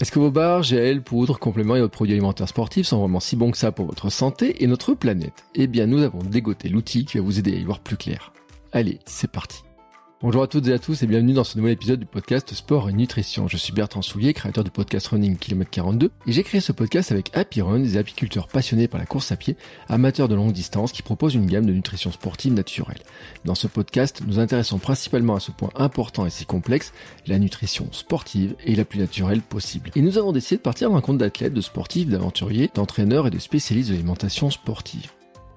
Est-ce que vos bars, gels, poudres, compléments et autres produits alimentaires sportifs sont vraiment si bons que ça pour votre santé et notre planète? Eh bien, nous avons dégoté l'outil qui va vous aider à y voir plus clair. Allez, c'est parti. Bonjour à toutes et à tous et bienvenue dans ce nouvel épisode du podcast Sport et Nutrition. Je suis Bertrand Soulier, créateur du podcast Running Km 42 et j'ai créé ce podcast avec Happy Run, des apiculteurs passionnés par la course à pied, amateurs de longue distance qui proposent une gamme de nutrition sportive naturelle. Dans ce podcast, nous intéressons principalement à ce point important et si complexe, la nutrition sportive et la plus naturelle possible. Et nous avons décidé de partir en compte d'athlètes, de sportifs, d'aventuriers, d'entraîneurs et de spécialistes de l'alimentation sportive.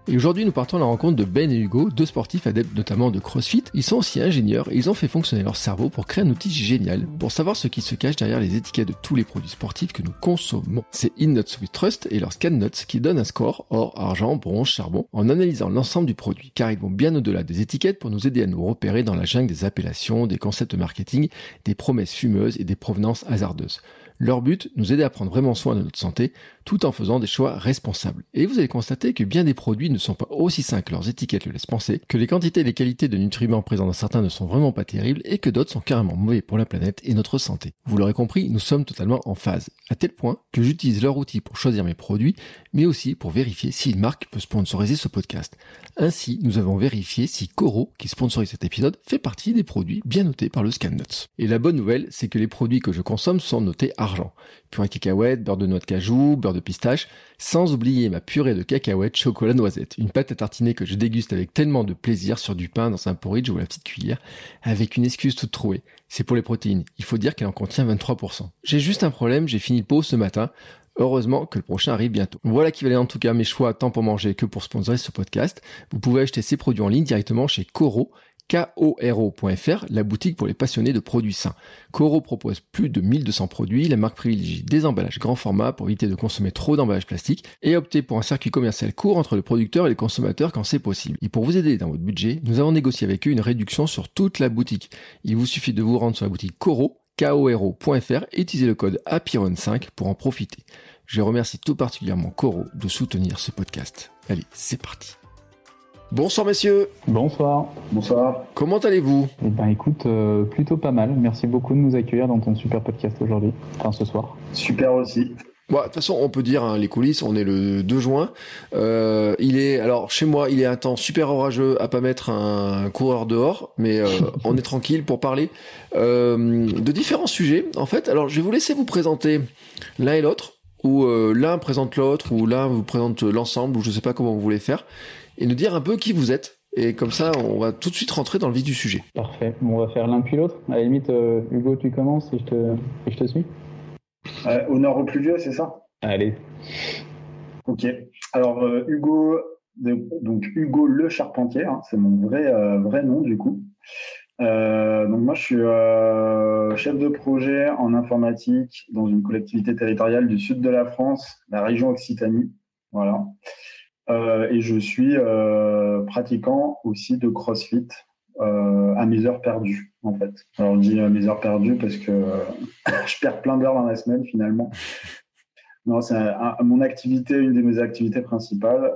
Et aujourd'hui, nous partons à la rencontre de Ben et Hugo, deux sportifs adeptes notamment de CrossFit. Ils sont aussi ingénieurs et ils ont fait fonctionner leur cerveau pour créer un outil génial pour savoir ce qui se cache derrière les étiquettes de tous les produits sportifs que nous consommons. C'est InNuts Trust et leur Scan Nuts qui donnent un score or, argent, bronze, charbon en analysant l'ensemble du produit car ils vont bien au-delà des étiquettes pour nous aider à nous repérer dans la jungle des appellations, des concepts marketing, des promesses fumeuses et des provenances hasardeuses. Leur but, nous aider à prendre vraiment soin de notre santé tout en faisant des choix responsables. Et vous allez constater que bien des produits ne sont pas aussi sains que leurs étiquettes le laissent penser, que les quantités et les qualités de nutriments présents dans certains ne sont vraiment pas terribles et que d'autres sont carrément mauvais pour la planète et notre santé. Vous l'aurez compris, nous sommes totalement en phase, à tel point que j'utilise leur outil pour choisir mes produits, mais aussi pour vérifier si une marque peut sponsoriser ce podcast. Ainsi, nous avons vérifié si Coro, qui sponsorise cet épisode, fait partie des produits bien notés par le ScanNuts. Et la bonne nouvelle, c'est que les produits que je consomme sont notés argent. Purée cacahuète, beurre de noix de cajou, beurre de pistache, sans oublier ma purée de cacahuètes chocolat noisette. Une pâte à tartiner que je déguste avec tellement de plaisir sur du pain dans un porridge ou la petite cuillère, avec une excuse toute trouée. C'est pour les protéines. Il faut dire qu'elle en contient 23%. J'ai juste un problème, j'ai fini le pot ce matin. Heureusement que le prochain arrive bientôt. Voilà qui valait en tout cas mes choix tant pour manger que pour sponsoriser ce podcast. Vous pouvez acheter ces produits en ligne directement chez Coro koro.fr, la boutique pour les passionnés de produits sains. Coro propose plus de 1200 produits, la marque privilégie des emballages grand format pour éviter de consommer trop d'emballages plastiques et opter pour un circuit commercial court entre le producteur et les consommateurs quand c'est possible. Et pour vous aider dans votre budget, nous avons négocié avec eux une réduction sur toute la boutique. Il vous suffit de vous rendre sur la boutique Coro, koro.fr et utiliser le code APIRON5 pour en profiter. Je remercie tout particulièrement Coro de soutenir ce podcast. Allez, c'est parti. Bonsoir messieurs. Bonsoir. Bonsoir. Comment allez-vous? Eh ben écoute, euh, plutôt pas mal. Merci beaucoup de nous accueillir dans ton super podcast aujourd'hui, enfin ce soir. Super aussi. Bon, de toute façon, on peut dire hein, les coulisses. On est le 2 juin. Euh, il est alors chez moi, il est un temps super orageux à pas mettre un coureur dehors, mais euh, on est tranquille pour parler euh, de différents sujets. En fait, alors je vais vous laisser vous présenter l'un et l'autre, ou euh, l'un présente l'autre, ou l'un vous présente l'ensemble, ou je sais pas comment vous voulez faire et nous dire un peu qui vous êtes. Et comme ça, on va tout de suite rentrer dans le vif du sujet. Parfait. Bon, on va faire l'un puis l'autre. À la limite, euh, Hugo, tu commences et je te, et je te suis. Euh, au nord au plus vieux, c'est ça? Allez. Ok. Alors, euh, Hugo, donc Hugo Le Charpentier, hein, c'est mon vrai, euh, vrai nom du coup. Euh, donc moi, je suis chef de projet en informatique dans une collectivité territoriale du sud de la France, la région Occitanie. Voilà. Euh, et je suis euh, pratiquant aussi de CrossFit euh, à mes heures perdues, en fait. Alors, je dis à mes heures perdues parce que je perds plein d'heures dans la semaine, finalement. Non, c'est mon activité, une de mes activités principales.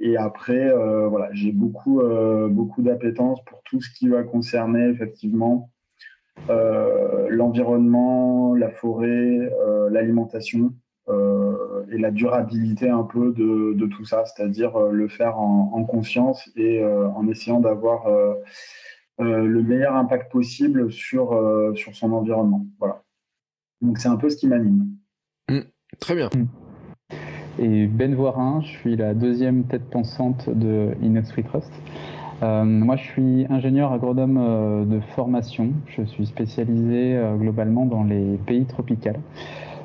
et après, voilà, j'ai beaucoup, beaucoup d'appétence pour tout ce qui va concerner effectivement l'environnement, la forêt, l'alimentation. Euh, et la durabilité un peu de, de tout ça, c'est-à-dire euh, le faire en, en conscience et euh, en essayant d'avoir le meilleur impact possible sur, sur son environnement. Voilà. Donc c'est un peu ce qui m'anime. Mmh, très bien. Mmh. Et Ben Voirin, je suis la deuxième tête pensante de Free Trust. Euh, moi, je suis ingénieur agronome euh, de formation. Je suis spécialisé euh, globalement dans les pays tropicaux.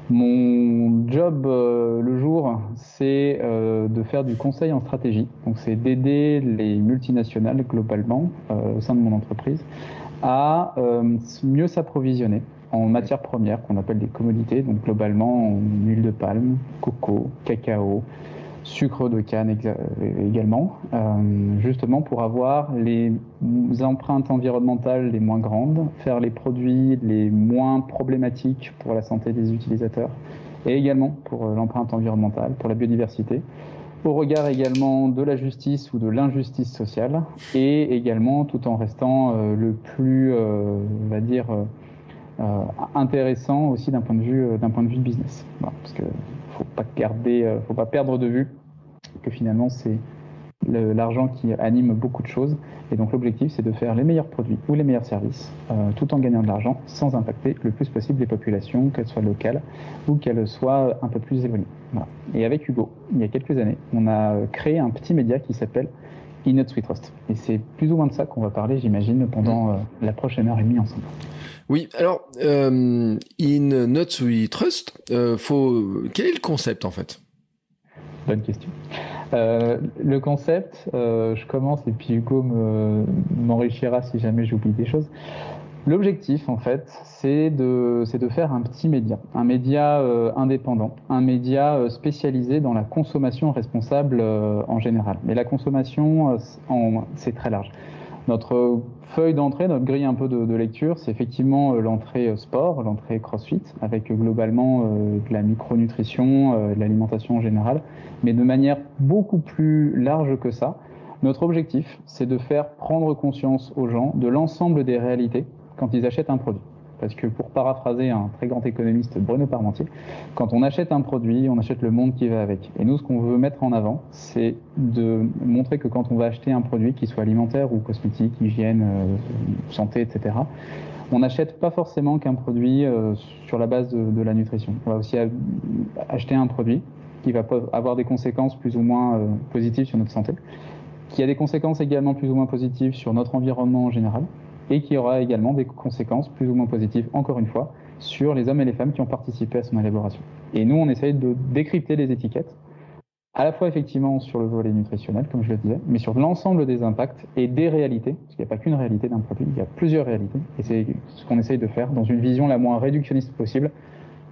Mon job euh, le jour, c'est euh, de faire du conseil en stratégie. Donc, c'est d'aider les multinationales globalement euh, au sein de mon entreprise à mieux s'approvisionner en matières premières qu'on appelle des commodités. Donc, globalement, en huile de palme, coco, cacao, sucre de canne également, euh, justement pour avoir les empreintes environnementales les moins grandes, faire les produits les moins problématiques pour la santé des utilisateurs, et également pour euh, l'empreinte environnementale, pour la biodiversité, au regard également de la justice ou de l'injustice sociale, et également tout en restant euh, le plus, on va dire, intéressant aussi d'un point de vue d'un point de vue business. parce que faut pas garder, faut pas perdre de vue que finalement c'est l'argent qui anime beaucoup de choses. Et donc l'objectif, c'est de faire les meilleurs produits ou les meilleurs services, euh, tout en gagnant de l'argent, sans impacter le plus possible les populations, qu'elles soient locales ou qu'elles soient un peu plus éloignées. Et avec Hugo, il y a quelques années, on a créé un petit média qui s'appelle In Sweet Trust. Et c'est plus ou moins de ça qu'on va parler, j'imagine, pendant euh, la prochaine heure et demie ensemble. Oui, alors, euh, In Not Sweet Trust, faut... quel est le concept en fait? Bonne question. Euh, le concept, euh, je commence et puis Hugo m'enrichira si jamais j'oublie des choses. L'objectif, en fait, c'est de, de faire un petit média, un média euh, indépendant, un média spécialisé dans la consommation responsable en général. Mais la consommation, c'est très large. Notre feuille d'entrée, notre grille un peu de, lecture, c'est effectivement l'entrée sport, l'entrée crossfit, avec globalement de la micronutrition, de l'alimentation en général mais de manière beaucoup plus large que ça. Notre objectif, c'est de faire prendre conscience aux gens de l'ensemble des réalités quand ils achètent un produit. Parce que pour paraphraser un très grand économiste, Bruno Parmentier, quand on achète un produit, on achète le monde qui va avec. Et nous, ce qu'on veut mettre en avant, c'est de montrer que quand on va acheter un produit, qu'il soit alimentaire ou cosmétique, hygiène, euh, santé, etc., on n'achète pas forcément qu'un produit euh, sur la base de, de, la nutrition. On va aussi acheter un produit qui va avoir des conséquences plus ou moins euh, positives sur notre santé, qui a des conséquences également plus ou moins positives sur notre environnement en général, et qui aura également des conséquences plus ou moins positives, encore une fois, sur les hommes et les femmes qui ont participé à son élaboration. Et nous, on essaye de décrypter les étiquettes, à la fois effectivement sur le volet nutritionnel, comme je le disais, mais sur l'ensemble des impacts et des réalités, parce qu'il n'y a pas qu'une réalité d'un produit, il y a plusieurs réalités, et c'est ce qu'on essaye de faire dans une vision la moins réductionniste possible,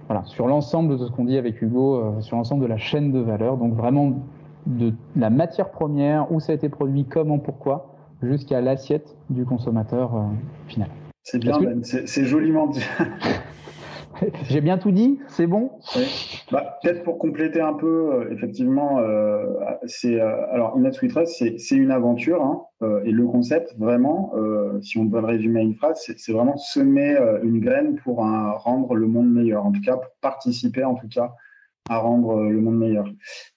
voilà, sur l'ensemble de ce qu'on dit avec Hugo, euh, sur l'ensemble de la chaîne de valeur, donc vraiment de la matière première, où ça a été produit, comment, pourquoi, jusqu'à l'assiette du consommateur euh, final. C'est bien, c'est joliment dit. J'ai bien tout dit, c'est bon bah, Peut-être pour compléter un peu, euh, effectivement, euh, c'est euh, alors c'est une aventure hein, et le concept vraiment, si on doit le résumer à une phrase, c'est vraiment semer une graine pour rendre le monde meilleur, en tout cas pour participer, en tout cas, à rendre le monde meilleur.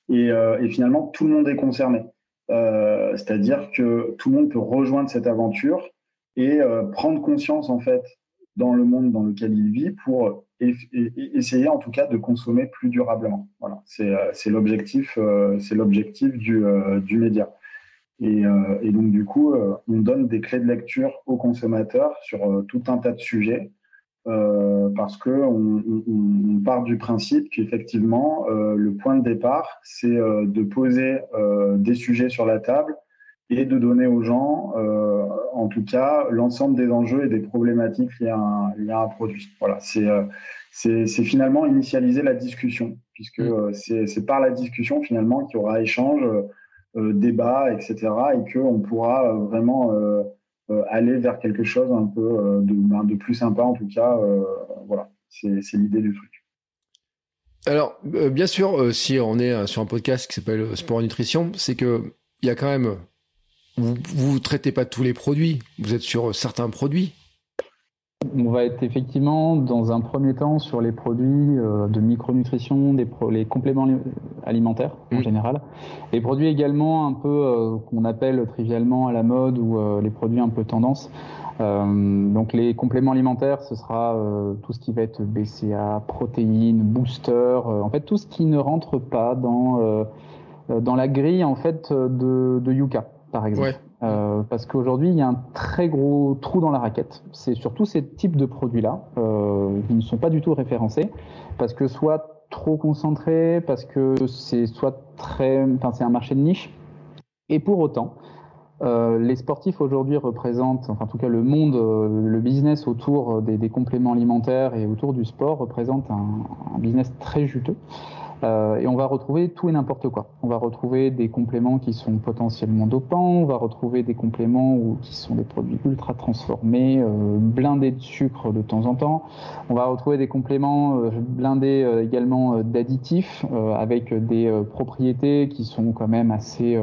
Et, et finalement, tout le monde est concerné, c'est-à-dire que tout le monde peut rejoindre cette aventure et prendre conscience en fait dans le monde dans lequel il vit pour essayer en tout cas de consommer plus durablement. Voilà, c'est euh, l'objectif, euh, c'est l'objectif du, euh, du média. Et, et, donc du coup, on donne des clés de lecture aux consommateurs sur tout un tas de sujets. Parce que on, on, part du principe qu'effectivement le point de départ c'est de poser des sujets sur la table et de donner aux gens, euh, en tout cas, l'ensemble des enjeux et des problématiques liées à un, liées à un produit. Voilà, c'est euh, c'est finalement initialiser la discussion, puisque mm. euh, c'est par la discussion finalement qu'il y aura échange, euh, débat, etc., et qu'on pourra vraiment aller vers quelque chose un peu de, ben, de plus sympa, en tout cas. voilà, c'est l'idée du truc. Alors, bien sûr, si on est sur un podcast qui s'appelle Sport Nutrition, c'est que il y a quand même vous ne traitez pas tous les produits, vous êtes sur certains produits. On va être effectivement dans un premier temps sur les produits euh, de micronutrition, des les compléments alimentaires en mmh. général, les produits également un peu euh, qu'on appelle trivialement à la mode ou euh, les produits un peu tendance. donc les compléments alimentaires, ce sera tout ce qui va être BCA, protéines, booster, en fait tout ce qui ne rentre pas dans dans la grille en fait de, de Yuka par exemple. Euh, parce qu'aujourd'hui, il y a un très gros trou dans la raquette. C'est surtout ces types de produits-là euh, qui ne sont pas du tout référencés, parce que soit trop concentrés, parce que c'est soit très, enfin c'est un marché de niche. Et pour autant, euh, les sportifs aujourd'hui représentent, enfin en tout cas le monde, le business autour des, compléments alimentaires et autour du sport représente un business très juteux. Euh, et on va retrouver tout et n'importe quoi. On va retrouver des compléments qui sont potentiellement dopants, on va retrouver des compléments qui sont des produits ultra transformés, euh, blindés de sucre de temps en temps. On va retrouver des compléments euh, blindés euh, également d'additifs avec des propriétés qui sont quand même assez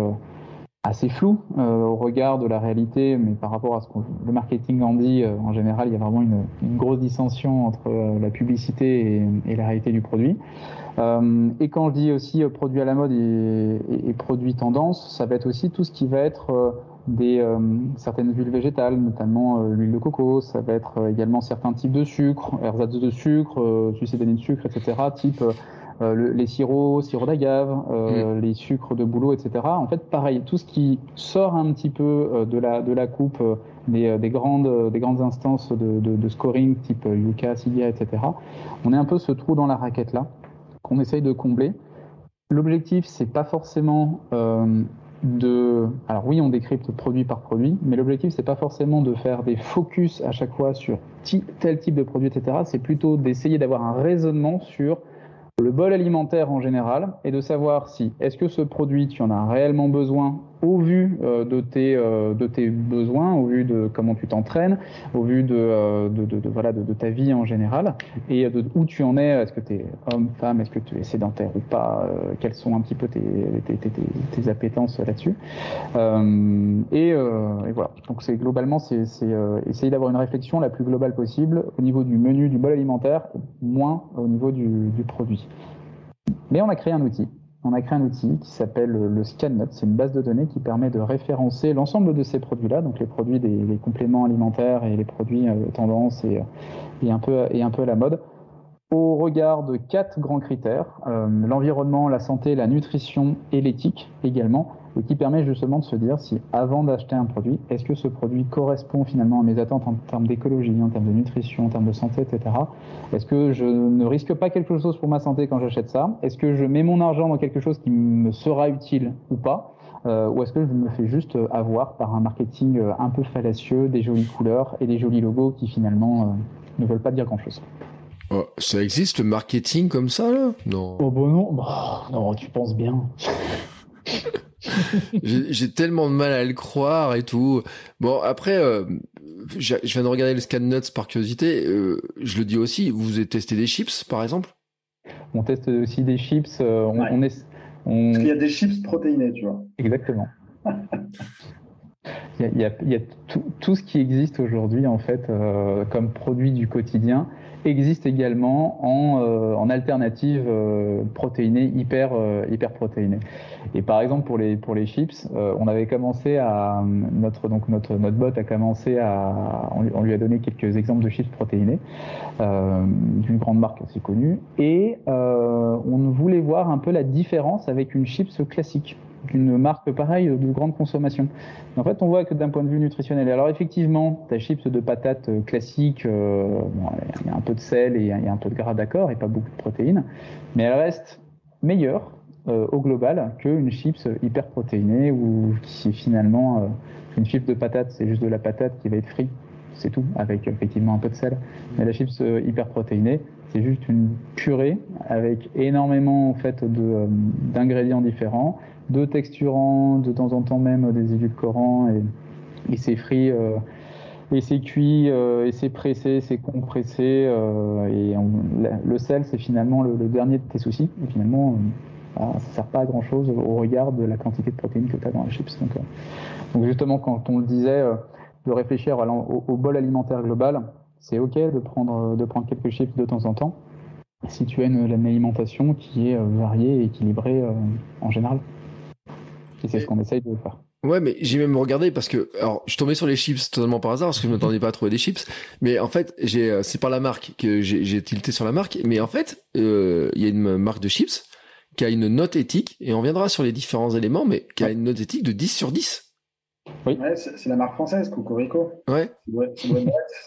assez flou au regard de la réalité, mais par rapport à ce que le marketing en dit, en général, il y a vraiment une, grosse dissension entre la publicité et, la réalité du produit. Et quand je dis aussi produit à la mode et, et, produit tendance, ça va être aussi tout ce qui va être des euh, certaines huiles végétales, notamment euh, l'huile de coco. Ça va être euh, également certains types de sucre, ersatz de sucre, succédané de sucre, etc. Type les sirops, sirop d'agave, mm. les sucres de bouleau, etc. En fait, pareil, tout ce qui sort un petit peu de la de la coupe des, des grandes des grandes instances de, de, de scoring type Yuka, Sigia, etc. On est un peu ce trou dans la raquette là qu'on essaye de combler. L'objectif, c'est pas forcément de. Alors oui, on décrypte produit par produit, mais l'objectif c'est pas forcément de faire des focus à chaque fois sur tel type de produit, etc. C'est plutôt d'essayer d'avoir un raisonnement sur le bol alimentaire en général et de savoir si est-ce que ce produit tu en as réellement besoin au vu euh, de, tes, euh, de tes besoins, au vu de comment tu t'entraînes, au vu de, euh, ta vie en général, et de où tu en es, est-ce que tu es homme, femme, est-ce que tu es sédentaire ou pas, quelles sont un petit peu tes, tes, appétences là-dessus. Et, voilà, donc c'est globalement, c'est essayer d'avoir une réflexion la plus globale possible au niveau du menu, du bol alimentaire, moins au niveau du produit. Mais on a créé un outil on a créé un outil qui s'appelle le ScanNut. C'est une base de données qui permet de référencer l'ensemble de ces produits-là, donc les produits des compléments alimentaires et les produits euh, tendance et, et, un peu, et un peu à la mode, au regard de quatre grands critères euh, l'environnement, la santé, la nutrition et l'éthique également et qui permet justement de se dire si avant d'acheter un produit, est-ce que ce produit correspond finalement à mes attentes en termes d'écologie, en termes de nutrition, en termes de santé, etc. Est-ce que je ne risque pas quelque chose pour ma santé quand j'achète ça? Est-ce que je mets mon argent dans quelque chose qui me sera utile ou pas? Euh, ou est-ce que je me fais juste avoir par un marketing euh, un peu fallacieux, des jolies couleurs et des jolis logos qui finalement ne veulent pas dire grand-chose? Oh, Ça existe le marketing comme ça là? Non. Oh bon non, bah, non, tu penses bien. J'ai tellement de mal à le croire et tout. Bon, après, euh, je viens de regarder le scan nuts par curiosité. Euh, je le dis aussi, vous avez testé des chips, par exemple? On teste aussi des chips. Euh, on, est, Parce qu'il y a des chips protéinés, tu vois. Exactement. il y a, il y a tout, tout, ce qui existe aujourd'hui, en fait, comme produit du quotidien existe également en, euh, en alternative euh, protéinée, hyper, euh, hyper protéinée. Et par exemple, pour les, pour les chips, on avait commencé à, notre, donc notre, notre bot a commencé à, on, lui a donné quelques exemples de chips protéinés d'une grande marque assez connue, et on voulait voir un peu la différence avec une chips classique d'une marque pareille de grande consommation. En fait, on voit que d'un point de vue nutritionnel, alors effectivement, ta chips de patates euh, classique, euh, il y a un peu de sel et un peu de gras d'accord et pas beaucoup de protéines, mais elle reste meilleure euh, au global qu'une chips hyper protéinée ou qui finalement une chips de patate, c'est juste de la patate qui va être frite, c'est tout, avec effectivement un peu de sel. Mais la chips hyper protéinée, c'est juste une purée avec énormément en fait d'ingrédients différents de texturants, de temps en temps même des édulcorants, et, et c'est frit, euh, et c'est cuit, euh, et c'est pressé, c'est compressé, euh, et le sel, c'est finalement le, dernier de tes soucis, et finalement, bah, ça sert pas à grand chose au regard de la quantité de protéines que tu as dans les chips. Donc, justement, quand on le disait, de réfléchir au, bol alimentaire global, c'est ok de prendre, quelques chips de temps en temps, si tu as une alimentation qui est variée et équilibrée en général c'est ce qu'on essaye de faire. Ouais, mais j'ai même regardé parce que alors je tombais sur les chips totalement par hasard parce que je m'attendais pas à trouver des chips. Mais en fait, j'ai euh, c'est par la marque que j'ai tilté sur la marque. Mais en fait, euh, il y a une marque de chips qui a une note éthique et on viendra sur les différents éléments, mais qui a une note éthique de 10 sur 10. Oui. Ouais, c'est la marque française, Cocorico. Ouais.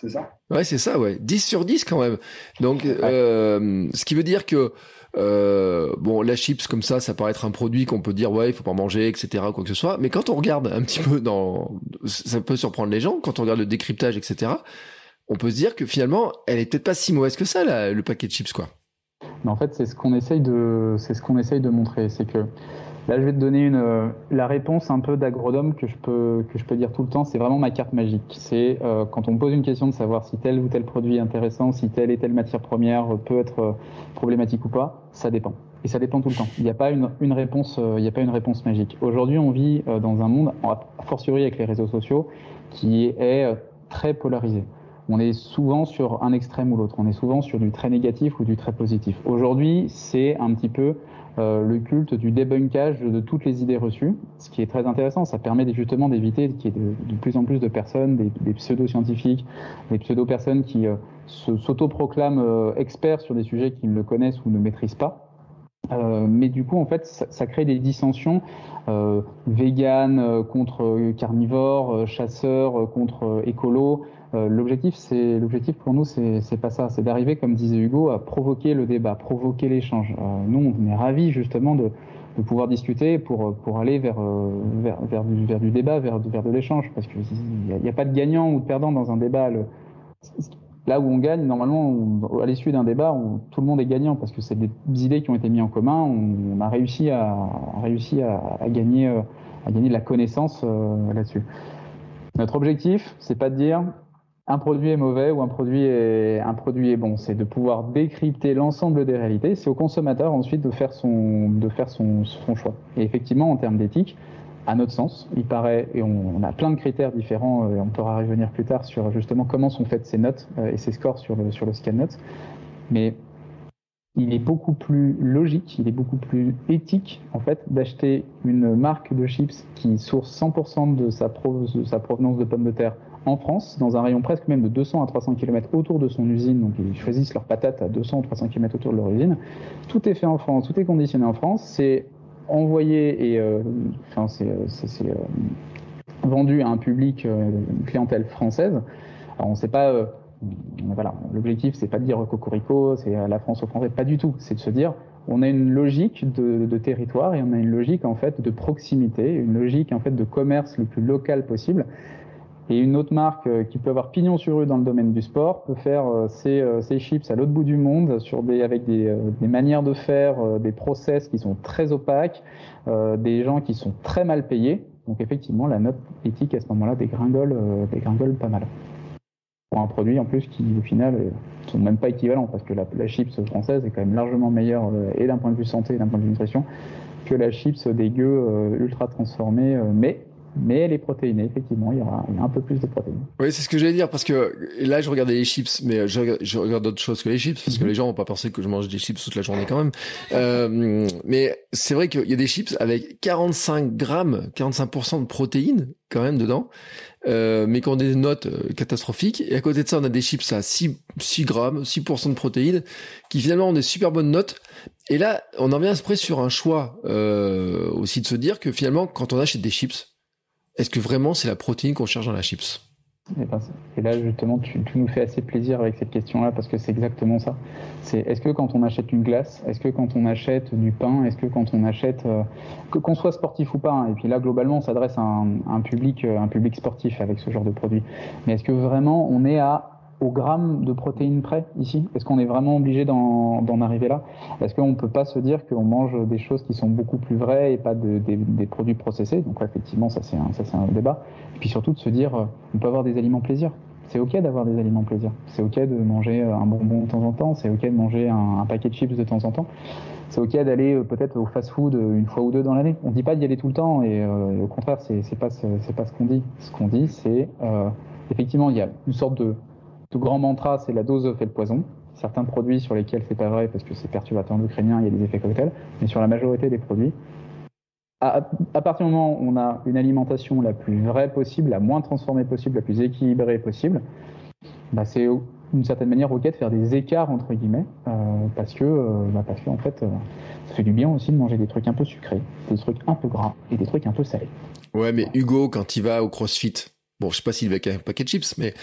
C'est ça? Ouais, c'est ça, ouais. 10 sur 10 quand même. Donc, euh, ce qui veut dire que euh, bon, la chips comme ça, ça paraît être un produit qu'on peut dire ouais, il faut pas manger, etc. Quoi que ce soit. Mais quand on regarde un petit peu dans, ça peut surprendre les gens quand on regarde le décryptage, etc. On peut se dire que finalement, elle est peut-être pas si mauvaise que ça, le paquet de chips, quoi. Mais en fait, c'est ce qu'on essaye de, c'est ce qu'on essaye de montrer, c'est que Là, je vais te donner euh, la réponse un peu d'agrodome que je peux dire tout le temps. C'est vraiment ma carte magique. C'est euh, quand on me pose une question de savoir si tel ou tel produit est intéressant, si telle et telle matière première peut être euh, problématique ou pas. Ça dépend. et ça dépend tout le temps. Il n'y a une, il n'y a pas une réponse magique. Aujourd'hui, on vit dans un monde, a fortiori avec les réseaux sociaux, qui est très polarisé. On est souvent sur un extrême ou l'autre. On est souvent sur du très négatif ou du très positif. Aujourd'hui, c'est un petit peu euh, le culte du débunkage de toutes les idées reçues, ce qui est très intéressant. Ça permet justement d'éviter qu'il y ait de, plus en plus de personnes, des, pseudo-scientifiques, des pseudo-personnes qui euh, s'autoproclament euh, experts sur des sujets qu'ils ne connaissent ou ne maîtrisent pas. mais du coup, en fait, ça, crée des dissensions euh, vegan contre carnivore, chasseur contre écolo, euh, l'objectif, c'est l'objectif pour nous, c'est pas ça. C'est d'arriver, comme disait Hugo, à provoquer le débat, provoquer l'échange. Euh, nous, on est ravis justement de, pouvoir discuter pour aller vers euh, vers, du, débat, vers, de l'échange, parce qu'il n'y a, pas de gagnant ou de perdant dans un débat. Là où on gagne, normalement, à l'issue d'un débat, tout le monde est gagnant parce que c'est des idées qui ont été mises en commun. On, a réussi à gagner de la connaissance là-dessus. Notre objectif, c'est pas de dire un produit est mauvais ou un produit est, bon. C'est de pouvoir décrypter l'ensemble des réalités. C'est au consommateur ensuite de faire son, choix. Et effectivement, en termes d'éthique, à notre sens, il paraît, et on, a plein de critères différents, et on pourra revenir plus tard sur justement comment sont faites ces notes euh, et ces scores sur le, sur scan. Mais il est beaucoup plus logique, il est beaucoup plus éthique en fait d'acheter une marque de chips qui source 100% de sa, de sa provenance de pommes de terre en France, dans un rayon presque même de 200 à 300 km autour de son usine, donc ils choisissent leurs patates à 200 ou 300 km autour de leur usine. Tout est fait en France, tout est conditionné en France, c'est envoyé et euh, enfin c'est euh, euh, vendu à un public, une clientèle française. Alors on ne sait pas, voilà, l'objectif c'est pas de dire cocorico, c'est la France aux Français, pas du tout. C'est de se dire on a une logique de, de, territoire et on a une logique en fait de proximité, une logique en fait de commerce le plus local possible. Et une autre marque euh, qui peut avoir pignon sur rue dans le domaine du sport peut faire euh, ses, euh, ses chips à l'autre bout du monde sur des, avec des, des, manières de faire, des process qui sont très opaques, des gens qui sont très mal payés. Donc effectivement, la note éthique à ce moment-là dégringole, dégringole pas mal. Pour un produit en plus qui au final ne sont même pas équivalents parce que la, la, chips française est quand même largement meilleure et d'un point de vue santé et d'un point de vue nutrition que la chips des gueux ultra transformée, mais mais elle est protéinée, effectivement, il y aura un peu plus de protéines. Oui, c'est ce que j'allais dire, parce que là, je regardais les chips, mais je, regarde d'autres choses que les chips, parce que mhm. les gens vont pas penser que je mange des chips toute la journée quand même. Euh, mais c'est vrai qu'il y a des chips avec 45 grammes, 45% de protéines quand même dedans, euh, mais qui ont des notes euh, catastrophiques. Et à côté de ça, on a des chips à 6, 6 grammes, 6% de protéines, qui finalement ont des super bonnes notes. Et là, on en vient à se près sur un choix euh, aussi de se dire que finalement, quand on achète des chips, est-ce que vraiment c'est la protéine qu'on cherche dans la chips? Eh ben, et, là, justement, tu, nous fais assez plaisir avec cette question-là parce que c'est exactement ça. C'est est-ce que quand on achète une glace, est-ce que quand on achète du pain, est-ce que quand on achète, euh, qu'on soit sportif ou pas, hein, et puis là, globalement, on s'adresse à public, euh, un public sportif avec ce genre de produit. Mais est-ce que vraiment on est à au gramme de protéines près ici? Est-ce qu'on est vraiment obligé d'en arriver là? Est-ce qu'on ne peut pas se dire qu'on mange des choses qui sont beaucoup plus vraies et pas de, des, produits processés? Donc effectivement, ça c'est un, un, débat. Et puis surtout de se dire, euh, on peut avoir des aliments plaisir. C'est ok d'avoir des aliments plaisir. C'est ok de manger euh, un bonbon de temps en temps. C'est ok de manger un, paquet de chips de temps en temps. C'est ok d'aller euh, peut-être au fast-food une fois ou deux dans l'année. On ne dit pas d'y aller tout le temps et au contraire, c'est pas c'est pas ce qu'on dit. Ce qu'on dit, c'est effectivement il y a une sorte de tout grand mantra, c'est la dose fait le poison. Certains produits sur lesquels c'est pas vrai parce que c'est perturbateur endocrinien, il y a des effets cocktails, mais sur la majorité des produits, à, partir du moment où on a une alimentation la plus vraie possible, la moins transformée possible, la plus équilibrée possible, bah c'est d'une certaine manière ok de faire des écarts entre guillemets euh, parce que euh, bah parce qu'en fait euh, ça fait du bien aussi de manger des trucs un peu sucrés, des trucs un peu gras et des trucs un peu salés. Ouais, mais Hugo quand il va au CrossFit, bon je sais pas s'il va avec un paquet de chips, mais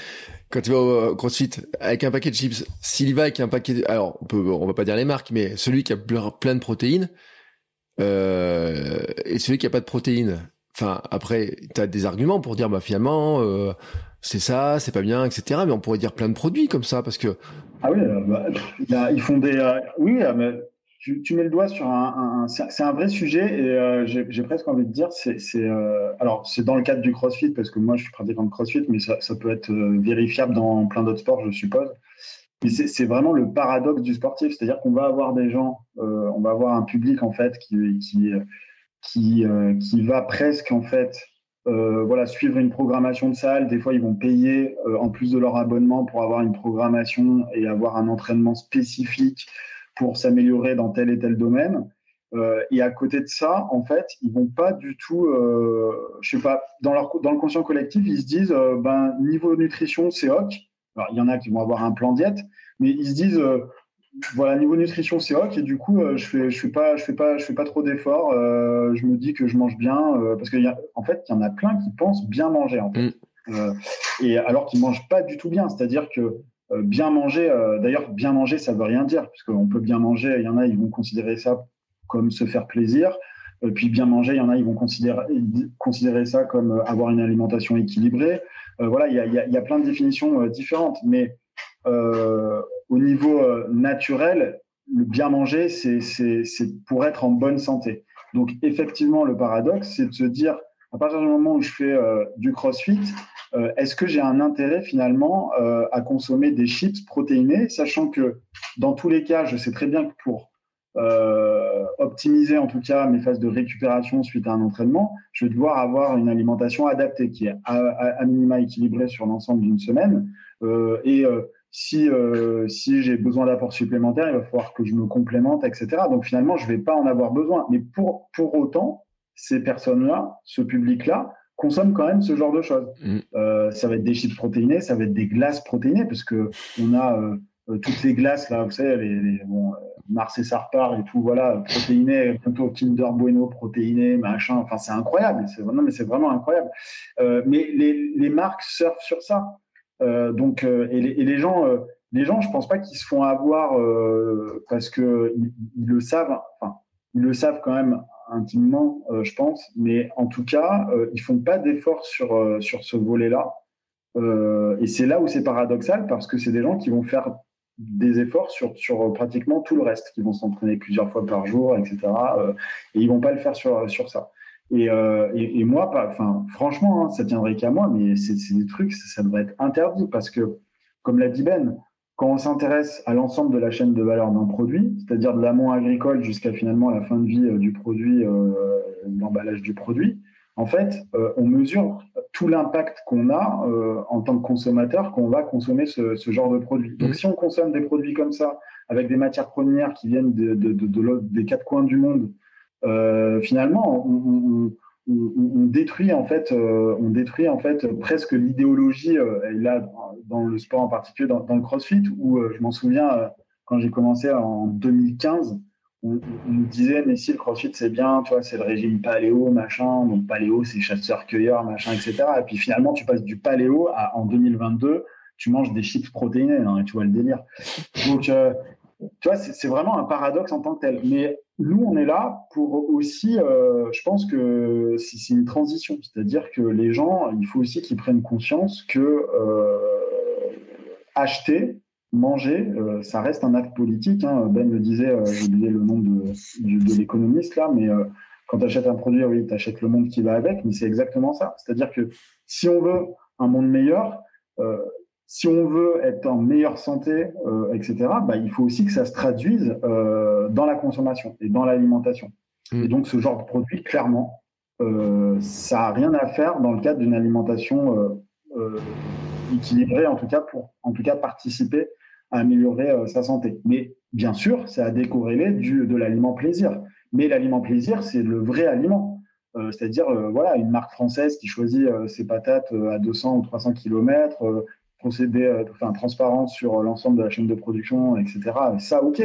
quand tu vas au CrossFit avec un paquet de chips, s'il va avec un paquet, alors on peut, on va pas dire les marques, mais celui qui a plein de protéines euh, et celui qui a pas de protéines. Enfin, après, tu as des arguments pour dire, bah finalement, euh, c'est ça, c'est pas bien, etc. Mais on pourrait dire plein de produits comme ça, parce que. Ah oui, euh, bah, ils font des. Euh, oui, mais tu, mets le doigt sur un, c'est un vrai sujet et euh, j'ai presque envie de dire c'est euh, alors c'est dans le cadre du CrossFit parce que moi je suis pratiquant de CrossFit mais ça, peut être euh, vérifiable dans plein d'autres sports je suppose. C'est vraiment le paradoxe du sportif, c'est-à-dire qu'on va avoir des gens, on va avoir un public en fait qui qui qui, qui va presque en fait voilà, suivre une programmation de salle. Des fois, ils vont payer en plus de leur abonnement pour avoir une programmation et avoir un entraînement spécifique pour s'améliorer dans tel et tel domaine. Euh, et à côté de ça, en fait, ils vont pas du tout, je sais pas, dans leur dans le conscient collectif, ils se disent, ben niveau nutrition, c'est ok. Alors, il y en a qui vont avoir un plan diète, mais ils se disent, voilà, niveau nutrition, c'est ok. Et du coup, euh, je fais, je fais pas, je fais pas, je fais pas trop d'efforts. Euh, je me dis que je mange bien euh, parce qu'en en fait, il y en a plein qui pensent bien manger en fait. Mm. et alors qu'ils mangent pas du tout bien. C'est-à-dire que bien manger, d'ailleurs, bien manger, ça veut rien dire puisqu'on peut bien manger. Il y en a, ils vont considérer ça comme se faire plaisir. puis bien manger, il y en a, ils vont considérer, ça comme avoir une alimentation équilibrée. voilà, il y a, plein de définitions différentes, mais euh, au niveau euh, naturel, le bien manger, c'est pour être en bonne santé. Donc, effectivement, le paradoxe, c'est de se dire, à partir du moment où je fais euh, du crossfit, est-ce que j'ai un intérêt finalement à consommer des chips protéinés, sachant que dans tous les cas, je sais très bien que pour optimiser en tout cas mes phases de récupération suite à un entraînement, je vais devoir avoir une alimentation adaptée qui est à, minima équilibrée sur l'ensemble d'une semaine. et si, euh, si j'ai besoin d'apports supplémentaires, il va falloir que je me complémente, etc. Donc finalement, je ne vais pas en avoir besoin. Mais pour, pour autant, ces personnes-là, ce public-là, consomment quand même ce genre de choses. Mm. Euh, ça va être des chips protéinés, ça va être des glaces protéinées, parce que on a euh, toutes les glaces là, vous savez, les, les bon, Mars et Sarpar et tout, voilà, protéinées, plutôt Kinder Bueno protéinées, machin. Enfin, c'est incroyable. C'est non, mais c'est vraiment incroyable. mais les, les marques surfent sur ça. Euh, donc, euh, et les, gens, euh, les gens, je pense pas qu'ils se font avoir parce que ils, le savent. Enfin, ils le savent quand même intimement, je pense. Mais en tout cas, ils font pas d'efforts sur sur ce volet-là. et c'est là où c'est paradoxal parce que c'est des gens qui vont faire des efforts sur, sur pratiquement tout le reste, qui vont s'entraîner plusieurs fois par jour, etc. et ils vont pas le faire sur, sur ça. Euh, et, et, moi, enfin, franchement, hein, ça tiendrait qu'à moi, mais c'est des trucs, ça, devrait être interdit parce que, comme l'a dit Ben, quand on s'intéresse à l'ensemble de la chaîne de valeur d'un produit, c'est-à-dire de l'amont agricole jusqu'à finalement la fin de vie euh, du produit, euh, l'emballage du produit, en fait, on mesure tout l'impact qu'on a en tant que consommateur quand on va consommer ce, ce, genre de produit. Donc, mmh. si on consomme des produits comme ça, avec des matières premières qui viennent de, de, de, des quatre coins du monde, euh, finalement, on, détruit en fait, euh, on détruit en fait presque l'idéologie. Euh, là, dans le sport en particulier, dans, le CrossFit, où je m'en souviens quand j'ai commencé en 2015 on, nous disait mais si le crossfit c'est bien, tu vois, c'est le régime paléo, machin, donc paléo c'est chasseur-cueilleur, machin, etc. Et puis finalement tu passes du paléo à en 2022, tu manges des chips protéinés, hein, tu vois le délire. Donc tu vois, c'est vraiment un paradoxe en tant que tel. Mais nous, on est là pour aussi, euh, je pense que c'est une transition, c'est-à-dire que les gens, il faut aussi qu'ils prennent conscience que euh, acheter, manger, euh, ça reste un acte politique. Hein. Ben le disait, j'ai oublié le nom de, de l'économiste là, mais quand tu achètes un produit, oui, tu achètes le monde qui va avec, mais c'est exactement ça. C'est-à-dire que si on veut un monde meilleur, si on veut être en meilleure santé, euh, etc., bah, il faut aussi que ça se traduise euh, dans la consommation et dans l'alimentation. Mm. Et donc, ce genre de produit, clairement, euh, ça n'a rien à faire dans le cadre d'une alimentation équilibrée, en tout cas, pour en tout cas participer à améliorer sa santé. Mais bien sûr, c'est à décorréler du, de l'aliment plaisir. Mais l'aliment plaisir, c'est le vrai aliment. c'est-à-dire voilà une marque française qui choisit ses patates à 200 ou 300 km, procéder, euh, enfin, transparence sur l'ensemble de la chaîne de production, etc. Ça, ok.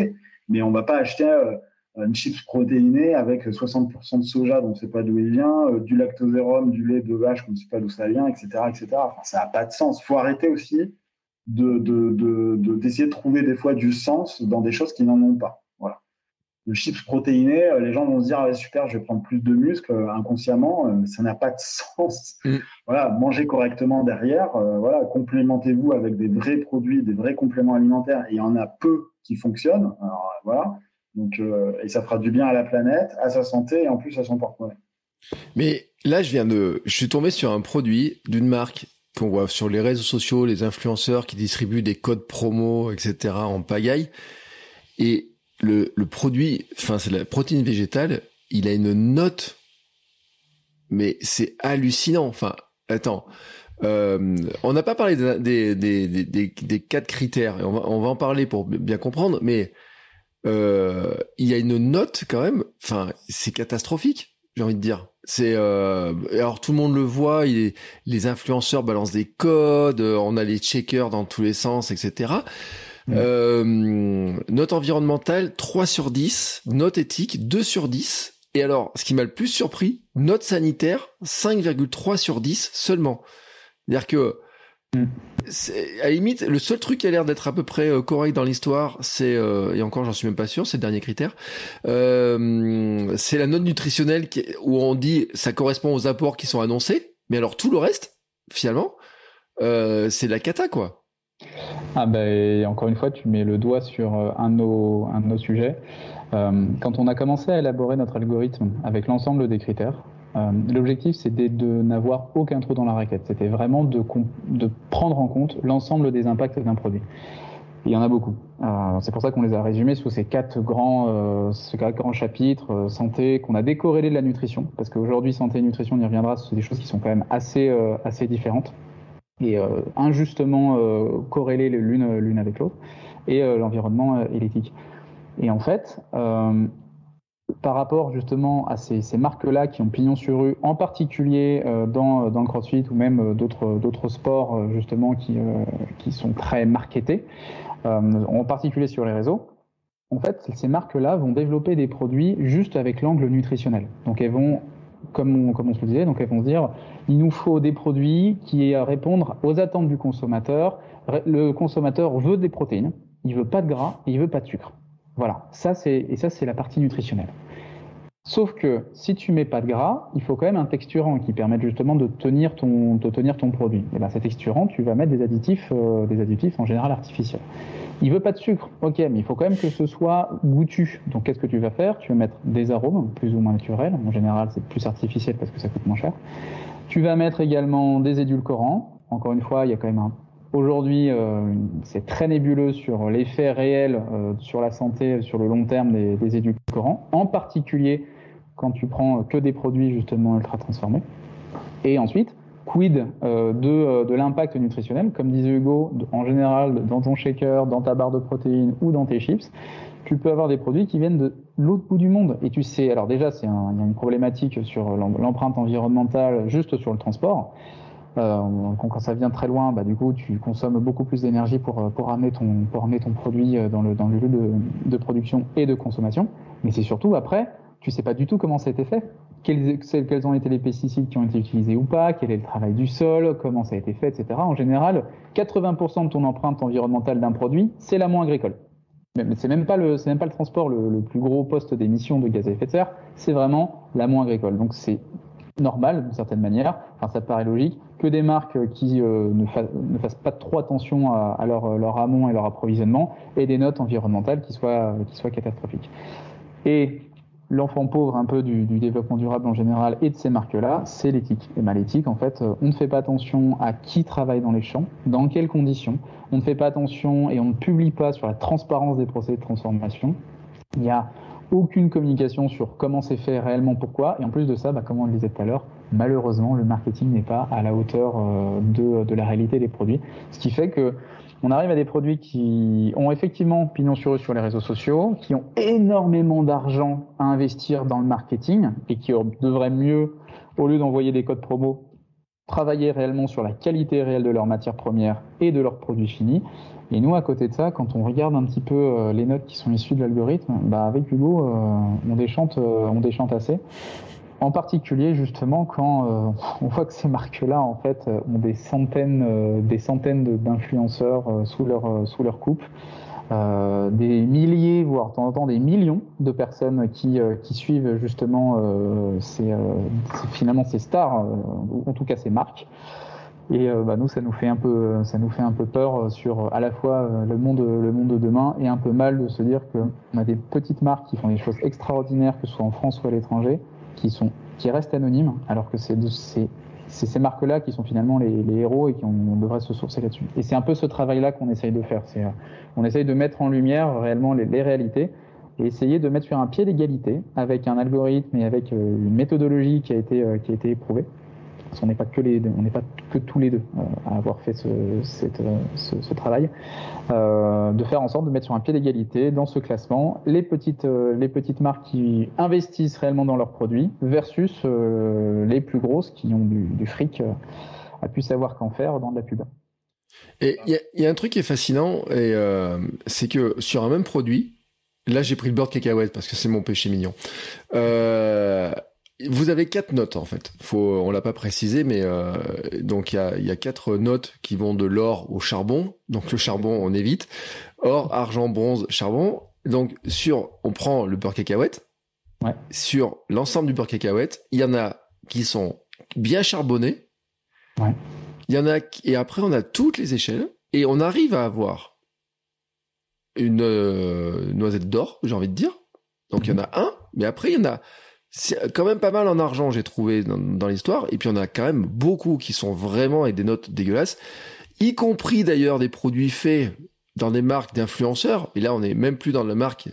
Mais on va pas acheter euh, une chips protéinée avec 60% de soja, donc on ne sait pas d'où il vient, euh, du lactosérum, du lait de vache, on ne sait pas d'où ça vient, etc., etc. Ça n'a pas de sens. Faut arrêter aussi de, d'essayer de, trouver des fois du sens dans des choses qui n'en ont pas le chips protéiné, euh, les gens vont se dire super, je vais prendre plus de muscles euh, inconsciemment, euh, ça n'a pas de sens. Mm. Voilà, mangez correctement derrière, voilà, complémentez-vous avec des vrais produits, des vrais compléments alimentaires. Et il y en a peu qui fonctionnent. Alors, voilà, donc et ça fera du bien à la planète, à sa santé et en plus à son porte-monnaie. Mais là, je viens de, je suis tombé sur un produit d'une marque qu'on voit sur les réseaux sociaux, les influenceurs qui distribuent des codes promo, etc. en pagaille. Et le, le produit, enfin c'est la protéine végétale, il a une note, mais c'est hallucinant. Enfin, attends, euh, on n'a pas parlé des, des, des, des, quatre critères, on va, on va en parler pour bien comprendre, mais euh, il y a une note quand même, enfin c'est catastrophique, j'ai envie de dire. C'est euh, alors tout le monde le voit, il les influenceurs balancent des codes, on a les checkers dans tous les sens, etc. Euh, note environnementale 3 sur 10, note éthique 2 sur 10. Et alors, ce qui m'a le plus surpris, note sanitaire 5,3 sur 10 seulement. C'est-à-dire que mm. à la limite, le seul truc qui a l'air d'être à peu près euh, correct dans l'histoire, c'est euh, et encore j'en suis même pas sûr, c'est le dernier critère, euh, c'est la note nutritionnelle qui, où on dit ça correspond aux apports qui sont annoncés, mais alors tout le reste, finalement, euh, c'est de la cata quoi. Ah ben, encore une fois, tu mets le doigt sur euh, un de nos, sujets. Euh, quand on a commencé à élaborer notre algorithme avec l'ensemble des critères, euh, l'objectif c'était de n'avoir aucun trou dans la raquette. C'était vraiment de, de, prendre en compte l'ensemble des impacts d'un produit. Il y en a beaucoup. c'est pour ça qu'on les a résumés sous ces quatre grands, chapitres santé qu'on a décorrélé de la nutrition, parce qu'aujourd'hui santé et nutrition, on y reviendra, c'est des choses qui sont quand même assez, assez différentes et euh, injustement euh, corrélées l'une l'une avec l'autre, et euh, l'environnement et l'éthique. Et en fait, par rapport justement à ces, ces marques-là qui ont pignon sur rue, en particulier dans, dans le CrossFit ou même d'autres d'autres sports justement qui, qui sont très marketés, en particulier sur les réseaux, en fait, ces marques-là vont développer des produits juste avec l'angle nutritionnel. Donc elles vont comme on, se le disait, donc elles vont se dire, il nous faut des produits qui répondent aux attentes du consommateur. Le consommateur veut des protéines, il veut pas de gras et il veut pas de sucre. Voilà, ça c'est et ça c'est la partie nutritionnelle. Sauf que si tu mets pas de gras, il faut quand même un texturant qui permette justement de tenir ton, de tenir ton produit. Et ben, cet texturant, tu vas mettre des additifs, euh, des additifs en général artificiels. Il veut pas de sucre, ok, mais il faut quand même que ce soit goûtu. Donc qu'est-ce que tu vas faire? Tu vas mettre des arômes plus ou moins naturels. En général, c'est plus artificiel parce que ça coûte moins cher. Tu vas mettre également des édulcorants. Encore une fois, il y a quand même un Aujourd'hui, euh, c'est très nébuleux sur l'effet réel euh, sur la santé sur le long terme des, édulcorants, en particulier quand tu prends que des produits justement ultra transformés. Et ensuite, quid euh, de, euh, de l'impact nutritionnel? Comme disait Hugo, en général, dans ton shaker, dans ta barre de protéines ou dans tes chips, tu peux avoir des produits qui viennent de l'autre bout du monde. Et tu sais, alors déjà, il y a une problématique sur l'empreinte environnementale juste sur le transport. Euh, quand, ça vient très loin, bah, du coup, tu consommes beaucoup plus d'énergie pour, pour, amener ton, pour amener ton produit dans le, dans le lieu de, de production et de consommation. Mais c'est surtout après, tu sais pas du tout comment ça a été fait quels, ont été les pesticides qui ont été utilisés ou pas, quel est le travail du sol, comment ça a été fait, etc. En général, 80% de ton empreinte environnementale d'un produit, c'est l'amont agricole. Mais c'est même pas le, même pas le transport le, plus gros poste d'émission de gaz à effet de serre, c'est vraiment l'amont agricole. Donc c'est normal d'une certaine manière, enfin ça paraît logique, que des marques qui euh, ne, fassent pas trop attention à, leur, amont et leur approvisionnement aient des notes environnementales qui soient, qui soient catastrophiques. Et l'enfant pauvre un peu du, du, développement durable en général et de ces marques-là, c'est l'éthique. Et mal l'éthique, en fait, euh, on ne fait pas attention à qui travaille dans les champs, dans quelles conditions. On ne fait pas attention et on ne publie pas sur la transparence des procédés de transformation. Il n'y a aucune communication sur comment c'est fait réellement, pourquoi. Et en plus de ça, bah, comme on le disait tout à l'heure, malheureusement, le marketing n'est pas à la hauteur euh, de, de la réalité des produits. Ce qui fait que on arrive à des produits qui ont effectivement pignon sur eux sur les réseaux sociaux, qui ont énormément d'argent à investir dans le marketing et qui devraient mieux, au lieu d'envoyer des codes promo, travailler réellement sur la qualité réelle de leurs matières premières et de leurs produits finis. Et nous, à côté de ça, quand on regarde un petit peu euh, les notes qui sont issues de l'algorithme, bah avec Hugo, euh, euh, on déchante assez. En particulier, justement, quand euh, on voit que ces marques-là, en fait, euh, ont des centaines, euh, des centaines d'influenceurs sous leur sous leur coupe, des milliers, voire de temps en temps des millions de personnes qui qui suivent justement ces, finalement ces stars, en tout cas ces marques. Et bah, nous, ça nous fait un peu, ça nous fait un peu peur sur à la fois le monde, le monde de demain et un peu mal de se dire que on a des petites marques qui font des choses extraordinaires, que ce soit en France ou à l'étranger, qui sont qui restent anonymes, alors que c'est ces marques-là qui sont finalement les, héros et qui on, devrait se sourcer là-dessus. Et c'est un peu ce travail-là qu'on essaye de faire. C'est, on essaye de mettre en lumière réellement les, les réalités et essayer de mettre sur un pied l'égalité avec un algorithme et avec une méthodologie qui a été, qui a été éprouvée parce qu'on n'est pas que les, on n'est pas que tous les deux euh, à avoir fait ce, ce, travail, euh, de faire en sorte de mettre sur un pied d'égalité dans ce classement les petites, euh, les petites marques qui investissent réellement dans leurs produits versus les plus grosses qui ont du, fric à pu savoir qu'en faire dans de la pub. Et il y, a un truc qui est fascinant, et c'est que sur un même produit, là j'ai pris le beurre de cacahuète parce que c'est mon péché mignon. Euh, vous avez quatre notes en fait. Faut, on l'a pas précisé, mais euh, donc il y a, y a, quatre notes qui vont de l'or au charbon. Donc le charbon, on évite. Or, argent, bronze, charbon. Donc sur, on prend le beurre cacahuète. Ouais. Sur l'ensemble du beurre cacahuète, il y en a qui sont bien charbonnés. Ouais. Il y en a et après on a toutes les échelles et on arrive à avoir une euh, noisette d'or, j'ai envie de dire. Donc il y en a un, mais après il y en a quand même pas mal en argent, j'ai trouvé dans, l'histoire. Et puis on a quand même beaucoup qui sont vraiment avec des notes dégueulasses, y compris d'ailleurs des produits faits dans des marques d'influenceurs. Et là, on est même plus dans la marque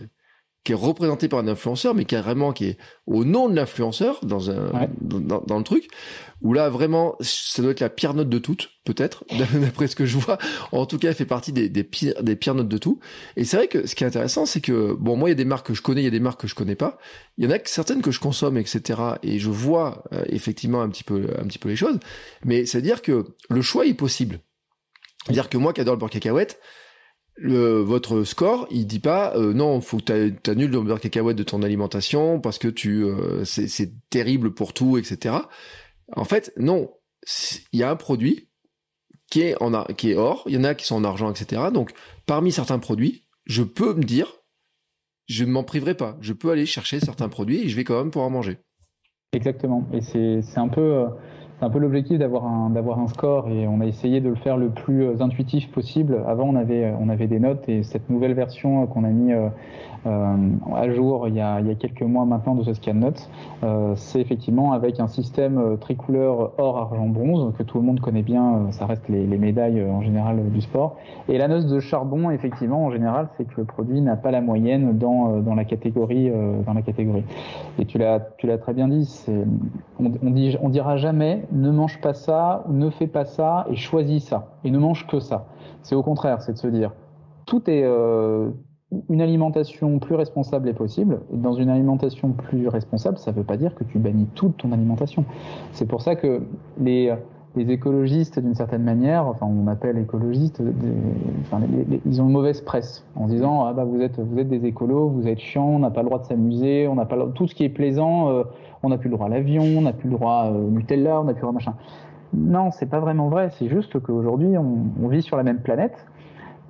qui est représentée par un influenceur, mais carrément qui est au nom de l'influenceur dans un dans, dans, le truc où là vraiment ça doit être la pire note de toutes peut-être d'après ce que je vois. En tout cas elle fait partie des, des pires des pires notes de tout. Et c'est vrai que ce qui est intéressant c'est que bon moi il y a des marques que je connais il y a des marques que je connais pas. Il y en a certaines que je consomme etc et je vois euh, effectivement un petit peu un petit peu les choses. Mais c'est à dire que le choix est possible. C'est à dire que moi qui adore le beurre cacahuète votre score, il dit pas euh, non, faut que tu annules le beurre cacahuète de ton alimentation parce que tu euh, c'est terrible pour tout, etc. En fait, non. Il y a un produit qui est, en qui est or, il y en a qui sont en argent, etc. Donc, parmi certains produits, je peux me dire, je ne m'en priverai pas. Je peux aller chercher certains produits et je vais quand même pouvoir manger. Exactement. Et c'est un peu, euh, c'est un peu l'objectif d'avoir un, d'avoir un score et on a essayé de le faire le plus euh, intuitif possible. Avant, on avait, on avait des notes et cette nouvelle version qu'on a mis euh, à jour il y, a, il y, a, quelques mois maintenant de ce scan notes, euh, c'est effectivement avec un système euh, tricouleur or, argent, bronze que tout le monde connaît bien. ça reste les, les, médailles en général du sport. Et la noce de charbon, effectivement, en général, c'est que le produit n'a pas la moyenne dans, dans la catégorie dans la catégorie. Et tu l'as tu l'as très bien dit. On, on, dit, on dira jamais ne mange pas ça, ne fais pas ça et choisis ça et ne mange que ça. C'est au contraire, c'est de se dire tout est euh, une alimentation plus responsable est possible. Et dans une alimentation plus responsable, ça ne veut pas dire que tu bannis toute ton alimentation. C'est pour ça que les, écologistes, d'une certaine manière, enfin on appelle écologistes, ils ont une mauvaise presse en disant ah bah vous êtes vous êtes des écolos, vous êtes chiants, on n'a pas le droit de s'amuser, on n'a pas tout ce qui est plaisant, euh, on n'a plus le droit à l'avion, on n'a plus le droit au Nutella, on n'a plus le droit à machin. Non, c'est pas vraiment vrai. C'est juste qu'aujourd'hui on, on vit sur la même planète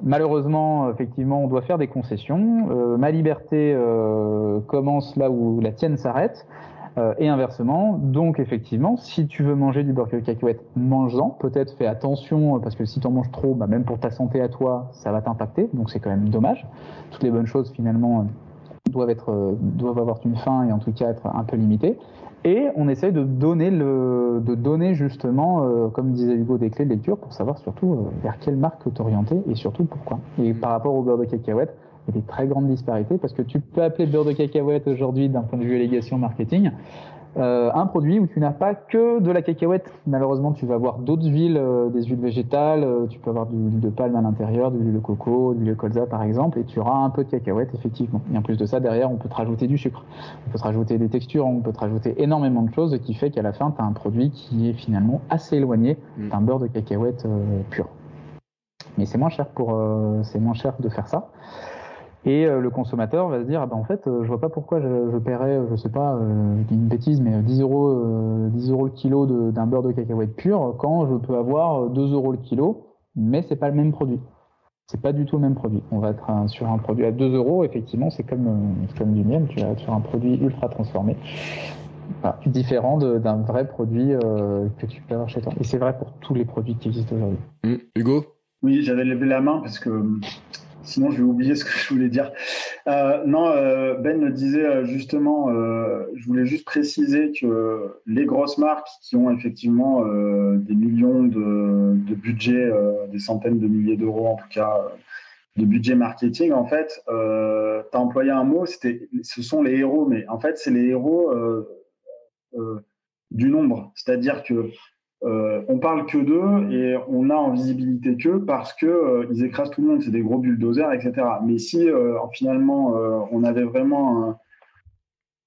Malheureusement, effectivement, on doit faire des concessions. Euh, ma liberté euh, commence là où la tienne s'arrête. Euh, et inversement, donc effectivement, si tu veux manger du beurre cacahuète, mange-en. Peut-être fais attention parce que si tu en manges trop, bah, même pour ta santé à toi, ça va t'impacter. Donc c'est quand même dommage. Toutes les bonnes choses finalement doivent être doivent avoir une fin et en tout cas être un peu limitées. Et on essaye de donner, le, de donner justement, euh, comme disait Hugo, des clés de lecture pour savoir surtout euh, vers quelle marque t'orienter et surtout pourquoi. Et par rapport au beurre de cacahuète, il y a des très grandes disparités parce que tu peux appeler beurre de cacahuète aujourd'hui d'un point de vue allégation marketing euh, un produit où tu n'as pas que de la cacahuète. Malheureusement, tu vas avoir d'autres huiles, euh, des huiles végétales, euh, tu peux avoir de l'huile de palme à l'intérieur, de l'huile de coco, de l'huile de colza par exemple, et tu auras un peu de cacahuète effectivement. Et en plus de ça, derrière, on peut te rajouter du sucre, on peut te rajouter des textures, on peut te rajouter énormément de choses, qui fait qu'à la fin, tu as un produit qui est finalement assez éloigné mm. d'un beurre de cacahuète pur. Mais c'est moins cher pour, c'est moins cher de faire ça. Et euh, le consommateur va se dire, ah ben en fait, euh, je vois pas pourquoi je, je paierais, je sais pas, euh, une bêtise, mais 10 euros, 10 euros le kilo d'un beurre de cacahuète pur quand je peux avoir 2 euros le kilo, mais c'est pas le même produit. C'est pas du tout le même produit. On va être sur un produit à 2 euros, effectivement, c'est comme, comme du miel, tu vas être sur un produit ultra transformé. différent d'un vrai produit que tu peux avoir chez toi. Et c'est vrai pour tous les produits qui existent aujourd'hui. Mmh. Hugo? Oui, j'avais levé la main parce que sinon je vais oublier ce que je voulais dire. Euh, non, euh, Ben disait euh, justement, je voulais juste préciser que les grosses marques qui ont effectivement des millions de, de budget, des centaines de milliers d'euros en tout cas, de budget marketing, en fait, tu as employé un mot, ce sont les héros, mais en fait, c'est les héros du nombre. C'est-à-dire que euh, on parle que d'eux et on a en visibilité qu'eux parce que euh, ils écrasent tout le monde, c'est des gros bulldozers, etc. Mais si euh, finalement on avait vraiment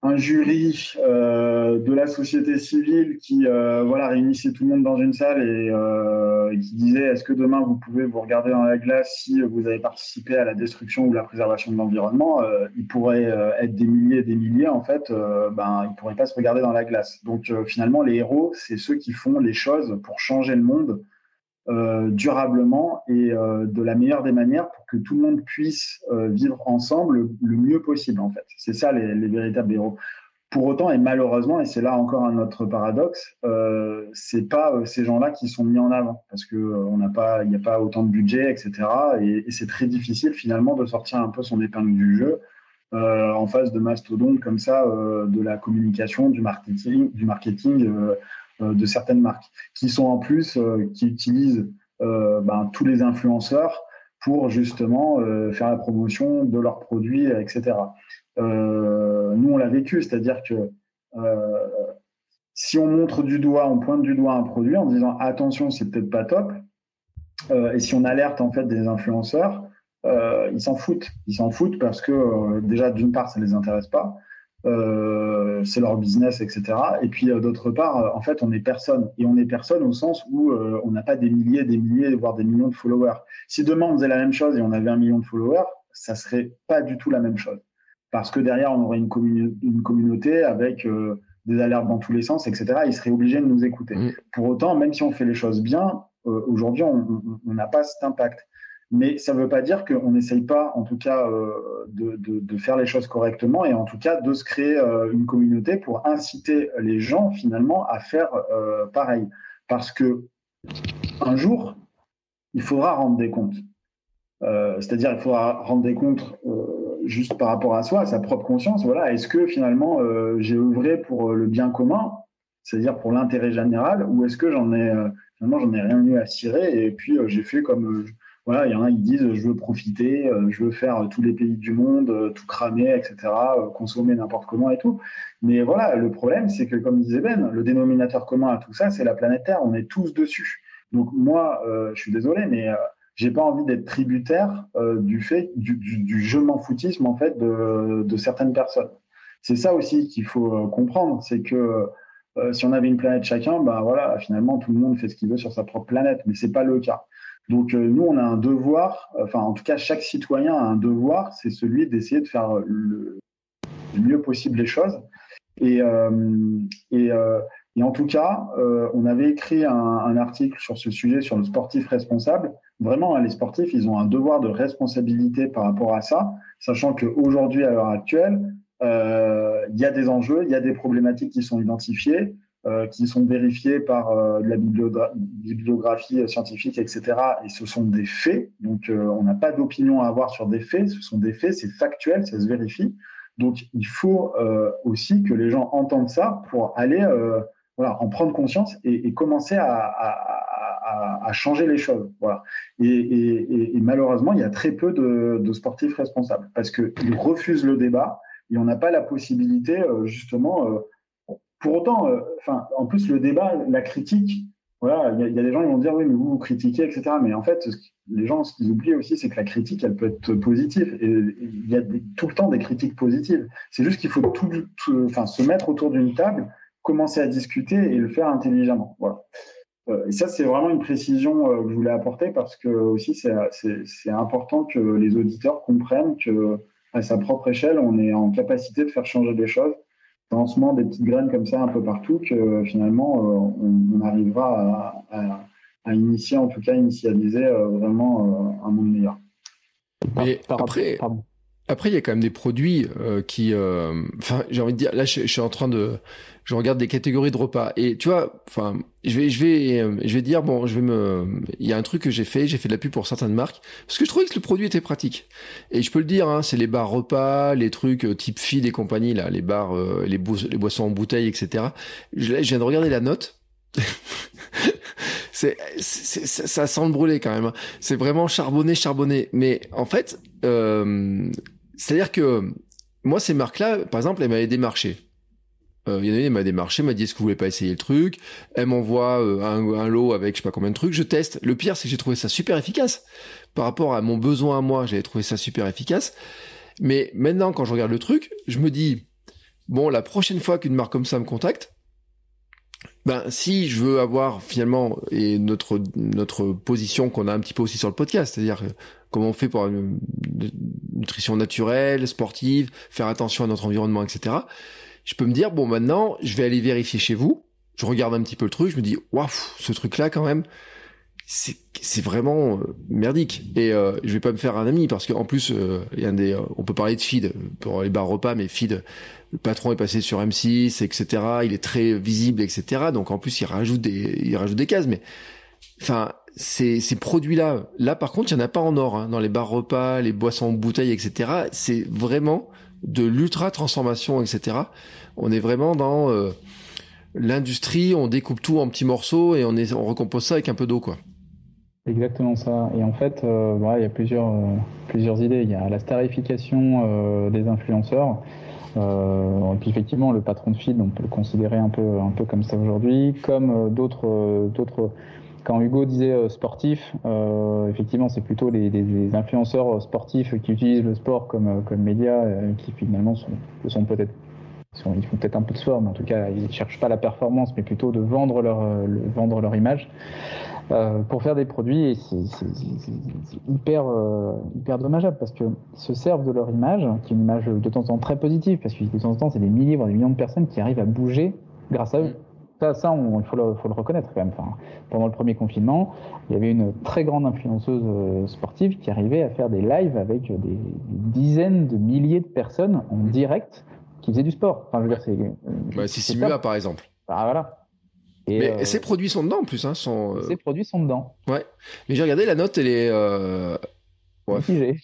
un jury euh, de la société civile qui euh, voilà réunissait tout le monde dans une salle et, euh, qui disait est-ce que demain vous pouvez vous regarder dans la glace si vous avez participé à la destruction ou la préservation de l'environnement il pourrait être des milliers et des milliers en fait ben ils pourraient pas se regarder dans la glace. Donc finalement les héros c'est ceux qui font les choses pour changer le monde euh, durablement et euh, de la meilleure des manières pour que tout le monde puisse euh, vivre ensemble le, mieux possible en fait. C'est ça les, les, véritables héros. Pour autant et malheureusement, et c'est là encore un autre paradoxe, c'est pas ces gens-là qui sont mis en avant parce que on n'a pas, il n'y a pas autant de budget, etc. Et, c'est très difficile finalement de sortir un peu son épingle du jeu. en face de mastodontes comme ça, de la communication, du marketing, du marketing de certaines marques, qui sont en plus, euh, qui utilisent euh, ben, tous les influenceurs pour justement faire la promotion de leurs produits, etc. nous, on l'a vécu, c'est-à-dire que si on montre du doigt, on pointe du doigt un produit en disant attention, c'est peut-être pas top, et si on alerte en fait des influenceurs, ils s'en foutent. Ils s'en foutent parce que déjà d'une part, ça les intéresse pas, euh, c'est leur business, etc. Et puis euh, d'autre part, euh, en fait, on est personne. Et on est personne au sens où on n'a pas des milliers, des milliers, voire des millions de followers. Si demain on faisait la même chose et on avait un million de followers, ça serait pas du tout la même chose. Parce que derrière, on aurait une, une communauté avec des alertes dans tous les sens, etc. Ils seraient obligés de nous écouter. Mmh. Pour autant, même si on fait les choses bien, aujourd'hui, on n'a pas cet impact. Mais ça ne veut pas dire qu'on n'essaye pas, en tout cas, euh, de, faire les choses correctement et en tout cas de se créer euh, une communauté pour inciter les gens finalement à faire euh, pareil. Parce que un jour, il faudra rendre des comptes. C'est-à-dire, il faudra rendre des comptes juste par rapport à soi, à sa propre conscience. Voilà, est-ce que finalement j'ai œuvré pour le bien commun, c'est-à-dire pour l'intérêt général, ou est-ce que j'en ai finalement j'en ai rien eu à cirer et puis j'ai fait comme voilà, il y en a, ils disent je veux profiter, euh, je veux faire tous les pays du monde, euh, tout cramer, etc., euh, consommer n'importe comment et tout. Mais voilà, le problème, c'est que comme disait Ben, le dénominateur commun à tout ça, c'est la planète Terre. On est tous dessus. Donc moi, je suis désolé, mais j'ai pas envie d'être tributaire du fait du, du, je m'en foutisme en fait de, de certaines personnes. C'est ça aussi qu'il faut comprendre, c'est que si on avait une planète chacun, ben voilà, finalement tout le monde fait ce qu'il veut sur sa propre planète, mais c'est pas le cas. Donc euh, nous, on a un devoir, enfin en tout cas chaque citoyen a un devoir, c'est celui d'essayer de faire le, mieux possible les choses. Et, euh, euh, et, en tout cas, on avait écrit un, article sur ce sujet, sur le sportif responsable. Vraiment, hein, les sportifs, ils ont un devoir de responsabilité par rapport à ça, sachant qu'aujourd'hui, à l'heure actuelle, il y a des enjeux, il y a des problématiques qui sont identifiées. Euh, qui sont vérifiés par euh, la bibliographie scientifique, etc. Et ce sont des faits. Donc, euh, on n'a pas d'opinion à avoir sur des faits. Ce sont des faits, c'est factuel, ça se vérifie. Donc, il faut aussi que les gens entendent ça pour aller voilà, en prendre conscience et, commencer à, changer les choses. Et, malheureusement, il y a très peu de, de sportifs responsables parce qu'ils refusent le débat et on n'a pas la possibilité, justement, pour autant, euh, en plus, le débat, la critique, voilà, il y, a des gens qui vont dire oui, mais vous, vous critiquez, etc. Mais en fait, les gens, ce qu'ils oublient aussi, c'est que la critique, elle peut être positive. Et il y a tout le temps des critiques positives. C'est juste qu'il faut se mettre autour d'une table, commencer à discuter et le faire intelligemment. Voilà. Euh, et ça, c'est vraiment une précision euh, que je voulais apporter parce que aussi, c'est important que les auditeurs comprennent que à sa propre échelle, on est en capacité de faire changer des choses lancement des petites graines comme ça un peu partout que finalement euh, on, arrivera à, initier, en tout cas initialiser euh, vraiment euh, un monde meilleur. Mais après, après, il y a quand même des produits euh, qui, euh, enfin, j'ai envie de dire, là, je, suis en train de, je regarde des catégories de repas et tu vois, enfin, je vais, je vais, euh, je vais dire, bon, je vais me, il y a un truc que j'ai fait, j'ai fait de la pub pour certaines marques parce que je trouvais que le produit était pratique et je peux le dire, hein, c'est les bars repas, les trucs type feed et compagnie là, les bars, les, les boissons en bouteille, etc. Je, je viens de regarder la note. c'est, ça sent le brûler quand même. Hein. C'est vraiment charbonné, charbonné. Mais en fait, euh, c'est-à-dire que moi, ces marques-là, par exemple, elles m'avaient démarché. Euh, il y en a une, elle m'a démarché, m'a dit est-ce que vous voulez pas essayer le truc? Elle m'envoie euh, un, lot avec je sais pas combien de trucs, je teste. Le pire, c'est que j'ai trouvé ça super efficace. Par rapport à mon besoin à moi, j'avais trouvé ça super efficace. Mais maintenant, quand je regarde le truc, je me dis, bon, la prochaine fois qu'une marque comme ça me contacte, ben si je veux avoir finalement et notre notre position qu'on a un petit peu aussi sur le podcast, c'est-à-dire comment on fait pour une nutrition naturelle, sportive, faire attention à notre environnement, etc. Je peux me dire bon maintenant je vais aller vérifier chez vous, je regarde un petit peu le truc, je me dis waouh ce truc là quand même c'est vraiment euh, merdique et euh, je vais pas me faire un ami parce qu'en plus euh, y a des on peut parler de feed pour les bars repas mais feed le patron est passé sur M6 etc il est très visible etc donc en plus il rajoute des il rajoute des cases mais enfin ces, ces produits-là, là par contre, il n'y en a pas en or, hein, dans les bars repas, les boissons en bouteille, etc. C'est vraiment de l'ultra transformation, etc. On est vraiment dans euh, l'industrie, on découpe tout en petits morceaux et on, est, on recompose ça avec un peu d'eau, quoi. Exactement ça. Et en fait, euh, il y a plusieurs, euh, plusieurs idées. Il y a la starification des influenceurs. et puis effectivement, le patron de feed, on peut le considérer un peu, un peu comme ça aujourd'hui, comme d'autres, d'autres quand Hugo disait euh, sportif, euh, effectivement, c'est plutôt les, influenceurs sportifs qui utilisent le sport comme, euh, comme média, qui finalement sont, sont peut-être ils font peut-être un peu de sport, mais en tout cas, ils ne cherchent pas la performance, mais plutôt de vendre leur, vendre leur image pour faire des produits. Et c'est hyper, hyper dommageable parce que se servent de leur image, qui est une image de temps en temps très positive, parce que de temps en temps, c'est des milliers, voire des millions de personnes qui arrivent à bouger grâce à eux. Ça, ça il faut le, faut le, reconnaître quand même. Enfin, pendant le premier confinement, il y avait une très grande influenceuse euh, sportive qui arrivait à faire des lives avec des, dizaines de milliers de personnes en mmh. direct qui faisaient du sport. Enfin, je veux dire, c'est. Euh, bah, Simula, par exemple. Ah, voilà. Et Mais ces produits sont dedans en plus. Hein, sont, Ces produits sont dedans. Ouais. Mais j'ai regardé la note, elle est. Euh... Ouais.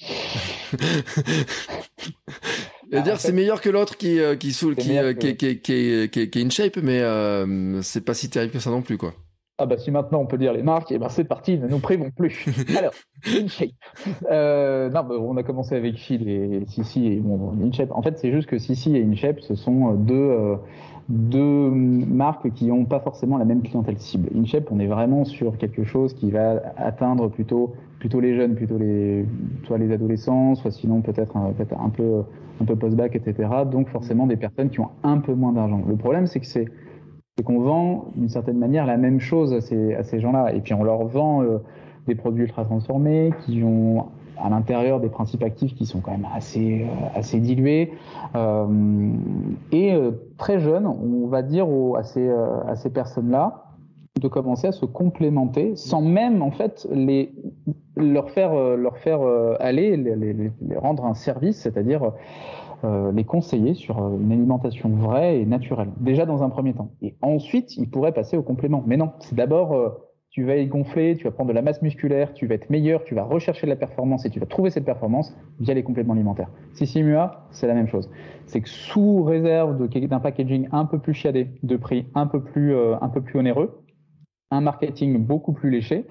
dire c'est meilleur que l'autre qui euh, qui, qui, qui, qui, qui, qui, qui, est in shape, mais euh, c'est pas si terrible que ça non plus, quoi. Ah bah si maintenant on peut dire les marques, et eh ben c'est parti, ne nous privons plus. Alors, InShape. Euh, non, bah, on a commencé avec Phil et Sissi et bon, InShape. En fait, c'est juste que Sissi et InShape, ce sont euh, deux, euh, deux marques qui n'ont pas forcément la même clientèle cible. InShape, on est vraiment sur quelque chose qui va atteindre plutôt, plutôt les jeunes, plutôt les, soit les adolescents, soit sinon peut-être un, peu, un peu post-bac, etc. Donc forcément des personnes qui ont un peu moins d'argent. Le problème, c'est que c'est qu'on vend d'une certaine manière la même chose à ces, ces gens-là. Et puis on leur vend euh, des produits ultra transformés qui ont à l'intérieur des principes actifs qui sont quand même assez, euh, dilués. Euh, et euh, très jeune, on va dire aux, à ces, personnes-là de commencer à se complémenter sans même en fait les, leur faire, leur faire aller, les rendre un service, c'est-à-dire les conseiller sur une alimentation vraie et naturelle, déjà dans un premier temps. Et ensuite, ils pourraient passer au complément. Mais non, c'est d'abord tu vas y gonfler, tu vas prendre de la masse musculaire, tu vas être meilleur, tu vas rechercher de la performance et tu vas trouver cette performance via les compléments alimentaires. Sissimua, c'est la même chose. C'est que sous réserve d'un packaging un peu plus chiadé, de prix un peu plus, euh, un peu plus onéreux, un marketing beaucoup plus léché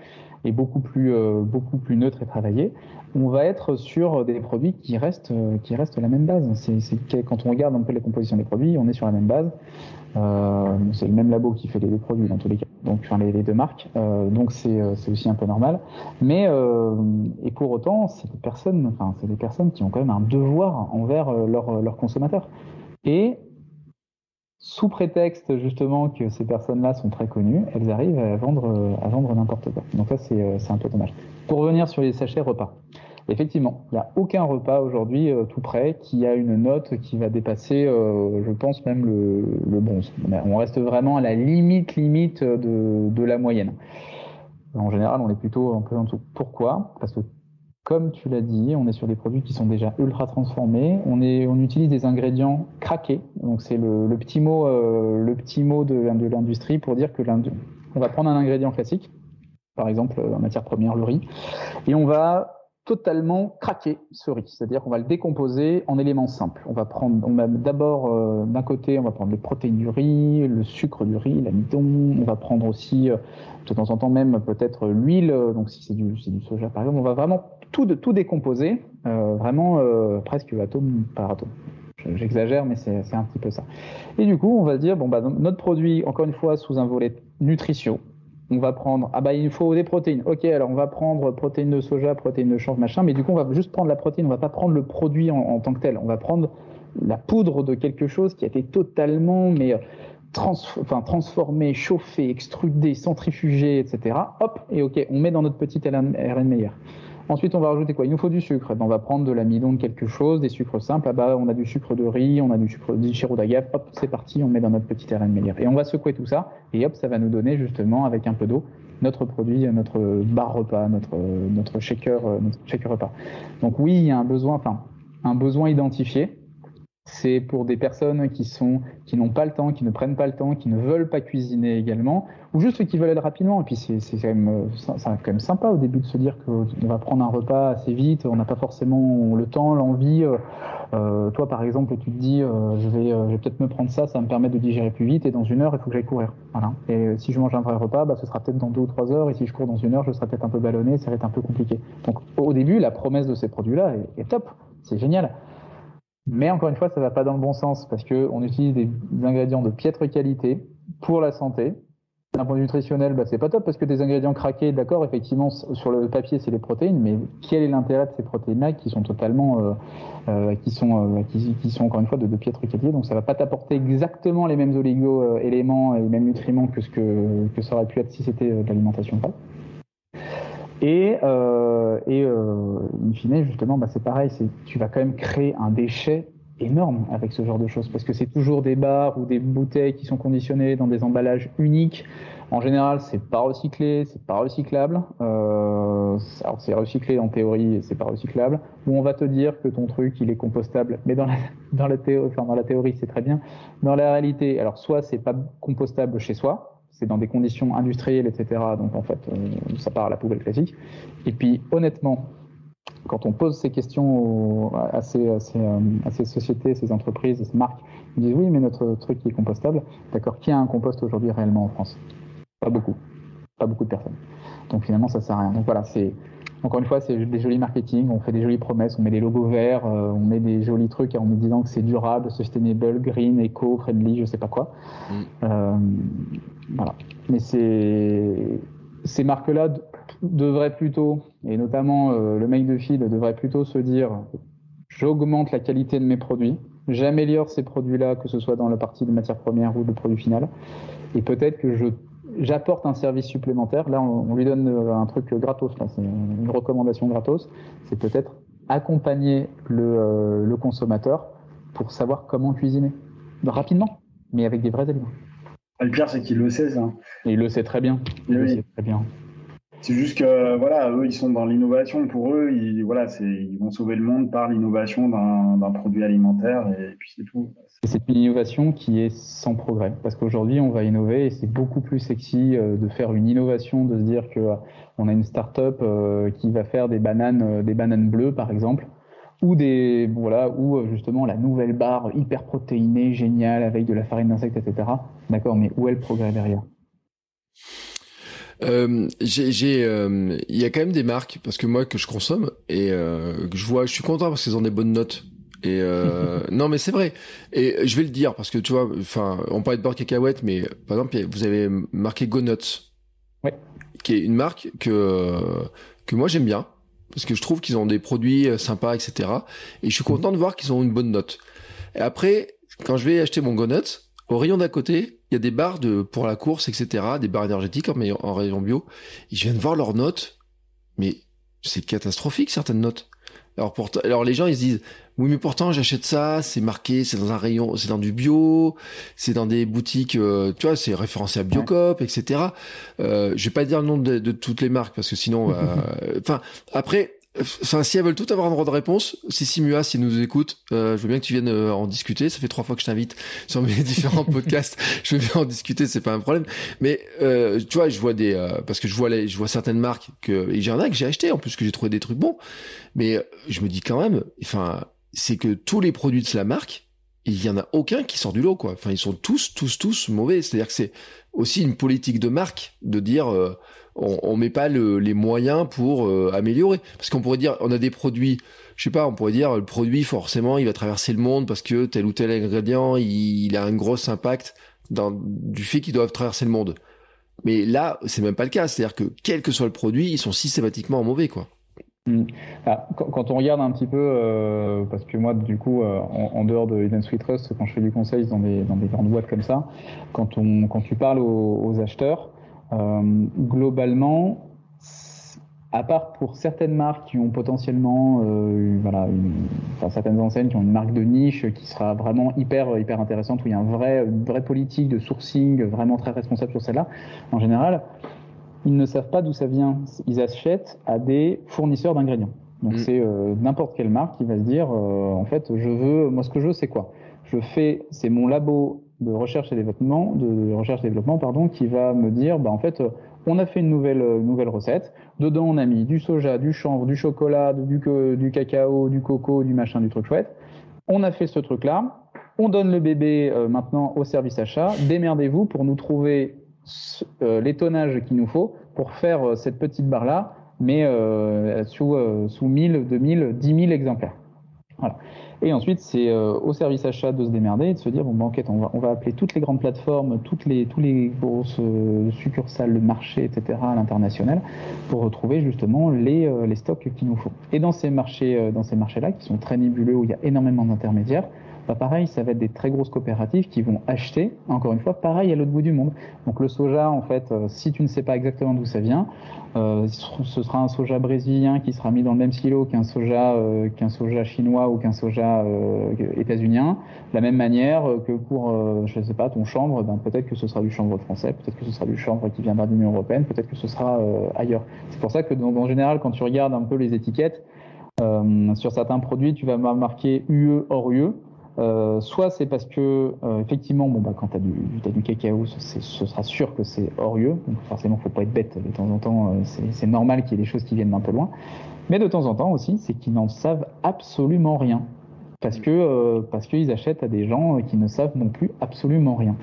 et beaucoup plus, euh, beaucoup plus neutre et travaillé, on va être sur des produits qui restent, euh, qui restent la même base. C'est quand on regarde un peu les compositions des produits, on est sur la même base. Euh, c'est le même labo qui fait les deux produits dans tous les cas, donc enfin les, deux marques, euh, donc euh, c'est aussi un peu normal. Mais et pour autant, c'est des personnes, enfin c'est des personnes qui ont quand même un devoir envers leurs consommateurs. Et sous prétexte justement que ces personnes-là sont très connues, elles arrivent à vendre n'importe quoi. Donc ça c'est un peu dommage. Pour revenir sur les sachets repas. Effectivement, il n'y a aucun repas aujourd'hui euh, tout prêt qui a une note qui va dépasser, euh, je pense même le, le, bronze. On reste vraiment à la limite limite de, de, la moyenne. En général, on est plutôt un peu en dessous. Pourquoi? Parce que comme tu l'as dit, on est sur des produits qui sont déjà ultra transformés. On, est, on utilise des ingrédients craqués. Donc c'est le, petit mot, euh, le petit mot de, de l'industrie pour dire que on va prendre un ingrédient classique, par exemple en matière première le riz, et on va totalement craquer ce riz, c'est-à-dire qu'on va le décomposer en éléments simples. On va prendre, d'abord euh, d'un côté, on va prendre les protéines du riz, le sucre du riz, l'amidon. On va prendre aussi euh, de temps en temps même peut-être l'huile. Donc si c'est du, du soja par exemple, on va vraiment tout, de, tout décomposer, euh, vraiment euh, presque atome par atome. J'exagère, mais c'est un petit peu ça. Et du coup, on va dire bon bah notre produit, encore une fois, sous un volet nutrition, on va prendre, ah bah il faut des protéines. Ok, alors on va prendre protéines de soja, protéines de chanvre, machin, mais du coup on va juste prendre la protéine, on va pas prendre le produit en, tant que tel. On va prendre la poudre de quelque chose qui a été totalement, mais trans, enfin, transformé, chauffé, extrudé, centrifugé, etc. Hop, et ok, on met dans notre petite RN meilleur. Ensuite, on va rajouter quoi? Il nous faut du sucre. Ben, on va prendre de l'amidon de quelque chose, des sucres simples. Ah bah, on a du sucre de riz, on a du sucre de sirop d'agave. Hop, c'est parti, on met dans notre petit RN meilleur. Et on va secouer tout ça. Et hop, ça va nous donner justement, avec un peu d'eau, notre produit, notre bar repas, notre, notre shaker, notre shaker repas. Donc oui, il y a un besoin, enfin, un besoin identifié c'est pour des personnes qui sont qui n'ont pas le temps, qui ne prennent pas le temps, qui ne veulent pas cuisiner également, ou juste qui veulent aller rapidement. Et puis c'est quand même quand même sympa au début de se dire qu'on va prendre un repas assez vite, on n'a pas forcément le temps, l'envie. Euh, euh toi par exemple, tu te dis euh, je vais euh, vais peut-être me prendre ça, ça me permettre de digérer plus vite. Et dans une heure, il faut que j'aille courir. Voilà. Et si je mange un vrai repas, bah, ce sera peut-être dans deux ou trois heures. Et si je cours dans une heure, je serai peut-être un peu ballonné, ça va être un peu compliqué. Donc au début, la promesse de ces produits-là est, est top, c'est génial. Mais encore une fois, ça va pas dans le bon sens parce que on utilise des ingrédients de piètre qualité pour la santé. D'un point de vue nutritionnel, bah, c'est pas top parce que des ingrédients craqués, d'accord, effectivement, sur le papier, c'est les protéines, mais quel est l'intérêt de ces protéines-là qui sont totalement, euh, euh, qui sont, euh, qui, sont encore une fois de, piètre qualité, donc ça va pas t'apporter exactement les mêmes oligo-éléments et les mêmes nutriments que ce que, que ça aurait pu être si c'était de l'alimentation. Et, euh, et euh, in fine, justement, bah, c'est pareil, tu vas quand même créer un déchet énorme avec ce genre de choses parce que c'est toujours des bars ou des bouteilles qui sont conditionnées dans des emballages uniques. En général, c'est pas recyclé, c'est pas recyclable. Euh, alors c'est recyclé en théorie, c'est pas recyclable. Ou on va te dire que ton truc il est compostable, mais dans la dans la théorie, enfin dans la théorie c'est très bien. Dans la réalité, alors soit c'est pas compostable chez soi, c'est dans des conditions industrielles, etc. Donc en fait, ça part à la poubelle classique. Et puis honnêtement, quand on pose ces questions à, ces, euh, à, ces, sociétés, ces entreprises, ces marques, ils disent oui, mais notre truc est compostable. D'accord, qui a un compost aujourd'hui réellement en France? Pas beaucoup. Pas beaucoup de personnes. Donc finalement, ça sert à rien. Donc voilà, c'est encore une fois, c'est des jolis marketing, on fait des jolies promesses, on met des logos verts, euh, on met des jolis trucs en nous disant que c'est durable, sustainable, green, eco, friendly, je sais pas quoi. Mm. Euh, voilà. Mais ces marques-là devraient plutôt, et notamment euh, le make de feed devrait plutôt se dire j'augmente la qualité de mes produits, j'améliore ces produits-là, que ce soit dans la partie de matière première ou de produit final, et peut-être que je j'apporte un service supplémentaire. Là, on, lui donne euh, un truc gratos. c'est une recommandation gratos. C'est peut-être accompagner le, euh, le, consommateur pour savoir comment cuisiner rapidement, mais avec des vrais aliments. Le pire, c'est qu'il le sait, ça. Et il le sait très bien. Il le sait très bien. C'est juste que voilà, eux, ils sont dans l'innovation. Pour eux, ils, voilà, ils vont sauver le monde par l'innovation d'un, produit alimentaire et puis c'est tout. C'est une innovation qui est sans progrès parce qu'aujourd'hui, on va innover et c'est beaucoup plus sexy euh, de faire une innovation, de se dire que euh, a une start-up euh, qui va faire des bananes, des bananes bleues par exemple, ou des voilà, ou justement la nouvelle barre hyper protéinée, géniale avec de la farine d'insectes, etc. D'accord, mais où est le progrès derrière? Euh, j'ai, euh, il y a quand même des marques parce que moi que je consomme et euh, que je vois, je suis content parce qu'ils ont des bonnes notes. Et euh, non, mais c'est vrai. Et je vais le dire parce que tu vois, enfin, on parlait de beurre cacahuète, mais par exemple, vous avez marqué Go Nuts, ouais. qui est une marque que que moi j'aime bien parce que je trouve qu'ils ont des produits sympas, etc. Et je suis content de voir qu'ils ont une bonne note. Et après, quand je vais acheter mon Go Nuts, au rayon d'à côté, il y a des barres de pour la course, etc., des barres énergétiques en, en rayon bio. Et je viens de voir leurs notes, mais c'est catastrophique certaines notes. Alors pourtant, alors les gens ils se disent oui mais pourtant j'achète ça, c'est marqué, c'est dans un rayon, c'est dans du bio, c'est dans des boutiques, euh, tu vois, c'est référencé à Biocop, etc. Euh, je vais pas dire le nom de, toutes les marques parce que sinon, euh, enfin après Enfin, si elles veulent tout avoir un droit de réponse, si Simua, si nous écoute, euh, je veux bien que tu viennes euh, en discuter. Ça fait trois fois que je t'invite sur mes différents podcasts. Je veux bien en discuter, c'est pas un problème. Mais euh, tu vois, je vois des, euh, parce que je vois les, je vois certaines marques que, et j'en ai que j'ai acheté en plus que j'ai trouvé des trucs bons. Mais je me dis quand même, enfin, c'est que tous les produits de la marque, il y en a aucun qui sort du lot, quoi. Enfin, ils sont tous, tous, tous mauvais. C'est-à-dire que c'est aussi une politique de marque de dire on, on met pas le, les moyens pour euh, améliorer. Parce qu'on pourrait dire, on a des produits, je sais pas, on pourrait dire le produit forcément il va traverser le monde parce que tel ou tel ingrédient il, a un gros impact dans, du fait qu'ils doivent traverser le monde. Mais là, c'est même pas le cas. C'est-à-dire que quel que soit le produit, ils sont systématiquement mauvais, quoi. Mmh. Ah, quand, on regarde un petit peu, euh, parce que moi, du coup, euh, en, dehors de Eden Sweet Trust, quand je fais du conseil dans des, dans des grandes boîtes comme ça, quand, on, quand tu parles aux, aux acheteurs, globalement, à part pour certaines marques qui ont potentiellement, euh, voilà, enfin, certaines enseignes qui ont une marque de niche qui sera vraiment hyper hyper intéressante où il y a un vrai, une vraie politique de sourcing vraiment très responsable sur celle-là. En général, ils ne savent pas d'où ça vient. Ils achètent à des fournisseurs d'ingrédients. Donc mm. c'est euh, n'importe quelle marque qui va se dire, en fait, je veux, moi ce que je veux, c'est quoi? Je fais, c'est mon labo de recherche et développement, de recherche développement, pardon, qui va me dire, bah, en fait, on a fait une nouvelle, recette. Dedans, on a mis du soja, du chanvre, du chocolat, du, du cacao, du coco, du machin, du truc chouette. On a fait ce truc-là. On donne le bébé euh, maintenant au service achat. Démerdez-vous pour nous trouver euh, les tonnages qu'il nous faut pour faire euh, cette petite barre-là, mais sous, sous 1000, 2000, 10 000 exemplaires. Voilà. Et ensuite, c'est euh, au service achat de se démerder et de se dire bon, banquette, on va, appeler toutes les grandes plateformes, toutes les, tous les grosses euh, succursales, le marché, etc. à l'international pour retrouver justement les, euh, les stocks qu'il nous faut. Et dans ces marchés, dans ces marchés-là, qui sont très nébuleux où il y a énormément d'intermédiaires, bah pareil, ça va être des très grosses coopératives qui vont acheter, encore une fois, pareil à l'autre bout du monde. Donc le soja, en fait, euh, si tu ne sais pas exactement d'où ça vient, euh, ce sera un soja brésilien qui sera mis dans le même silo qu'un soja, euh, qu'un soja chinois ou qu'un soja états-unien. De la même manière que pour, je ne sais pas, ton chanvre, ben, peut-être que ce sera du chanvre français, peut-être que ce sera du chanvre qui viendra de l'Union européenne, peut-être que ce sera ailleurs. C'est pour ça que, dans, en général, quand tu regardes un peu les étiquettes, sur certains produits, tu vas marquer UE hors UE. Euh, soit c'est parce que euh, effectivement, bon bah quand du, as du cacao, ce sera sûr que c'est hors lieu. Donc forcément, faut pas être bête. De temps en temps, euh, c'est normal qu'il y ait des choses qui viennent d'un peu loin. Mais de temps en temps aussi, c'est qu'ils n'en savent absolument rien. Parce que euh, parce qu'ils achètent à des gens qui ne savent non plus absolument rien.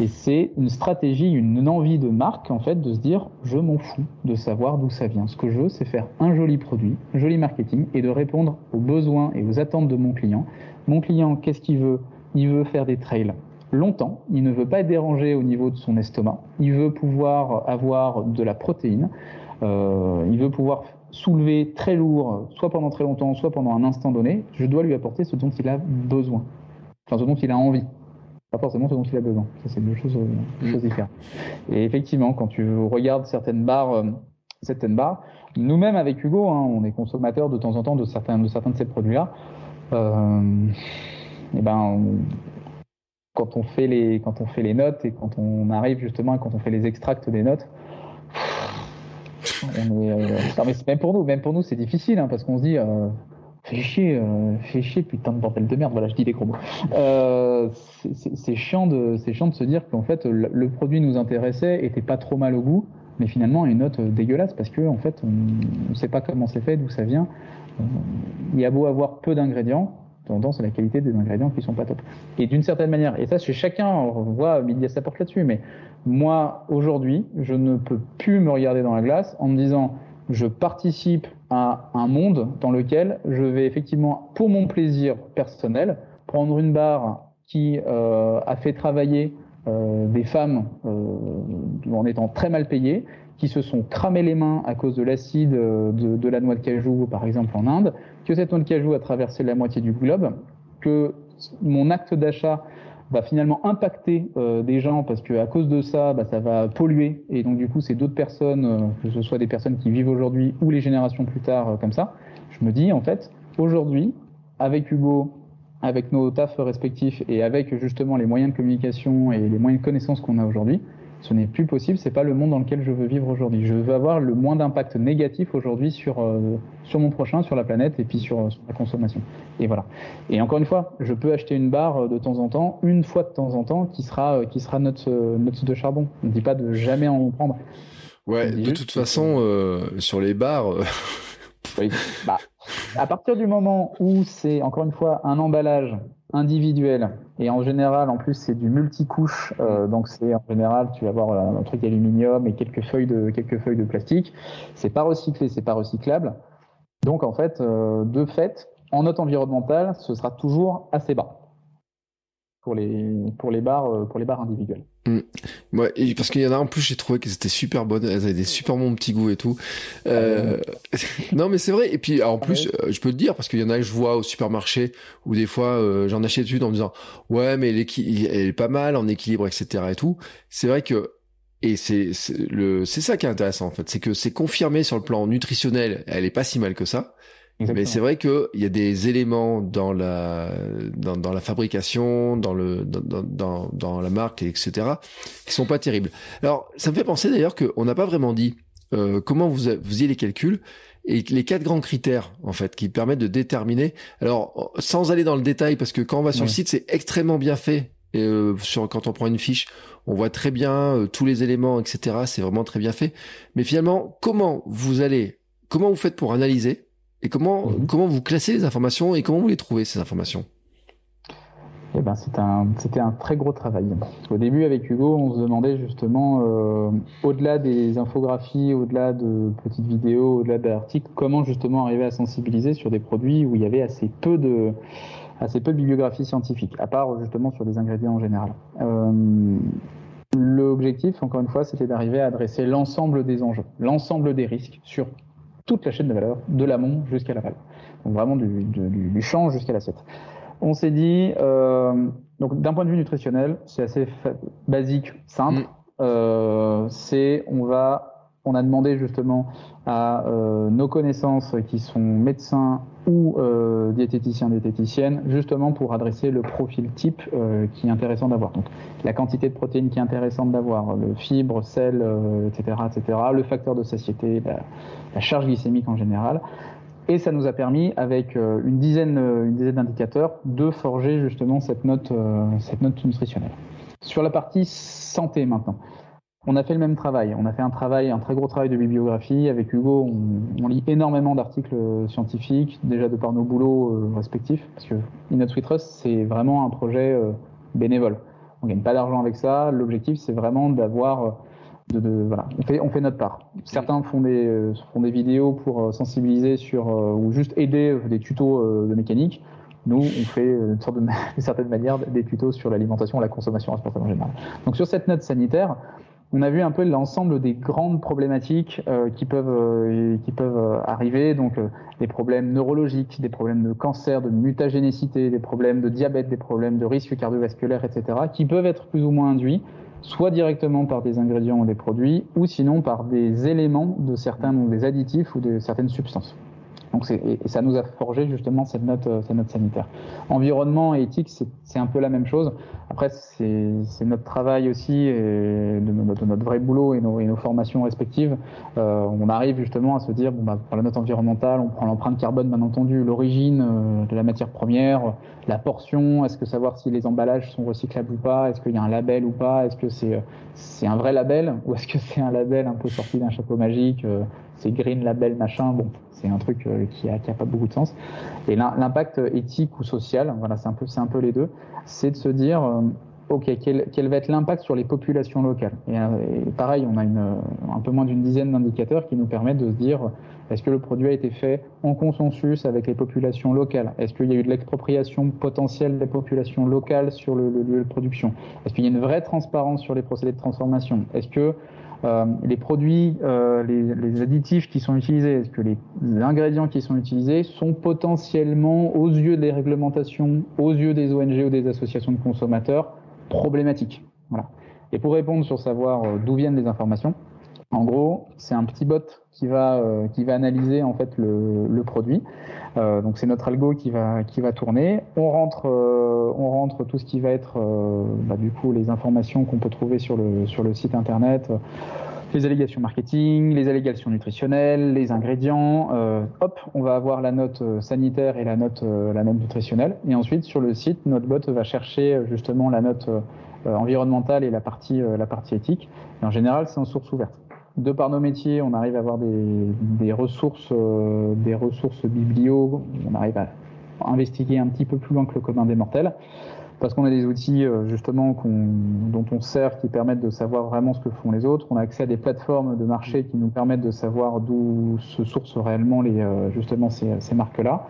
Et c'est une stratégie, une envie de marque en fait de se dire je m'en fous de savoir d'où ça vient. Ce que je veux, c'est faire un joli produit, un joli marketing et de répondre aux besoins et aux attentes de mon client mon client, qu'est-ce qu'il veut? Il veut faire des trails. Longtemps, il ne veut pas être dérangé au niveau de son estomac, il veut pouvoir avoir de la protéine, euh, il veut pouvoir soulever très lourd, soit pendant très longtemps, soit pendant un instant donné, je dois lui apporter ce dont il a besoin, enfin ce dont il a envie. Pas forcément ce dont il a besoin. Ça, c'est deux choses, deux choses différentes. Et effectivement, quand tu regardes certaines barres, euh, certaines barres, nous-mêmes avec Hugo, hein, on est consommateurs de temps en temps de certains de, certains de ces produits-là et euh, eh ben, quand on fait les quand on fait les notes et quand on arrive justement quand on fait les extracts des notes, on euh, même pour nous, même pour nous, c'est difficile hein, parce qu'on se dit. Euh, fais chier, euh, fais chier, putain de bordel de merde. Voilà, je dis des gros mots. C'est chiant de, c'est chiant de se dire qu'en fait le, le, produit nous intéressait, était pas trop mal au goût, mais finalement une note dégueulasse parce que en fait on ne sait pas comment c'est fait, d'où ça vient il y a beau avoir peu d'ingrédients, tendance à la qualité des ingrédients qui sont pas top. Et d'une certaine manière, et ça chez chacun, on voit midi à sa porte là-dessus, mais moi aujourd'hui, je ne peux plus me regarder dans la glace en me disant je participe à un monde dans lequel je vais effectivement, pour mon plaisir personnel, prendre une barre qui euh, a fait travailler euh, des femmes euh, en étant très mal payées qui se sont cramés les mains à cause de l'acide euh, de, la noix de cajou, par exemple en Inde, que cette noix de cajou a traversé la moitié du globe, que mon acte d'achat va finalement impacter euh, des gens parce que à cause de ça, bah, ça va polluer et donc du coup c'est d'autres personnes, euh, que ce soit des personnes qui vivent aujourd'hui ou les générations plus tard comme ça. Je me dis en fait aujourd'hui avec Hugo, avec nos tafs respectifs et avec justement les moyens de communication et les moyens de connaissance qu'on a aujourd'hui, ce n'est plus possible, c'est pas le monde dans lequel je veux vivre aujourd'hui. Je veux avoir le moins d'impact négatif aujourd'hui sur, euh, sur mon prochain, sur la planète et puis sur, sur, la consommation. Et voilà. Et encore une fois, je peux acheter une barre euh, de temps en temps, une fois de temps en temps, qui sera, qui sera notre, notre de charbon. On ne dit pas de jamais en prendre. Ouais, de toute façon, euh, sur les bars. oui, bah, à partir du moment où c'est, encore une fois, un emballage individuel et en général, en plus, c'est du multicouche, euh, donc c'est en général, tu vas avoir un, truc d'aluminium et quelques feuilles de quelques feuilles de plastique. C'est pas recyclé, c'est pas recyclable. Donc en fait, euh, de fait, en note environnementale, ce sera toujours assez bas pour les pour les bars euh, pour les bars individuels. Mm. Ouais, parce qu'il y en a en plus, j'ai trouvé qu'elles étaient super bonnes, elles avaient des super bons petits goûts et tout. Euh... non, mais c'est vrai. Et puis en plus, euh, je peux te dire parce qu'il y en a que je vois au supermarché où des fois euh, j'en achète une en me disant ouais, mais elle est pas mal en équilibre, etc. et tout. C'est vrai que et c'est le c'est ça qui est intéressant en fait, c'est que c'est confirmé sur le plan nutritionnel, elle est pas si mal que ça. Mais c'est vrai qu'il y a des éléments dans la dans, dans la fabrication, dans le dans, dans, dans, la marque, etc., qui sont pas terribles. Alors, ça me fait penser d'ailleurs qu'on n'a pas vraiment dit euh, comment vous vous faisiez les calculs et les quatre grands critères en fait qui permettent de déterminer. Alors, sans aller dans le détail, parce que quand on va sur le site, c'est extrêmement bien fait. Et euh, sur, quand on prend une fiche, on voit très bien euh, tous les éléments, etc. C'est vraiment très bien fait. Mais finalement, comment vous allez, comment vous faites pour analyser et comment, mhm. comment vous classez les informations et comment vous les trouvez, ces informations? Eh ben, c'était un, un, très gros travail. Au début, avec Hugo, on se demandait justement, euh, au-delà des infographies, au-delà de petites vidéos, au-delà d'articles, comment justement arriver à sensibiliser sur des produits où il y avait assez peu de, assez peu de bibliographie scientifique, à part justement sur des ingrédients en général. Euh, L'objectif, encore une fois, c'était d'arriver à adresser l'ensemble des enjeux, l'ensemble des risques sur toute la chaîne de valeur, de l'amont jusqu'à l'aval. Donc vraiment du, du, champ jusqu'à l'assiette. On s'est dit, euh, donc d'un point de vue nutritionnel, c'est assez basique, simple. Mm. Euh, c'est on va on a demandé justement à euh, nos connaissances qui sont médecins ou euh, diététiciens, diététiciennes, justement pour adresser le profil type euh, qui est intéressant d'avoir. Donc la quantité de protéines qui est intéressante d'avoir, le fibre, sel, etc., etc., le facteur de satiété, la, charge glycémique en général. Et ça nous a permis, avec une dizaine, une dizaine d'indicateurs, de forger justement cette note, cette note nutritionnelle. Sur la partie santé maintenant on a fait le même travail. On a fait un travail, un très gros travail de bibliographie. Avec Hugo, on, lit énormément d'articles scientifiques, déjà de par nos boulots euh, respectifs, parce que Inot Trust, c'est vraiment un projet euh, bénévole. On gagne pas d'argent avec ça. L'objectif, c'est vraiment d'avoir euh, voilà, on fait, notre part. Certains font des, vidéos pour sensibiliser sur ou juste aider des tutos de mécanique. Nous, on fait une certaine manière des tutos sur l'alimentation la consommation responsable en général. Donc sur cette note sanitaire, on a vu un peu l'ensemble des grandes problématiques euh, qui peuvent euh, qui peuvent euh, arriver, donc des problèmes neurologiques, des problèmes de cancer, de mutagénécité, des problèmes de diabète, des problèmes de risque cardiovasculaire, etc., qui peuvent être plus ou moins induits, soit directement par des ingrédients ou des produits, ou sinon par des éléments de certains, donc des additifs ou de certaines substances. Donc et, ça nous a forgé justement cette note, euh, sanitaire. Environnement et éthique, c'est un peu la même chose. Après, c'est notre travail aussi, et de, notre, vrai boulot et nos, formations respectives. Euh, on arrive justement à se dire, bon, bah, pour la note environnementale, on prend l'empreinte carbone, bien entendu, l'origine euh, de la matière première, la portion, est-ce que savoir si les emballages sont recyclables ou pas, est-ce qu'il y a un label ou pas, est-ce que c'est un vrai label ou est-ce que c'est un label un peu sorti d'un chapeau magique, c'est green label machin, bon, c'est un truc euh, qui a, qui a pas beaucoup de sens. Et l'impact éthique ou social, voilà, c'est un peu, c'est un peu les deux, c'est de se dire, euh, ok, quel, va être l'impact sur les populations locales? Et, euh, pareil, on a une, un peu moins d'une dizaine d'indicateurs qui nous permettent de se dire, est-ce que le produit a été fait en consensus avec les populations locales? Est-ce qu'il y a eu de l'expropriation potentielle des populations locales sur le, lieu de production? Est-ce qu'il y a une vraie transparence sur les procédés de transformation? Est-ce que euh, les produits, euh, les, additifs qui sont utilisés, est-ce que les, ingrédients qui sont utilisés sont potentiellement, aux yeux des réglementations, aux yeux des ONG ou des associations de consommateurs, problématiques Voilà. Et pour répondre sur savoir euh, d'où viennent les informations, En gros, c'est un petit bot qui va, va analyser en fait le, produit. donc c'est notre algo qui va, tourner. On rentre, on rentre tout ce qui va être bah, du coup les informations qu'on peut trouver sur le, site internet les allégations marketing, les allégations nutritionnelles, les ingrédients. Euh, hop, on va avoir la note euh, sanitaire et la note, euh, la note nutritionnelle. Et ensuite, sur le site, notre bot va chercher justement la note environnementale et la partie, la partie éthique. Et en général, c'est en source ouverte. De par nos métiers, on arrive à avoir des, ressources, biblio. On arrive à investiguer un petit peu plus loin que le commun des mortels parce qu'on a des outils euh, justement dont on sert qui permettent de savoir vraiment ce que font les autres. On a accès à des plateformes de marché qui nous permettent de savoir d'où se sourcent réellement euh, ces marques-là.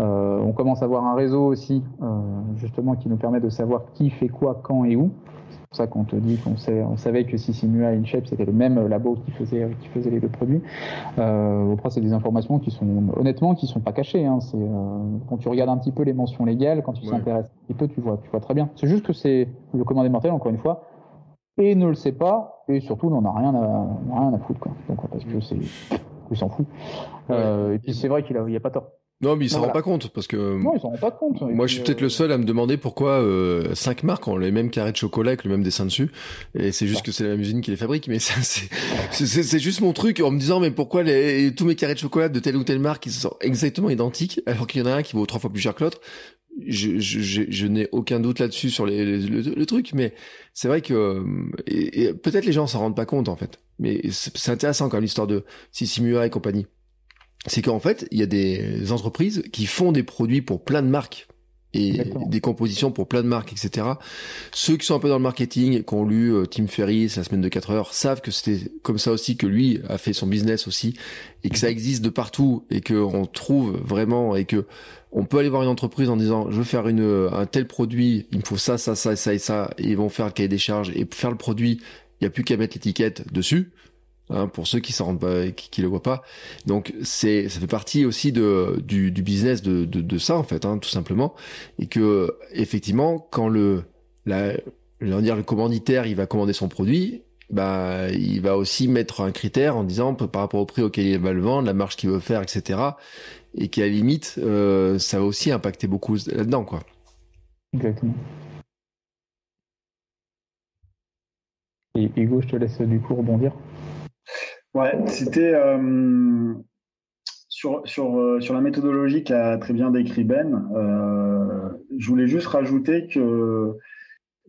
Euh, on commence à avoir un réseau aussi justement qui nous permet de savoir qui fait quoi, quand et où pour ça qu'on te dit qu'on on savait que si Simula et InShape c'était le même labo qui faisait, qui faisait les deux produits. Euh, après, c'est des informations qui sont honnêtement qui sont pas cachées. Hein. C'est euh, quand tu regardes un petit peu les mentions légales, quand tu t'intéresses un petit peu, tu vois, tu vois très bien. C'est juste que c'est le commandé mortel encore une fois et ne le sait pas et surtout n'en a rien à rien à foutre quoi. Donc parce que c'est il s'en fout. Euh, et puis c'est vrai qu'il a, il y a pas tort. Non, mais il s'en rend pas compte parce que. Non, il s'en rend pas compte. Moi, je suis peut-être le euh, seul à me demander pourquoi euh, cinq marques ont les mêmes carrés de chocolat avec le même dessin dessus. Et c'est juste que c'est la même usine qui les fabrique. Mais ça, c'est, juste mon truc en me disant, mais pourquoi les, tous mes carrés de chocolat de telle ou telle marque ils sont exactement identiques alors qu'il y en a un qui vaut trois fois plus cher que l'autre. Je, je, je, n'ai aucun doute là-dessus sur les, le, truc, mais c'est vrai que et, peut-être les gens s'en rendent pas compte en fait. Mais c'est intéressant quand même l'histoire de Sissimua et compagnie c'est qu'en fait, il y a des entreprises qui font des produits pour plein de marques et des compositions pour plein de marques, etc. Ceux qui sont un peu dans le marketing, qui ont lu euh, Tim Ferriss, la semaine de 4 heures, savent que c'était comme ça aussi que lui a fait son business aussi, et que ça mhm. existe de partout, et que on trouve vraiment, et que on peut aller voir une entreprise en disant, je veux faire une, un tel produit, il me faut ça, ça, ça, ça et ça, et ils vont faire le cahier des charges, et faire le produit, il n'y a plus qu'à mettre l'étiquette dessus. Hein, pour ceux qui s'en rendent pas, qui, le voient pas. Donc c'est, ça fait partie aussi de du, business de, ça en fait, hein, tout simplement, et que effectivement quand le dire le commanditaire il va commander son produit, bah il va aussi mettre un critère en disant par rapport au prix auquel il va le vendre, la marge qu'il veut faire, etc. Et qu'à la limite euh, ça va aussi impacter beaucoup là-dedans quoi. Exactement. Et Hugo, je te laisse du coup rebondir. Ouais, c'était euh, sur, sur, euh, sur la méthodologie qu'a très bien décrit Ben. Euh, je voulais juste rajouter que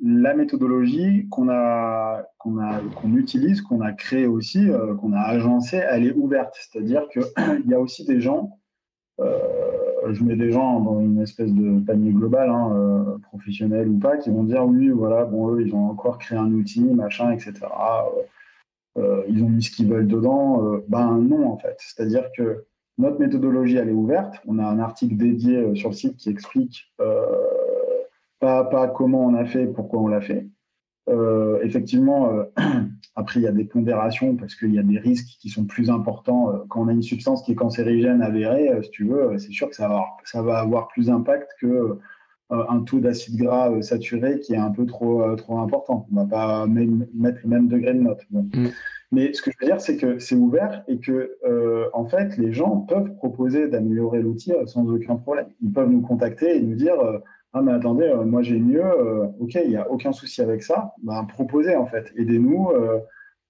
la méthodologie qu'on a qu'on a qu'on utilise, qu'on a créée aussi, qu'on a agencée, elle est ouverte. C'est-à-dire qu'il y a aussi des gens, je mets des gens dans une espèce de panier global, hein, professionnel ou pas, qui vont dire oui, voilà, bon eux ils ont encore créé un outil, machin, etc. Euh, ils ont mis ce qu'ils veulent dedans. Euh, ben non, en fait. C'est-à-dire que notre méthodologie, elle est ouverte. On a un article dédié euh, sur le site qui explique pas à pas comment on a fait, pourquoi on l'a fait. Effectivement, après, il y a des pondérations parce qu'il y a des risques qui sont plus importants. quand on a une substance qui est cancérigène avérée, si tu veux, c'est sûr que ça va ça va avoir plus d'impact que un taux d'acide gras euh, saturé qui est un peu trop, euh, trop important. On ne va pas mettre le même degré de note. Mm. Mais ce que je veux dire, c'est que c'est ouvert et que, euh, en fait, les gens peuvent proposer d'améliorer l'outil sans aucun problème. Ils peuvent nous contacter et nous dire Ah, mais attendez, moi j'ai mieux, ok, il n'y a aucun souci avec ça. Ben, proposez, en fait, aidez-nous,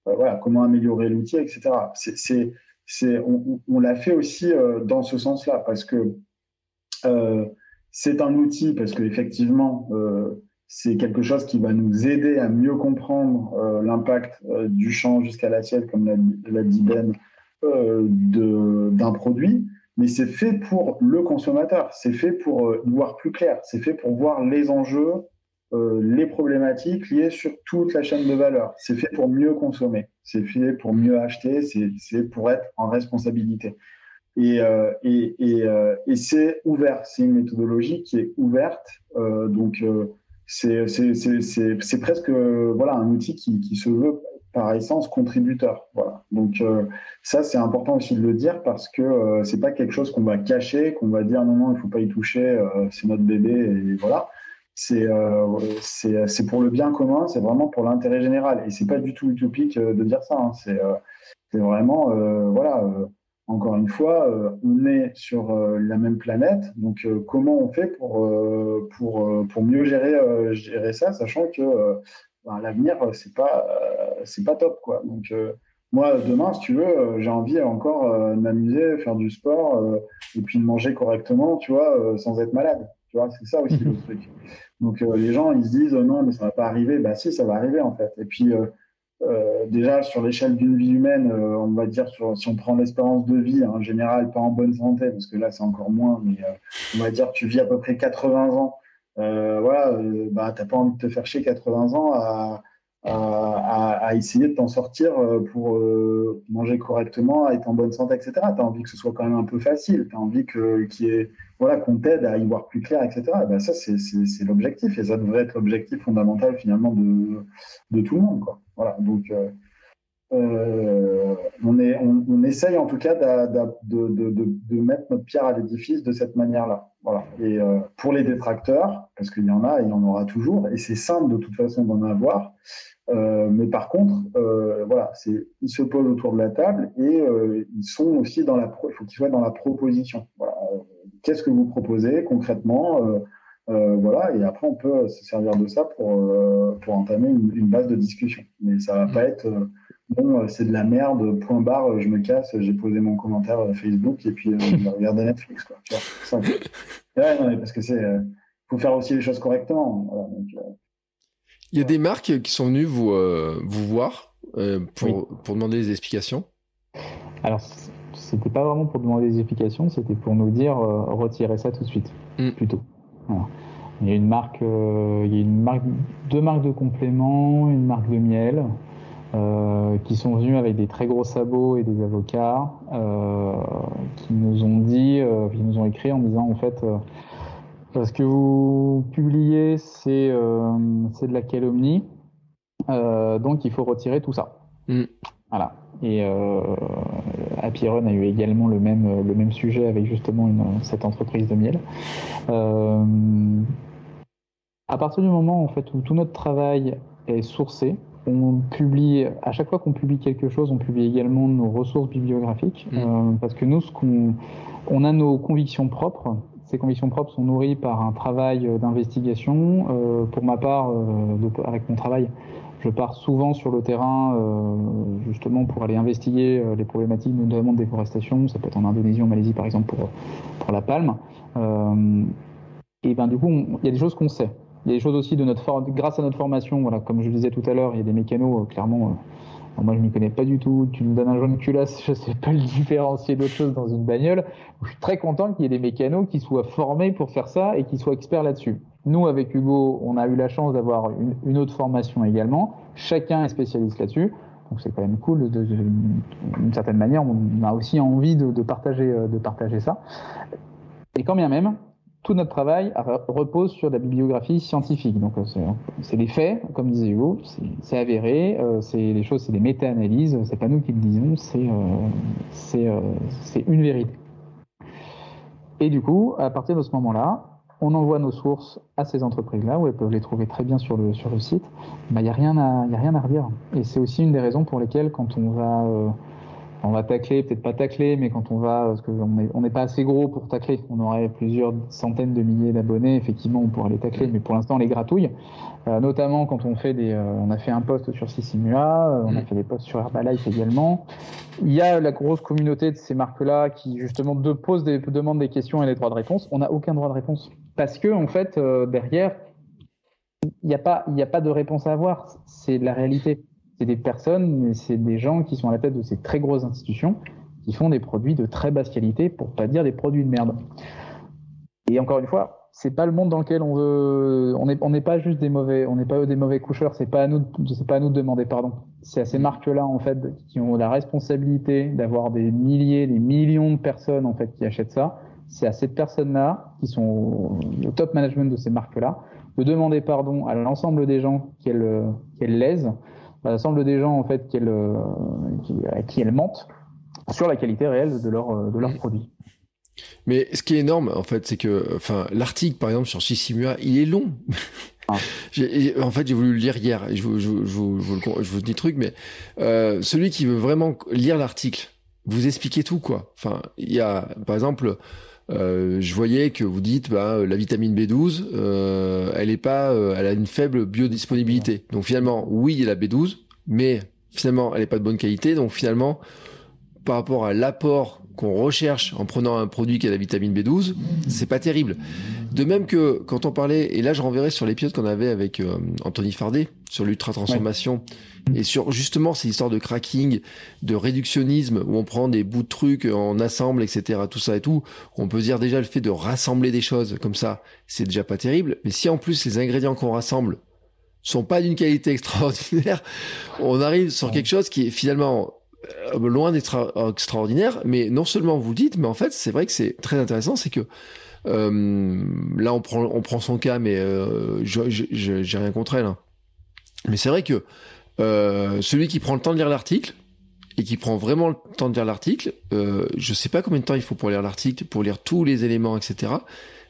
voilà, comment améliorer l'outil, etc. C'est, c'est, on, on l'a fait aussi dans ce sens-là parce que c'est un outil parce qu'effectivement, euh, c'est quelque chose qui va nous aider à mieux comprendre euh, l'impact euh, du champ jusqu'à l'assiette, comme l'a dit Ben, d'un produit. Mais c'est fait pour le consommateur, c'est fait pour voir plus clair, c'est fait pour voir les enjeux, les problématiques liées sur toute la chaîne de valeur. C'est fait pour mieux consommer, c'est fait pour mieux acheter, c'est pour être en responsabilité. Et, euh, et, et, euh, et c'est ouvert, c'est une méthodologie qui est ouverte. Euh, donc, c'est presque voilà, un outil qui, qui, se veut par essence contributeur. Voilà. Donc ça, c'est important aussi de le dire parce que c'est pas quelque chose qu'on va cacher, qu'on va dire non, non, il faut pas y toucher, c'est notre bébé, et voilà. c'est c'est pour le bien commun, c'est vraiment pour l'intérêt général. Et c'est pas du tout utopique de dire ça. Hein. C'est vraiment, voilà, encore une fois, on est sur la même planète. Donc, comment on fait pour, pour, pour mieux gérer, gérer ça, sachant que ben, l'avenir, c'est pas, c'est pas top, quoi. Donc, moi, demain, si tu veux, euh, j'ai envie encore euh, de m'amuser, faire du sport euh, et puis de manger correctement, tu vois, sans être malade. Tu vois, c'est ça aussi le truc. Donc les gens, ils se disent non, mais ça va pas arriver. Bah si, ça va arriver en fait. Et puis déjà sur l'échelle d'une vie humaine, on va dire sur, si on prend l'espérance de vie en général, pas en bonne santé, parce que là c'est encore moins, mais on va dire tu vis à peu près 80 ans. voilà, bah t'as pas envie de te faire chier 80 ans à à, essayer de t'en sortir euh, pour euh, manger correctement, être en bonne santé, etc. Tu as envie que ce soit quand même un peu facile, tu as envie que, voilà, qu'on t'aide à y voir plus clair, etc. ben ça, c'est l'objectif et ça devrait être l'objectif fondamental finalement de, de tout le monde. Quoi. Voilà, donc euh, euh on, est, on, on, essaye en tout cas de, de, de, de mettre notre pierre à l'édifice de cette manière-là. Voilà. Et euh, pour les détracteurs, parce qu'il y en a, il y en aura toujours, et c'est simple de toute façon d'en avoir, euh, mais par contre, euh, voilà, c'est, ils se posent autour de la table et ils sont aussi dans la, pro, il faut qu'ils soient dans la proposition. Voilà. Qu'est-ce que vous proposez concrètement Voilà, et après on peut se servir de ça pour pour entamer une, une, base de discussion. Mais ça va pas être bon, c'est de la merde, point barre, je me casse, j'ai posé mon commentaire Facebook et puis je vais regarder Netflix. Quoi, tu vois, ouais, non, parce que c'est, faut faire aussi les choses correctement. Voilà, donc, il y a des marques qui sont venues vous, euh, vous voir euh, pour, pour demander des explications? Alors, c'était pas vraiment pour demander des explications, c'était pour nous dire euh, retirez ça tout de suite, mm. plutôt. Il y a une marque, il y a une marque, deux marques de compléments, une marque de miel, qui sont venus avec des très gros sabots et des avocats, qui nous ont dit, qui nous ont écrit en disant en fait ce que vous publiez, c'est euh, de la calomnie. Euh, donc, il faut retirer tout ça. Mm. Voilà. Et euh, Happy Run a eu également le même, le même sujet avec justement une, cette entreprise de miel. Euh, à partir du moment en fait, où tout notre travail est sourcé, on publie, à chaque fois qu'on publie quelque chose, on publie également nos ressources bibliographiques. Mm. Euh, parce que nous, ce qu'on, on a nos convictions propres ces convictions propres sont nourries par un travail euh, d'investigation. Euh, pour ma part, euh, avec mon travail, je pars souvent sur le terrain justement pour aller investiguer les problématiques notamment de déforestation. Ça peut être en Indonésie, en Malaisie par exemple pour, pour la palme. et ben du coup, il y a des choses qu'on sait. Il y a des choses aussi de notre grâce à notre formation. Voilà, comme je le disais tout à l'heure, il y a des mécanos clairement moi, je m'y connais pas du tout. Tu me donnes un jaune culasse, je sais pas le différencier d'autre chose dans une bagnole. Je suis très content qu'il y ait des mécanos qui soient formés pour faire ça et qui soient experts là-dessus. Nous, avec Hugo, on a eu la chance d'avoir une, autre formation également. Chacun est spécialiste là-dessus. Donc c'est quand même cool. D'une certaine manière, on a aussi envie de, partager, euh, de partager ça. Et quand bien même, tout notre travail repose sur la bibliographie scientifique. Donc, euh, c'est des faits, comme disait Hugo, c'est avéré, euh, c'est les choses, c'est des méta-analyses, c'est pas nous qui le disons, c'est euh, c'est une vérité. Et du coup, à partir de ce moment-là, on envoie nos sources à ces entreprises-là, où elles peuvent les trouver très bien sur le, site. Il n'y a, a rien à redire. Et c'est aussi une des raisons pour lesquelles, quand on va on va tacler, peut-être pas tacler, mais quand on va, parce qu'on n'est on n'est pas assez gros pour tacler, on aurait plusieurs centaines de milliers d'abonnés, effectivement, on pourrait les tacler, mais pour l'instant, on les gratouille. Euh, notamment quand on fait des, euh, on a fait un post sur Sissimua, euh, on a fait des posts sur Herbalife également. Il y a la grosse communauté de ces marques-là qui justement de, posent des, demandent des questions et des droits de réponse. On n'a aucun droit de réponse parce que en fait derrière, il n'y a pas, il n'y a pas de réponse à avoir. C'est la réalité c'est des personnes, c'est des gens qui sont à la tête de ces très grosses institutions qui font des produits de très basse qualité, pour pas dire des produits de merde. Et encore une fois, c'est pas le monde dans lequel on veut. On n'est pas juste des mauvais, on n'est pas des mauvais coucheurs. C'est pas à nous, c'est pas à nous de demander pardon. C'est à ces marques-là en fait qui ont la responsabilité d'avoir des milliers, des millions de personnes en fait qui achètent ça. C'est à ces personnes-là qui sont au top management de ces marques-là de demander pardon à l'ensemble des gens qu'elles qu'elles lèsent semble des gens en fait qu'elles, qui, à qui elles mentent sur la qualité réelle de leurs de leurs produits. Mais ce qui est énorme, en fait, c'est que, enfin, l'article, par exemple, sur Sissimua, il est long. Ah. en fait, j'ai voulu le lire hier. Et je, vous, je, vous, je, vous, dis le truc, mais euh, celui qui veut vraiment lire l'article, vous expliquez tout, quoi. Enfin, il y a, par exemple, euh, je voyais que vous dites, bah, la vitamine B12, euh, elle est pas, euh, elle a une faible biodisponibilité. Donc finalement, oui, il y a la B12, mais finalement, elle est pas de bonne qualité. Donc finalement, par rapport à l'apport qu'on recherche en prenant un produit qui a la vitamine B12, c'est pas terrible. De même que quand on parlait, et là je renverrai sur l'épisode qu'on avait avec euh, Anthony Fardet sur l'ultra transformation et sur justement ces histoires de cracking, de réductionnisme où on prend des bouts de trucs, on assemble, etc. Tout ça et tout, on peut dire déjà le fait de rassembler des choses comme ça, c'est déjà pas terrible. Mais si en plus les ingrédients qu'on rassemble sont pas d'une qualité extraordinaire, on arrive sur quelque chose qui est finalement euh, loin d'être extraordinaire, mais non seulement vous le dites, mais en fait, c'est vrai que c'est très intéressant, c'est que euh, là, on prend, on prend son cas, mais euh, j'ai rien contre elle. Hein. Mais c'est vrai que celui qui prend le temps de lire l'article et qui prend vraiment le temps de lire l'article, euh, je sais pas combien de temps il faut pour lire l'article, pour lire tous les éléments, etc.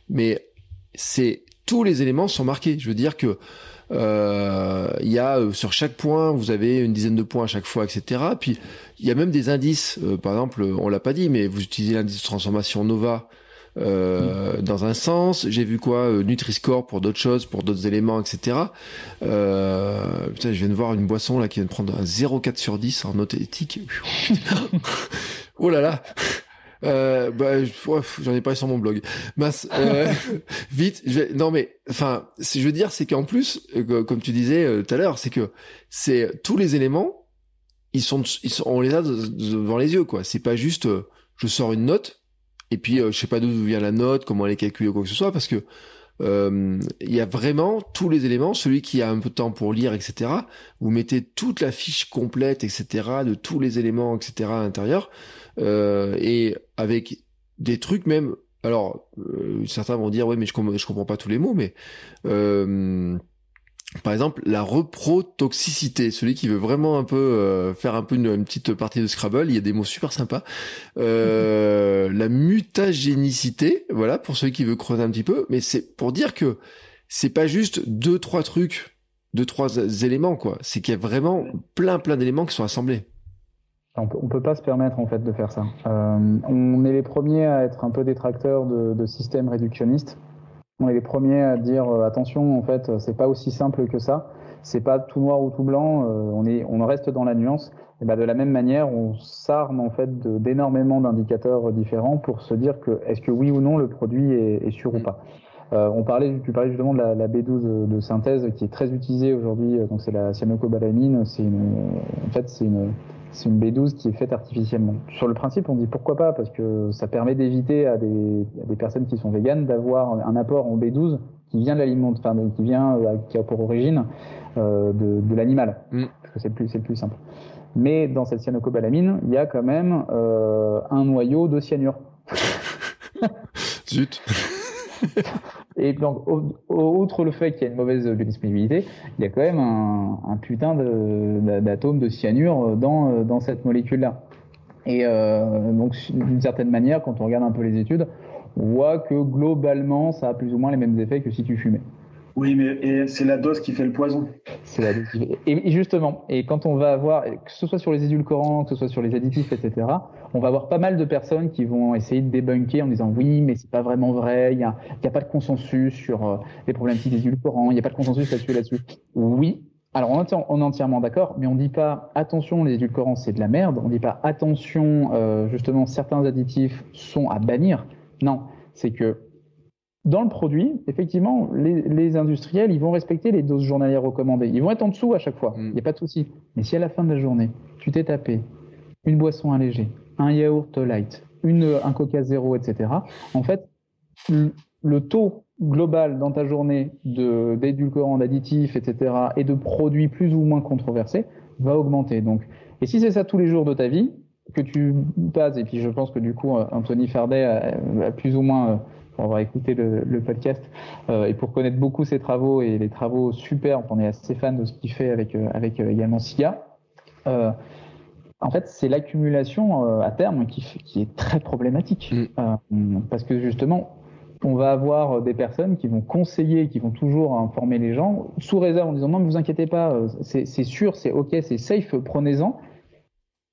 Mais c'est tous les éléments sont marqués. Je veux dire que euh, il y a euh, sur chaque point, vous avez une dizaine de points à chaque fois, etc. Puis il y a même des indices. Euh, par exemple, on l'a pas dit, mais vous utilisez l'indice de transformation Nova. Euh, mm. dans un sens, j'ai vu quoi Nutri-Score pour d'autres choses, pour d'autres éléments, etc. Euh, putain, je viens de voir une boisson là qui vient de prendre un 0,4 sur 10 en note éthique. oh là là euh, bah, j'en ai pas sur mon blog. Mince, euh, vite. Je vais... Non mais, enfin, ce que je veux dire, c'est qu'en plus, euh, comme tu disais euh, tout à l'heure, c'est que c'est tous les éléments, ils sont, ils sont, on les a devant les yeux, quoi. C'est pas juste, je sors une note et puis je sais pas d'où vient la note, comment elle est calculée ou quoi que ce soit, parce que il y a vraiment tous les éléments. Celui qui a un peu de temps pour lire, etc. Vous mettez toute la fiche complète, etc. de tous les éléments, etc. à l'intérieur. Euh, et avec des trucs même. Alors, euh, certains vont dire, ouais, mais je, je comprends pas tous les mots, mais euh, par exemple, la reprotoxicité, celui qui veut vraiment un peu faire un peu une, petite partie de Scrabble, il y a des mots super sympas. Euh, la mutagénicité, voilà, pour celui qui veut creuser un petit peu, mais c'est pour dire que c'est pas juste deux trois trucs, deux trois éléments quoi. C'est qu'il y a vraiment plein plein d'éléments qui sont assemblés. On peut, peut pas se permettre en fait de faire ça. Euh, on est les premiers à être un peu détracteurs de, de systèmes réductionnistes. On est les premiers à dire euh, attention, en fait, c'est pas aussi simple que ça. C'est pas tout noir ou tout blanc. Euh, on est, on reste dans la nuance. Et ben de la même manière, on s'arme en fait d'énormément d'indicateurs différents pour se dire que est-ce que oui ou non le produit est, est sûr ou mm. pas. Euh, on parlait, tu parlais justement de la, la, B12 de synthèse qui est très utilisée aujourd'hui. Donc c'est la cyanocobalamine. C'est en fait, c'est une c'est une B12 qui est faite artificiellement. Sur le principe, on dit pourquoi pas, parce que ça permet d'éviter à des, des, personnes qui sont véganes d'avoir un apport en B12 qui vient de l'aliment, enfin, qui vient, euh, qui a pour origine euh, de, de l'animal, mm. parce que c'est le plus, c'est plus simple. Mais dans cette cyanocobalamine, il y a quand même euh, un noyau de cyanure. Zut. Et donc, outre le fait qu'il y a une mauvaise biodisponibilité, il y a quand même un, un putain d'atomes de, de, cyanure dans, dans cette molécule-là. Et euh, donc, d'une certaine manière, quand on regarde un peu les études, on voit que globalement, ça a plus ou moins les mêmes effets que si tu fumais. Oui, mais c'est la dose qui fait le poison. C'est la dose qui fait... Et justement, et quand on va avoir, que ce soit sur les édulcorants, que ce soit sur les additifs, etc., on va avoir pas mal de personnes qui vont essayer de débunker en disant oui, mais c'est pas vraiment vrai, il n'y a, pas de consensus sur euh, les problématiques des édulcorants, il n'y a pas de consensus là-dessus, là-dessus. Oui, alors on, est entièrement d'accord, mais on dit pas attention, les édulcorants c'est de la merde, on dit pas attention, euh, justement certains additifs sont à bannir. Non, c'est que dans le produit, effectivement, les, les, industriels, ils vont respecter les doses journalières recommandées. Ils vont être en dessous à chaque fois. Il mm. n'y a pas de souci. Mais si à la fin de la journée, tu t'es tapé une boisson allégée, un yaourt light, une, un coca zéro, etc., en fait, le taux global dans ta journée d'édulcorants, d'additifs, etc., et de produits plus ou moins controversés va augmenter. Donc, et si c'est ça tous les jours de ta vie, que tu passes, et puis je pense que du coup, Anthony Fardet a, a plus ou moins euh, pour avoir écouté le, podcast euh, et pour connaître beaucoup ses travaux et les travaux superbes. On est assez fan de ce qu'il fait avec, euh, avec euh, également SIA. Euh, en fait, c'est l'accumulation à terme qui, qui, est très problématique. Mm. parce que justement, on va avoir des personnes qui vont conseiller, qui vont toujours informer les gens, sous réserve en disant non, mais vous inquiétez pas, c'est sûr, c'est ok, c'est safe, prenez-en.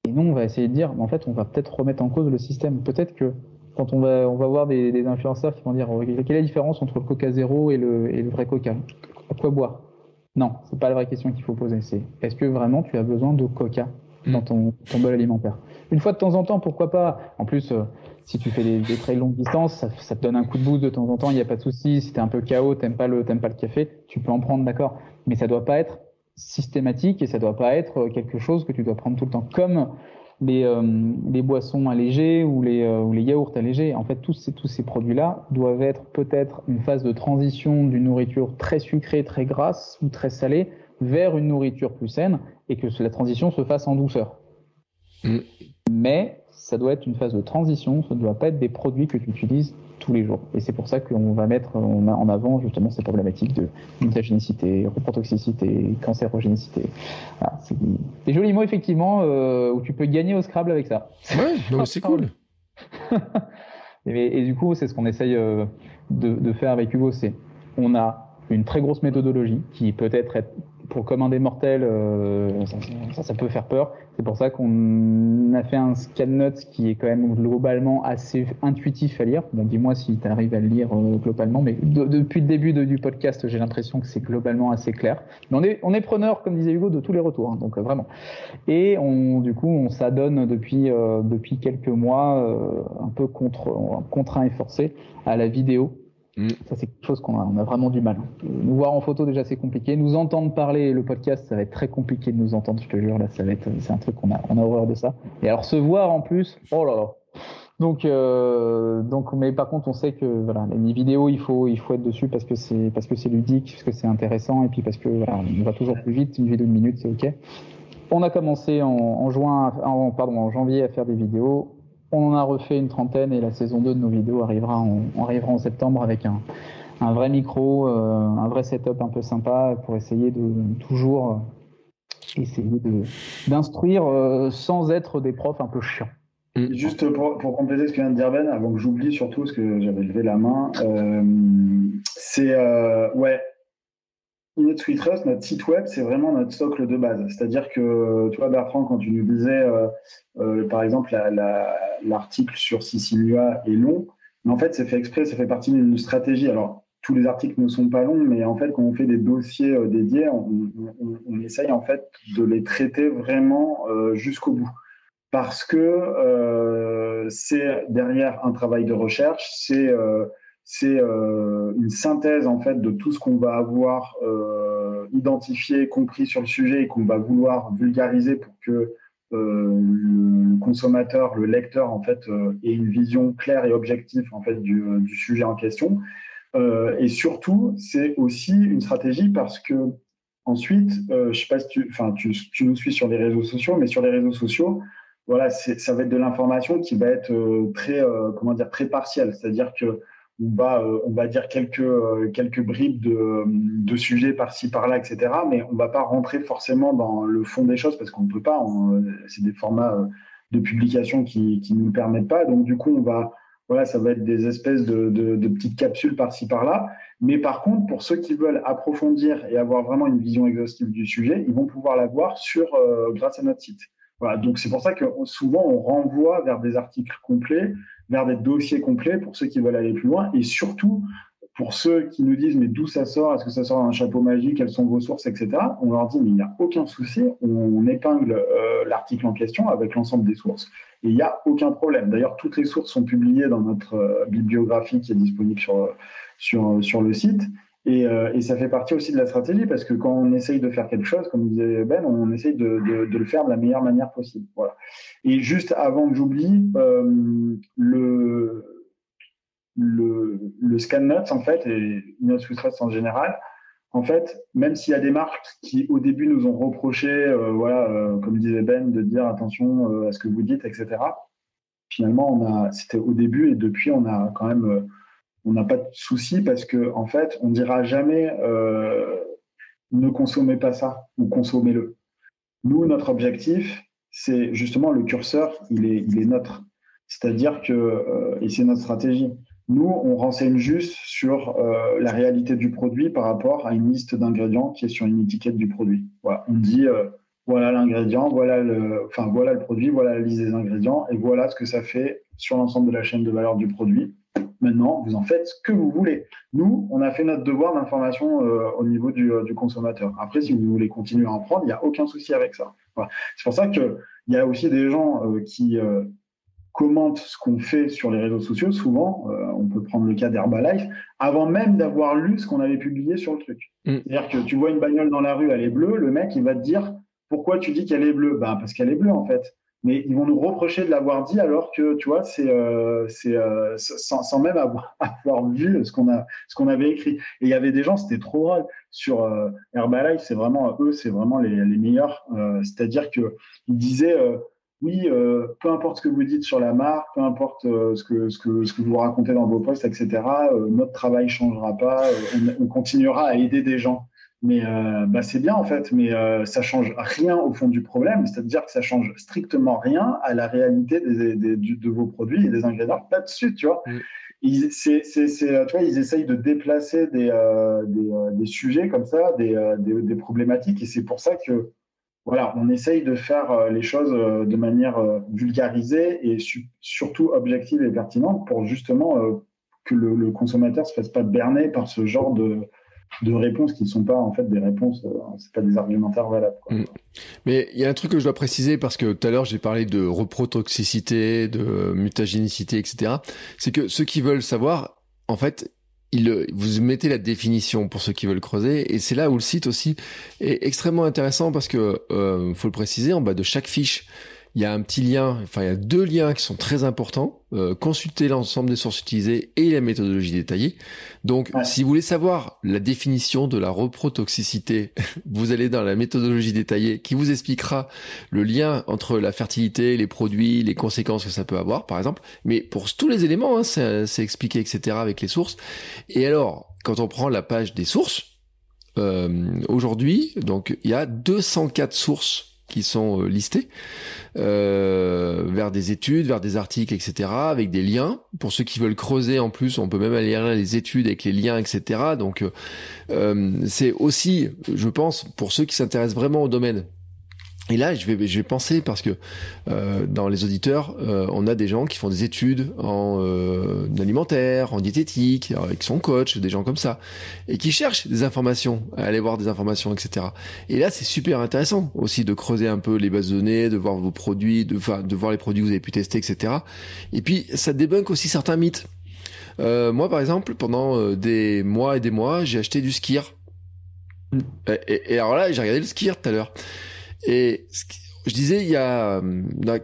Et nous, on va essayer de dire, en fait, on va peut-être remettre en cause le système. Peut-être que quand on va, on va voir des, influenceurs qui vont dire quelle est la différence entre le Coca zéro et le, et le vrai Coca? À quoi boire? Non, c'est pas la vraie question qu'il faut poser. C'est est-ce que vraiment tu as besoin de Coca? Dans ton, ton bol alimentaire Une fois de temps en temps, pourquoi pas? En plus, euh, si tu fais des, très longues distances, ça, te donne un coup de boost de temps en temps, il n'y a pas de souci. Si tu es un peu KO, t'aimes pas pas le café, tu peux en prendre, d'accord. Mais ça doit pas être systématique et ça doit pas être quelque chose que tu dois prendre tout le temps. Comme les, euh, les boissons allégées ou les, euh, ou les yaourts allégés. En fait, tous ces, tous ces produits-là doivent être peut-être une phase de transition d'une nourriture très sucrée, très grasse ou très salée vers une nourriture plus saine et que la transition se fasse en douceur. Mm. Mais ça doit être une phase de transition, ça ne doit pas être des produits que tu utilises tous les jours. Et c'est pour ça qu'on va mettre en avant justement ces problématiques de mutagénicité, reprotoxicité, cancérogénicité. c'est des jolis mots effectivement euh, où tu peux gagner au Scrabble avec ça. Ouais, c'est cool. et, du coup, c'est ce qu'on essaye euh, de, de, faire avec Hugo, c'est on a une très grosse méthodologie qui peut être pour commander mortel, euh, ça, ça, peut faire peur. C'est pour ça qu'on a fait un scan notes qui est quand même globalement assez intuitif à lire. Bon, dis-moi si tu arrives à le lire euh, globalement, mais depuis le début du podcast, j'ai l'impression que c'est globalement assez clair. Mais on est, on est preneur, comme disait Hugo, de tous les retours, hein, donc euh, vraiment. Et on, du coup, on s'adonne depuis, depuis quelques mois, un peu contre, contraint et forcé, à la vidéo Mm. Ça, c'est quelque chose qu'on a, vraiment du mal. Nous voir en photo, déjà, c'est compliqué. Nous entendre parler, le podcast, ça va être très compliqué de nous entendre, je te jure. Là, ça va être, c'est un truc qu'on a, on a horreur de ça. Et alors, se voir en plus, oh là là. Donc, euh, donc, mais par contre, on sait que voilà, les vidéos, il faut, il faut être dessus parce que c'est, parce que c'est ludique, parce que c'est intéressant, et puis parce que on va toujours plus vite. Une vidéo d'une minute, c'est ok. On a commencé en, juin, pardon, en janvier à faire des vidéos. On en a refait une trentaine et la saison 2 de nos vidéos arrivera en, arrivera en septembre avec un, un vrai micro, euh, un vrai setup un peu sympa pour essayer de toujours euh, essayer d'instruire euh, sans être des profs un peu chiants. Mm. Juste pour, pour, compléter ce que vient de dire Ben, avant que j'oublie surtout ce que j'avais levé la main, c'est ouais, Trust, notre site web, c'est vraiment notre socle de base. C'est-à-dire que, tu vois, Bertrand, quand tu nous disais, euh, euh, par exemple, l'article sur Sicilua est long, mais en fait, c'est fait exprès, ça fait partie d'une stratégie. Alors, tous les articles ne sont pas longs, mais en fait, quand on fait des dossiers euh, dédiés, on, essaye en fait de les traiter vraiment jusqu'au bout. Parce que c'est derrière un travail de recherche, c'est c'est euh, une synthèse en fait de tout ce qu'on va avoir euh, identifié, compris sur le sujet et qu'on va vouloir vulgariser pour que euh, le consommateur, le lecteur en fait ait une vision claire et objective en fait du, sujet en question. et surtout, c'est aussi une stratégie parce que ensuite, je sais pas si tu, enfin, tu, nous suis sur les réseaux sociaux, mais sur les réseaux sociaux, voilà, ça va être de l'information qui va être très, comment dire, très partielle. C'est-à-dire que on va, euh, on va dire quelques, euh, bribes de, de sujets par-ci, par-là, etc. Mais on ne va pas rentrer forcément dans le fond des choses parce qu'on ne peut pas. C'est des formats euh, de publication qui ne nous permettent pas. Donc, du coup, on va, voilà, ça va être des espèces de, de, petites capsules par-ci, par-là. Mais par contre, pour ceux qui veulent approfondir et avoir vraiment une vision exhaustive du sujet, ils vont pouvoir l'avoir sur, grâce à notre site. Voilà, donc c'est pour ça que souvent on renvoie vers des articles complets vers des dossiers complets pour ceux qui veulent aller plus loin et surtout pour ceux qui nous disent mais d'où ça sort, est-ce que ça sort d'un chapeau magique, quelles sont vos sources, etc. On leur dit mais il n'y a aucun souci, on, épingle euh, l'article en question avec l'ensemble des sources et il n'y a aucun problème. D'ailleurs, toutes les sources sont publiées dans notre euh, bibliographie qui est disponible sur, sur, sur le site. Euh, et, ça fait partie aussi de la stratégie parce que quand on essaye de faire quelque chose, comme disait Ben, on essaye de, le faire de la meilleure manière possible. Voilà. Et juste avant que j'oublie, euh, le, scan notes en fait et notes sous stress en général, en fait, même s'il y a des marques qui au début nous ont reproché, euh, voilà, comme disait Ben, de dire attention à ce que vous dites, etc. Finalement, on a, c'était au début et depuis, on a quand même on n'a pas de souci parce que en fait, on dira jamais euh, ne consommez pas ça ou consommez-le. Nous, notre objectif, c'est justement le curseur, il est, il est. C'est-à-dire que, euh, et c'est notre stratégie, nous, on renseigne juste sur euh, la réalité du produit par rapport à une liste d'ingrédients qui est sur une étiquette du produit. On dit voilà l'ingrédient, voilà le, enfin voilà le produit, voilà la liste des ingrédients et voilà ce que ça fait sur l'ensemble de la chaîne de valeur du produit. Maintenant, vous en faites ce que vous voulez. Nous, on a fait notre devoir d'information euh, au niveau du, du, consommateur. Après, si vous voulez continuer à en prendre, il n'y a aucun souci avec ça. Voilà. C'est pour ça qu'il y a aussi des gens qui commente ce qu'on fait sur les réseaux sociaux, souvent, euh, on peut prendre le cas d'Herbalife, avant même d'avoir lu ce qu'on avait publié sur le truc. Mm. C'est-à-dire que tu vois une bagnole dans la rue, elle est bleue, le mec, il va te dire pourquoi tu dis qu'elle est bleue? Ben parce qu'elle est bleue en fait. Mais ils vont nous reprocher de l'avoir dit alors que tu vois, c'est euh, euh, sans, sans, même avoir, vu ce qu'on a ce qu'on avait écrit. Et il y avait des gens, c'était trop drôle sur Herbalife. C'est vraiment eux, c'est vraiment les, les meilleurs. C'est-à-dire que ils disaient oui, euh, peu importe ce que vous dites sur la marque, peu importe euh, ce, que, ce, que, ce que vous racontez dans vos posts, etc., euh, notre travail changera pas, on, on, continuera à aider des gens. Mais bah, c'est bien en fait, mais ça change rien au fond du problème, c'est-à-dire que ça change strictement rien à la réalité des, des, de vos produits et des ingrédients Pas dessus tu vois. Ils, c'est, c'est, c'est, tu vois, ils essayent de déplacer des, des, des, sujets comme ça, des, des problématiques, et c'est pour ça que voilà, on essaye de faire euh, les choses euh, de manière euh, vulgarisée et surtout objective et pertinente pour justement que le, consommateur se fasse pas berner par ce genre de, réponses qui ne sont pas en fait des réponses, c'est pas des argumentaires valables. Mm. Mais il y a un truc que je dois préciser parce que tout à l'heure j'ai parlé de reprotoxicité, de mutagénicité, etc. C'est que ceux qui veulent savoir, en fait, vous mettez la définition pour ceux qui veulent creuser, et c'est là où le site aussi est extrêmement intéressant parce que, euh, faut le préciser, en bas de chaque fiche, il y a un petit lien, enfin il y a deux liens qui sont très importants. Euh, consulter l'ensemble des sources utilisées et la méthodologie détaillée. Donc, si vous voulez savoir la définition de la reprotoxicité, vous allez dans la méthodologie détaillée qui vous expliquera le lien entre la fertilité, les produits, les conséquences que ça peut avoir, par exemple. Mais pour tous les éléments, hein, c'est expliqué, etc. avec les sources. Et alors, quand on prend la page des sources, euh, aujourd'hui, donc il y a 204 sources qui sont euh, listés euh, vers des études, vers des articles, etc. avec des liens. Pour ceux qui veulent creuser en plus, on peut même aller lire les études avec les liens, etc. Donc euh, c'est aussi, je pense, pour ceux qui s'intéressent vraiment au domaine et là, je vais, je vais penser parce que euh, dans les auditeurs, euh, on a des gens qui font des études en euh, alimentaire, en diététique, avec son coach, des gens comme ça, et qui cherchent des informations, à aller voir des informations, etc. Et là, c'est super intéressant aussi de creuser un peu les bases de données, de voir vos produits, de, de voir les produits que vous avez pu tester, etc. Et puis, ça débunk aussi certains mythes. Euh, moi, par exemple, pendant euh, des mois et des mois, j'ai acheté du skir. Mm. Et, et alors là, j'ai regardé le skir tout à l'heure. Et je disais, il y a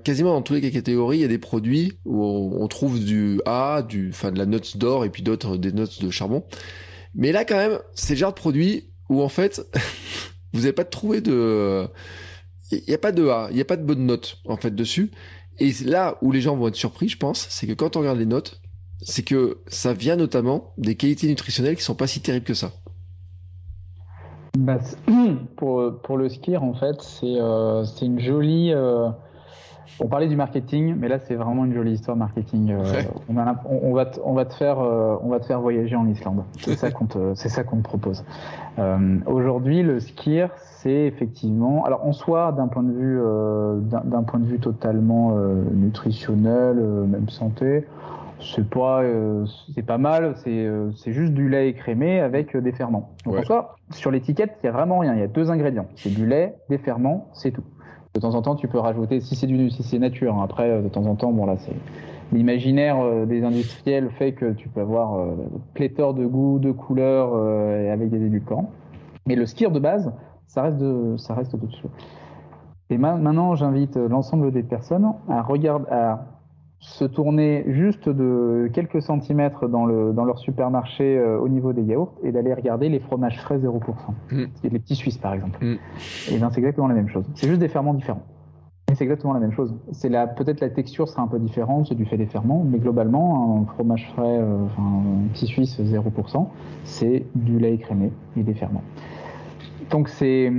quasiment dans tous les catégories, il y a des produits où on, trouve du A, du, enfin de la note d'or et puis d'autres des notes de charbon. Mais là, quand même, c'est le genre de produit où en fait, vous n'avez pas trouvé de, il n'y a pas de A, il n'y a pas de bonne note en fait dessus. Et là où les gens vont être surpris, je pense, c'est que quand on regarde les notes, c'est que ça vient notamment des qualités nutritionnelles qui sont pas si terribles que ça. Bah, pour, pour le skier, en fait, c'est euh, une jolie. Euh, on parlait du marketing, mais là, c'est vraiment une jolie histoire marketing. Euh, on, on, va te, on, va te faire, euh, on va te faire voyager en Islande. C'est ça qu'on te, ça qu'on te propose. Euh, Aujourd'hui, le skier, c'est effectivement. Alors, en soi, d'un point de vue, d'un point de vue totalement nutritionnel, même santé, c'est pas euh, c'est pas mal c'est euh, c'est juste du lait écrémé avec euh, des ferments. Donc en soi sur l'étiquette il y a vraiment rien. Il y a deux ingrédients. C'est du lait des ferments c'est tout. De temps en temps tu peux rajouter si c'est du si c'est nature hein. après de temps en temps bon là c'est l'imaginaire des industriels fait que tu peux avoir pléthore de goûts de couleurs avec des édulcorants. Mais le skier de base ça reste de ça reste de et maintenant j'invite l'ensemble des personnes à regarder à se tourner juste de quelques centimètres dans, le, dans leur supermarché euh, au niveau des yaourts et d'aller regarder les fromages frais 0%. Mm. Les petits Suisses, par exemple. Mm. Et bien, c'est exactement la même chose. C'est juste des ferments différents. C'est exactement la même chose. C'est la, peut-être la texture sera un peu différente, c'est du fait des ferments, mais globalement, un fromage frais, euh, enfin, un petit suisse 0%, c'est du lait écrémé et des ferments. Donc c'est,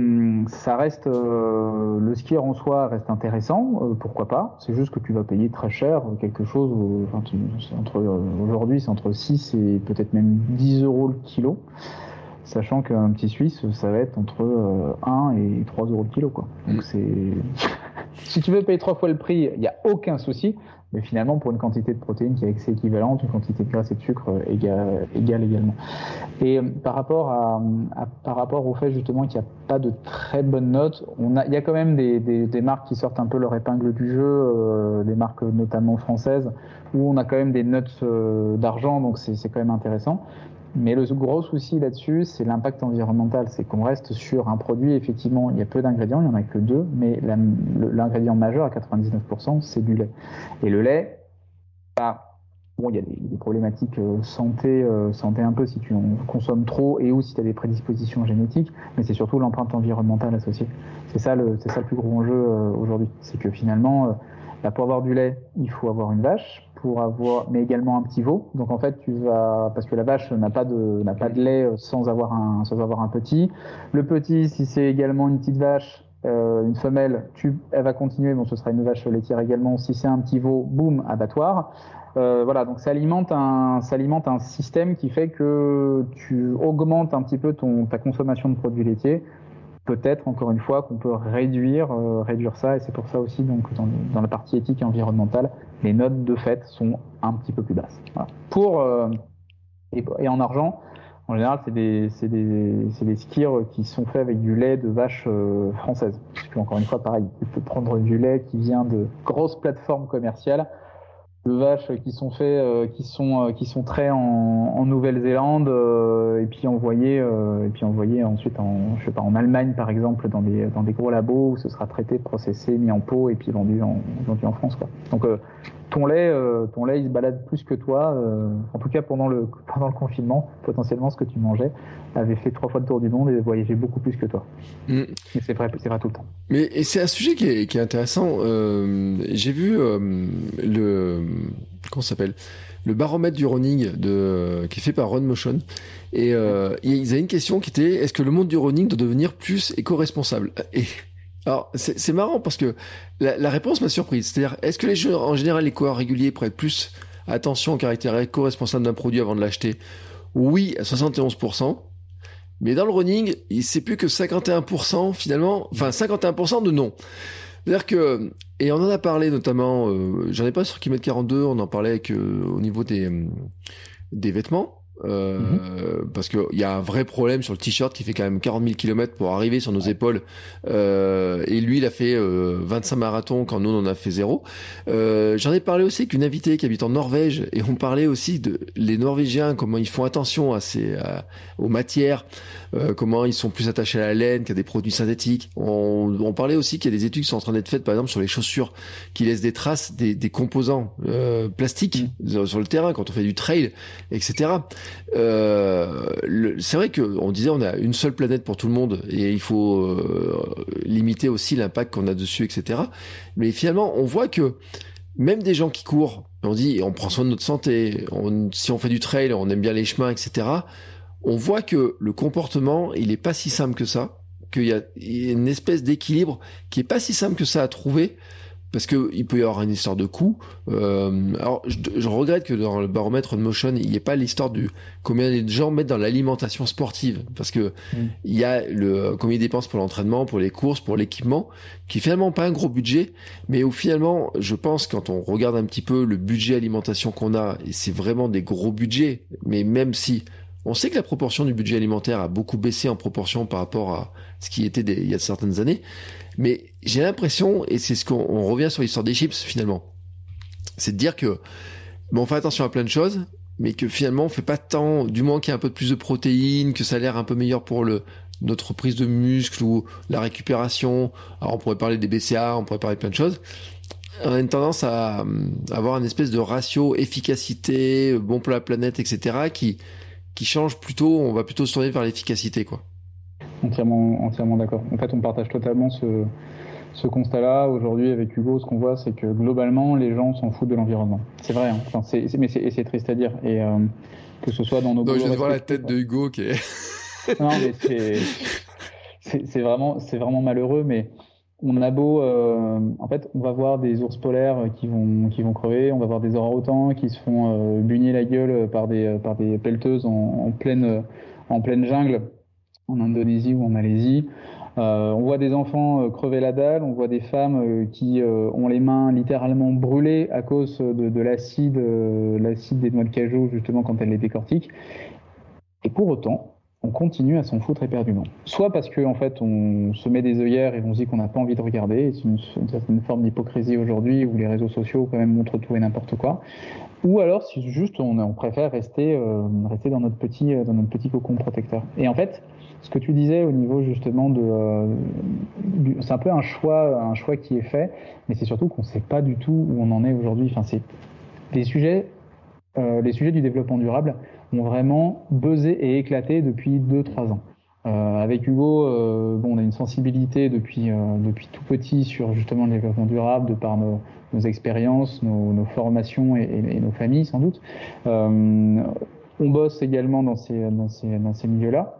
ça reste euh, le skier en soi reste intéressant, euh, pourquoi pas. C'est juste que tu vas payer très cher quelque chose. Enfin, entre aujourd'hui c'est entre 6 et peut-être même 10 euros le kilo, sachant qu'un petit Suisse ça va être entre 1 et 3 euros le kilo quoi. Donc c'est si tu veux payer trois fois le prix, il n'y a aucun souci. Mais finalement, pour une quantité de protéines qui est équivalente, une quantité de graisse et de sucre euh, égale, égale également. Et euh, par rapport à, par rapport au fait justement qu'il n'y a pas de très bonnes notes, il y a quand même des, des, des marques qui sortent un peu leur épingle du jeu, euh, des marques notamment françaises, où on a quand même des notes d'argent, donc c'est quand même intéressant. Mais le gros souci là-dessus, c'est l'impact environnemental. C'est qu'on reste sur un produit, effectivement, il y a peu d'ingrédients, il n'y en a que deux, mais l'ingrédient majeur à 99%, c'est du lait. Et le lait, bah, bon, il y a des, problématiques euh, santé, euh, santé un peu si tu consommes trop et ou si tu as des prédispositions génétiques, mais c'est surtout l'empreinte environnementale associée. C'est ça le, c'est ça le plus gros enjeu euh, aujourd'hui. C'est que finalement, bah, pour avoir du lait, il faut avoir une vache pour avoir, mais également un petit veau. Donc en fait, tu vas, parce que la vache n'a pas de, n'a pas de lait sans avoir un, sans avoir un petit. Le petit, si c'est également une petite vache, euh, une femelle, tu, elle va continuer, bon, ce sera une vache laitière également. Si c'est un petit veau, boum, abattoir. Euh, voilà, donc ça alimente un, un système qui fait que tu augmentes un petit peu ton, ta consommation de produits laitiers peut-être encore une fois qu'on peut réduire, euh, réduire ça et c'est pour ça aussi donc dans, la partie éthique et environnementale, les notes de fait sont un petit peu plus basses. Pour euh, et, en argent, en général, c'est des, c'est des, c'est des skiers qui sont faits avec du lait de vache euh, française. Parce que, encore une fois, pareil, tu peux prendre du lait qui vient de grosses plateformes commerciales de vaches qui sont faits, euh, qui sont euh, qui sont traits en, Nouvelle-Zélande euh, et puis envoyés et puis envoyés ensuite en je sais pas en Allemagne par exemple dans des dans des gros labos où ce sera traité, processé, mis en pot et puis vendu en vendu en France quoi. Donc ton lait, euh, ton lait, il se balade plus que toi. Euh, en tout cas, pendant le, pendant le confinement, potentiellement, ce que tu mangeais avait fait trois fois le tour du monde et voyageait beaucoup plus que toi. Mm. c'est vrai, c'est vrai tout le temps. Mais c'est un sujet qui est, qui est intéressant. Euh, j'ai vu euh, le comment s'appelle le baromètre du running de qui est fait par Run Motion et euh, ils avaient une question qui était est-ce que le monde du running doit devenir plus éco-responsable? Et alors, c'est marrant parce que la, la réponse m'a surprise. C'est-à-dire, est-ce que les jeux, en général, les coureurs réguliers prêtent plus attention au caractère éco-responsable d'un produit avant de l'acheter? Oui, à 71%. Mais dans le running, c'est plus que 51% finalement, enfin 51% de non. C'est-à-dire que, et on en a parlé notamment, euh, j'en ai pas sur Kimet 42, on en parlait que au niveau des, des vêtements. Euh, mhm. parce qu'il y a un vrai problème sur le t-shirt qui fait quand même 40 000 km pour arriver sur nos épaules. Euh, et lui, il a fait euh, 25 marathons quand nous, on en a fait zéro. Euh, J'en ai parlé aussi qu'une invitée qui habite en Norvège et on parlait aussi de les Norvégiens, comment ils font attention à ces, aux matières, euh, comment ils sont plus attachés à la laine qu'à des produits synthétiques. On, on parlait aussi qu'il y a des études qui sont en train d'être faites, par exemple, sur les chaussures qui laissent des traces des, des composants euh, plastiques mm. sur le terrain quand on fait du trail, etc. Euh, c'est vrai qu'on disait on a une seule planète pour tout le monde et il faut euh, limiter aussi l'impact qu'on a dessus, etc. Mais finalement, on voit que même des gens qui courent, on dit on prend soin de notre santé, on, si on fait du trail, on aime bien les chemins, etc. On voit que le comportement, il est pas si simple que ça, qu'il y a une espèce d'équilibre qui est pas si simple que ça à trouver parce que il peut y avoir une histoire de coût. Euh, alors, je, je, regrette que dans le baromètre de Motion, il n'y ait pas l'histoire du combien de gens mettent dans l'alimentation sportive, parce que mm. il y a le combien ils dépensent pour l'entraînement, pour les courses, pour l'équipement, qui est finalement pas un gros budget, mais où finalement, je pense quand on regarde un petit peu le budget alimentation qu'on a, et c'est vraiment des gros budgets, mais même si on sait que la proportion du budget alimentaire a beaucoup baissé en proportion par rapport à ce qui était il y a certaines années. Mais j'ai l'impression, et c'est ce qu'on revient sur l'histoire des chips finalement, c'est de dire que bon, on fait attention à plein de choses, mais que finalement on fait pas tant, du moins qu'il y a un peu plus de protéines, que ça a l'air un peu meilleur pour le notre prise de muscle ou la récupération. Alors on pourrait parler des BCA, on pourrait parler de plein de choses. On a une tendance à, avoir une espèce de ratio efficacité, bon pour la planète, etc. qui qui change plutôt, on va plutôt se tourner vers l'efficacité, quoi. Entièrement, entièrement d'accord. En fait, on partage totalement ce, ce constat-là. Aujourd'hui, avec Hugo, ce qu'on voit, c'est que globalement, les gens s'en foutent de l'environnement. C'est vrai, hein. enfin, c'est, mais c'est triste à dire. Et euh, que ce soit dans nos. Donc, je vois la tête de Hugo qui est. non, mais c'est. c'est vraiment, c'est vraiment malheureux, mais on a beau, euh, en fait, on va voir des ours polaires qui vont, qui vont crever, on va voir des orang-outans qui se font euh, la gueule par des, par des pelleteuses en, pleine, en pleine jungle, en Indonésie ou en Malaisie. Euh, on voit des enfants crever la dalle, on voit des femmes qui ont les mains littéralement brûlées à cause de, de l'acide, l'acide des noix de cajou justement quand elles les décortiquent. Et pour autant, on continue à s'en foutre éperdument. Soit parce qu'en en fait, on se met des œillères et on se dit qu'on n'a pas envie de regarder, c'est une, certaine forme d'hypocrisie aujourd'hui où les réseaux sociaux quand même montrent tout et n'importe quoi. Ou alors, si juste on, préfère rester, euh, rester dans notre petit, euh, dans notre petit cocon protecteur. Et en fait, ce que tu disais au niveau justement de, euh, c'est un peu un choix, un choix qui est fait, mais c'est surtout qu'on ne sait pas du tout où on en est aujourd'hui. Enfin, c'est les sujets, les sujets du développement durable ont vraiment buzzé et éclaté depuis 2-3 ans. Euh, avec Hugo, euh, bon, on a une sensibilité depuis, euh, depuis tout petit sur justement le développement durable, de par nos, expériences, nos, formations et, nos familles sans doute. On bosse également dans ces, dans ces, dans ces milieux-là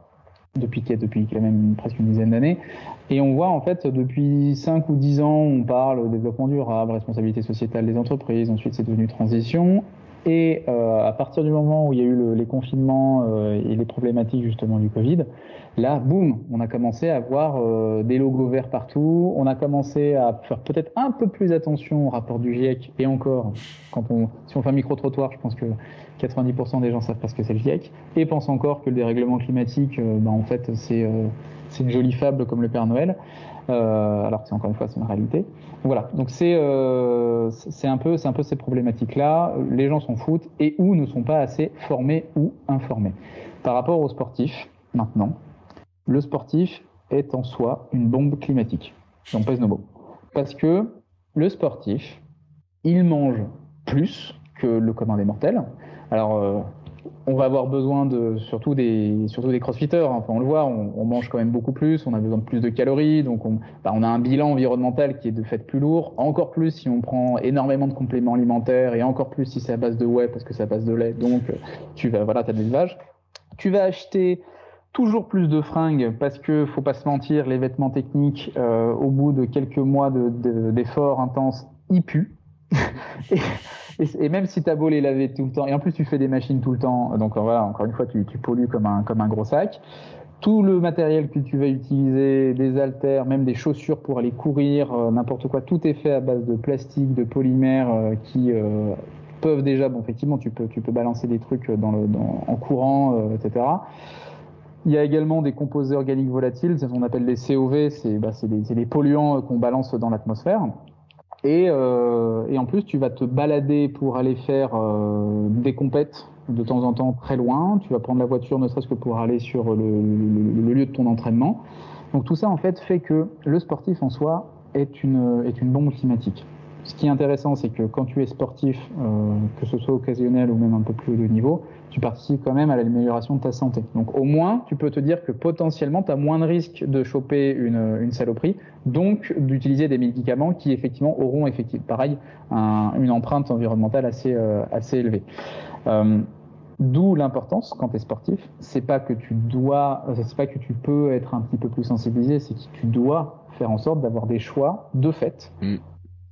depuis, depuis quand même presque une dizaine d'années. Et on voit en fait depuis 5 ou 10 ans, on parle développement durable, responsabilité sociétale des entreprises, ensuite c'est devenu transition. Et euh, à partir du moment où il y a eu le, les confinements euh, et les problématiques justement du Covid, là, boum, on a commencé à voir euh, des logos verts partout. On a commencé à faire peut-être un peu plus attention au rapport du GIEC. Et encore, quand on, si on fait un micro-trottoir, je pense que 90% des gens savent pas ce que c'est le GIEC. Et pensent encore que le dérèglement climatique, ben, en fait, c'est c'est une jolie fable comme le Père Noël. Euh, alors que encore une fois c'est une réalité. Voilà, donc c'est euh, un peu c'est un peu ces problématiques là. Les gens s'en foutent et ou ne sont pas assez formés ou informés. Par rapport aux sportifs, maintenant, le sportif est en soi une bombe climatique. On pèse nos mots. Parce que le sportif, il mange plus que le commun des mortels. Alors, euh, on va avoir besoin de surtout des surtout des crossfitters. Hein. On le voit, on, mange quand même beaucoup plus, on a besoin de plus de calories, donc on, bah, on a un bilan environnemental qui est de fait plus lourd. Encore plus si on prend énormément de compléments alimentaires et encore plus si c'est à base de whey parce que à base de lait. Donc tu vas voilà, t'as de l'élevage. Tu vas acheter toujours plus de fringues parce que faut pas se mentir, les vêtements techniques euh, au bout de quelques mois d'efforts de, intenses, ils puent. Et, même si tu as beau les laver tout le temps, et en plus tu fais des machines tout le temps, donc voilà, encore une fois, tu, pollues comme un, comme un gros sac. Tout le matériel que tu vas utiliser, des haltères, même des chaussures pour aller courir, euh, n'importe quoi, tout est fait à base de plastique, de polymère euh, qui euh, peuvent déjà, bon, effectivement, tu peux, tu peux balancer des trucs en courant, etc. Il y a également des composés organiques volatiles, ce qu'on appelle les COV, c'est bah, des, des polluants qu'on balance dans l'atmosphère. Et, euh, et, en plus, tu vas te balader pour aller faire euh, des compètes de temps en temps très loin. Tu vas prendre la voiture, ne serait-ce que pour aller sur le, lieu de ton entraînement. Donc tout ça, en fait, fait que le sportif en soi est une, est une bombe climatique. Ce qui est intéressant, c'est que quand tu es sportif, euh, que ce soit occasionnel ou même un peu plus de niveau, tu participes quand même à l'amélioration de ta santé. Donc au moins, tu peux te dire que potentiellement, tu as moins de risques de choper une, une saloperie, donc d'utiliser des médicaments qui effectivement auront effectivement, pareil, un, une empreinte environnementale assez, euh, assez élevée. Euh, D'où l'importance quand tu es sportif, c'est pas que tu dois, c'est pas que tu peux être un petit peu plus sensibilisé, c'est que tu dois faire en sorte d'avoir des choix de fait mm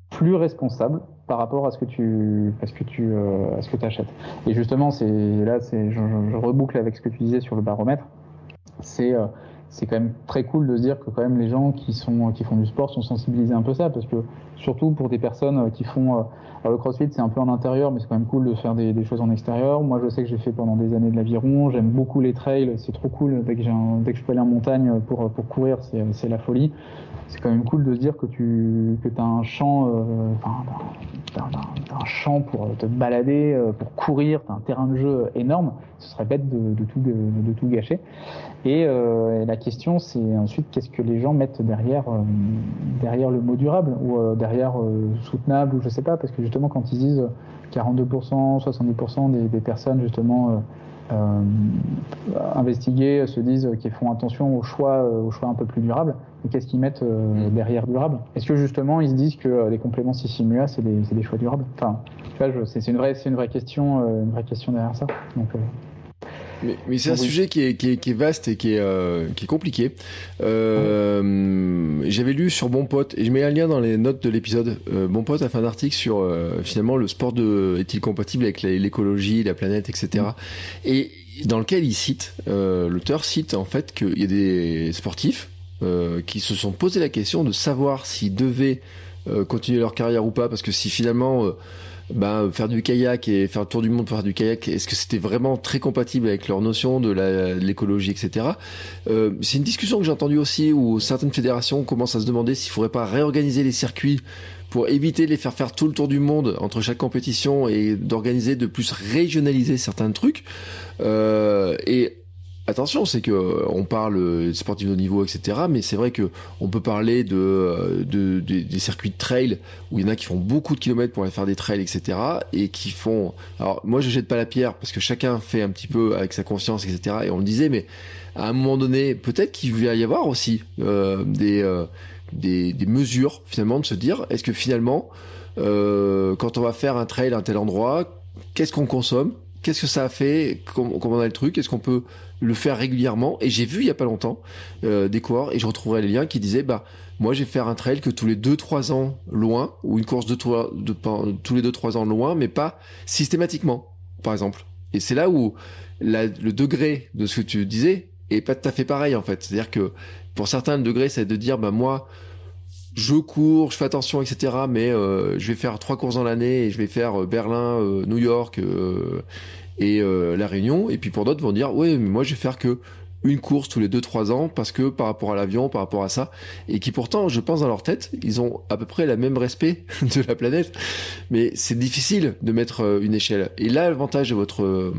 plus responsable par rapport à ce que tu, à que tu, euh, à ce que achètes. Et justement, c'est là, c'est, je, reboucle avec ce que tu disais sur le baromètre. C'est, euh, c'est quand même très cool de se dire que quand même les gens qui sont, qui font du sport sont sensibilisés un peu ça, parce que surtout pour des personnes qui font, euh, alors le CrossFit c'est un peu en intérieur, mais c'est quand même cool de faire des, choses en extérieur. Moi, je sais que j'ai fait pendant des années de l'aviron. J'aime beaucoup les trails. C'est trop cool dès que, je peux aller en montagne pour, pour courir, c'est, la folie c'est quand même cool de se dire que tu que as un champ, euh, enfin, un champ pour te balader, euh, pour courir, tu as un terrain de jeu énorme. Ce serait bête de, tout, de, tout gâcher. Et, euh, la question, c'est ensuite qu'est-ce que les gens mettent derrière, euh, derrière le mot durable ou euh, derrière soutenable ou je sais pas, parce que justement quand ils disent 42%, 70% des, des personnes justement euh, investiguer, se disent qu'ils font attention aux choix, aux choix un peu plus durables. Et qu'est-ce qu'ils mettent euh, mm. derrière durable? Est-ce que justement ils se disent que euh, les compléments Sissimua c'est des, des, choix durables? Enfin, tu vois, c'est une vraie, c'est une vraie question, euh, une vraie question derrière ça. Donc, Mais, c'est un sujet qui est, qui, est, qui est, vaste et qui est, euh, qui est compliqué. Euh, J'avais lu sur Bon Pote, et je mets un lien dans les notes de l'épisode. Euh, bon Pote a fait un article sur euh, finalement le sport de est-il compatible avec l'écologie, la planète, etc. Et dans lequel il cite, euh, l'auteur cite en fait qu'il y a des sportifs qui se sont posé la question de savoir s'ils devaient continuer leur carrière ou pas, parce que si finalement bah, faire du kayak et faire le tour du monde pour faire du kayak, est-ce que c'était vraiment très compatible avec leur notion de l'écologie, etc. Euh, c'est une discussion que j'ai entendue aussi où certaines fédérations commencent à se demander s'il faudrait pas réorganiser les circuits pour éviter de les faire faire tout le tour du monde entre chaque compétition et d'organiser de plus régionaliser certains trucs. Euh, et Attention, c'est que on parle sportif de niveau, etc. Mais c'est vrai que on peut parler de, de, des circuits de trail où il y en a qui font beaucoup de kilomètres pour aller faire des trails, etc. Et qui font. Alors moi, je jette pas la pierre parce que chacun fait un petit peu avec sa conscience, etc. Et on le disait, mais à un moment donné, peut-être qu'il va y avoir aussi euh, des, euh, des, mesures finalement de se dire, est-ce que finalement, euh, quand on va faire un trail à tel endroit, qu'est-ce qu'on consomme Qu'est-ce que ça a fait Comment on a le truc Est-ce qu'on peut le faire régulièrement? Et j'ai vu il y a pas longtemps euh, des coureurs et je retrouverai les liens qui disaient bah moi j'ai faire un trail que tous les 2-3 ans loin ou une course de, de, tous les 2-3 ans loin, mais pas systématiquement, par exemple. Et c'est là où le degré de ce que tu disais est pas tout à fait pareil en fait. C'est-à-dire que pour certains le degré c'est de dire bah moi je cours, je fais attention, etc. Mais euh, je vais faire trois courses dans l'année et je vais faire euh, Berlin, euh, New York et euh, la Réunion. Et puis pour d'autres vont dire, ouais, mais moi je vais faire que une course tous les 2-3 ans parce que par rapport à l'avion, par rapport à ça, et qui pourtant, je pense dans leur tête, ils ont à peu près le même respect de la planète, mais c'est difficile de mettre une échelle. Et là, l'avantage de votre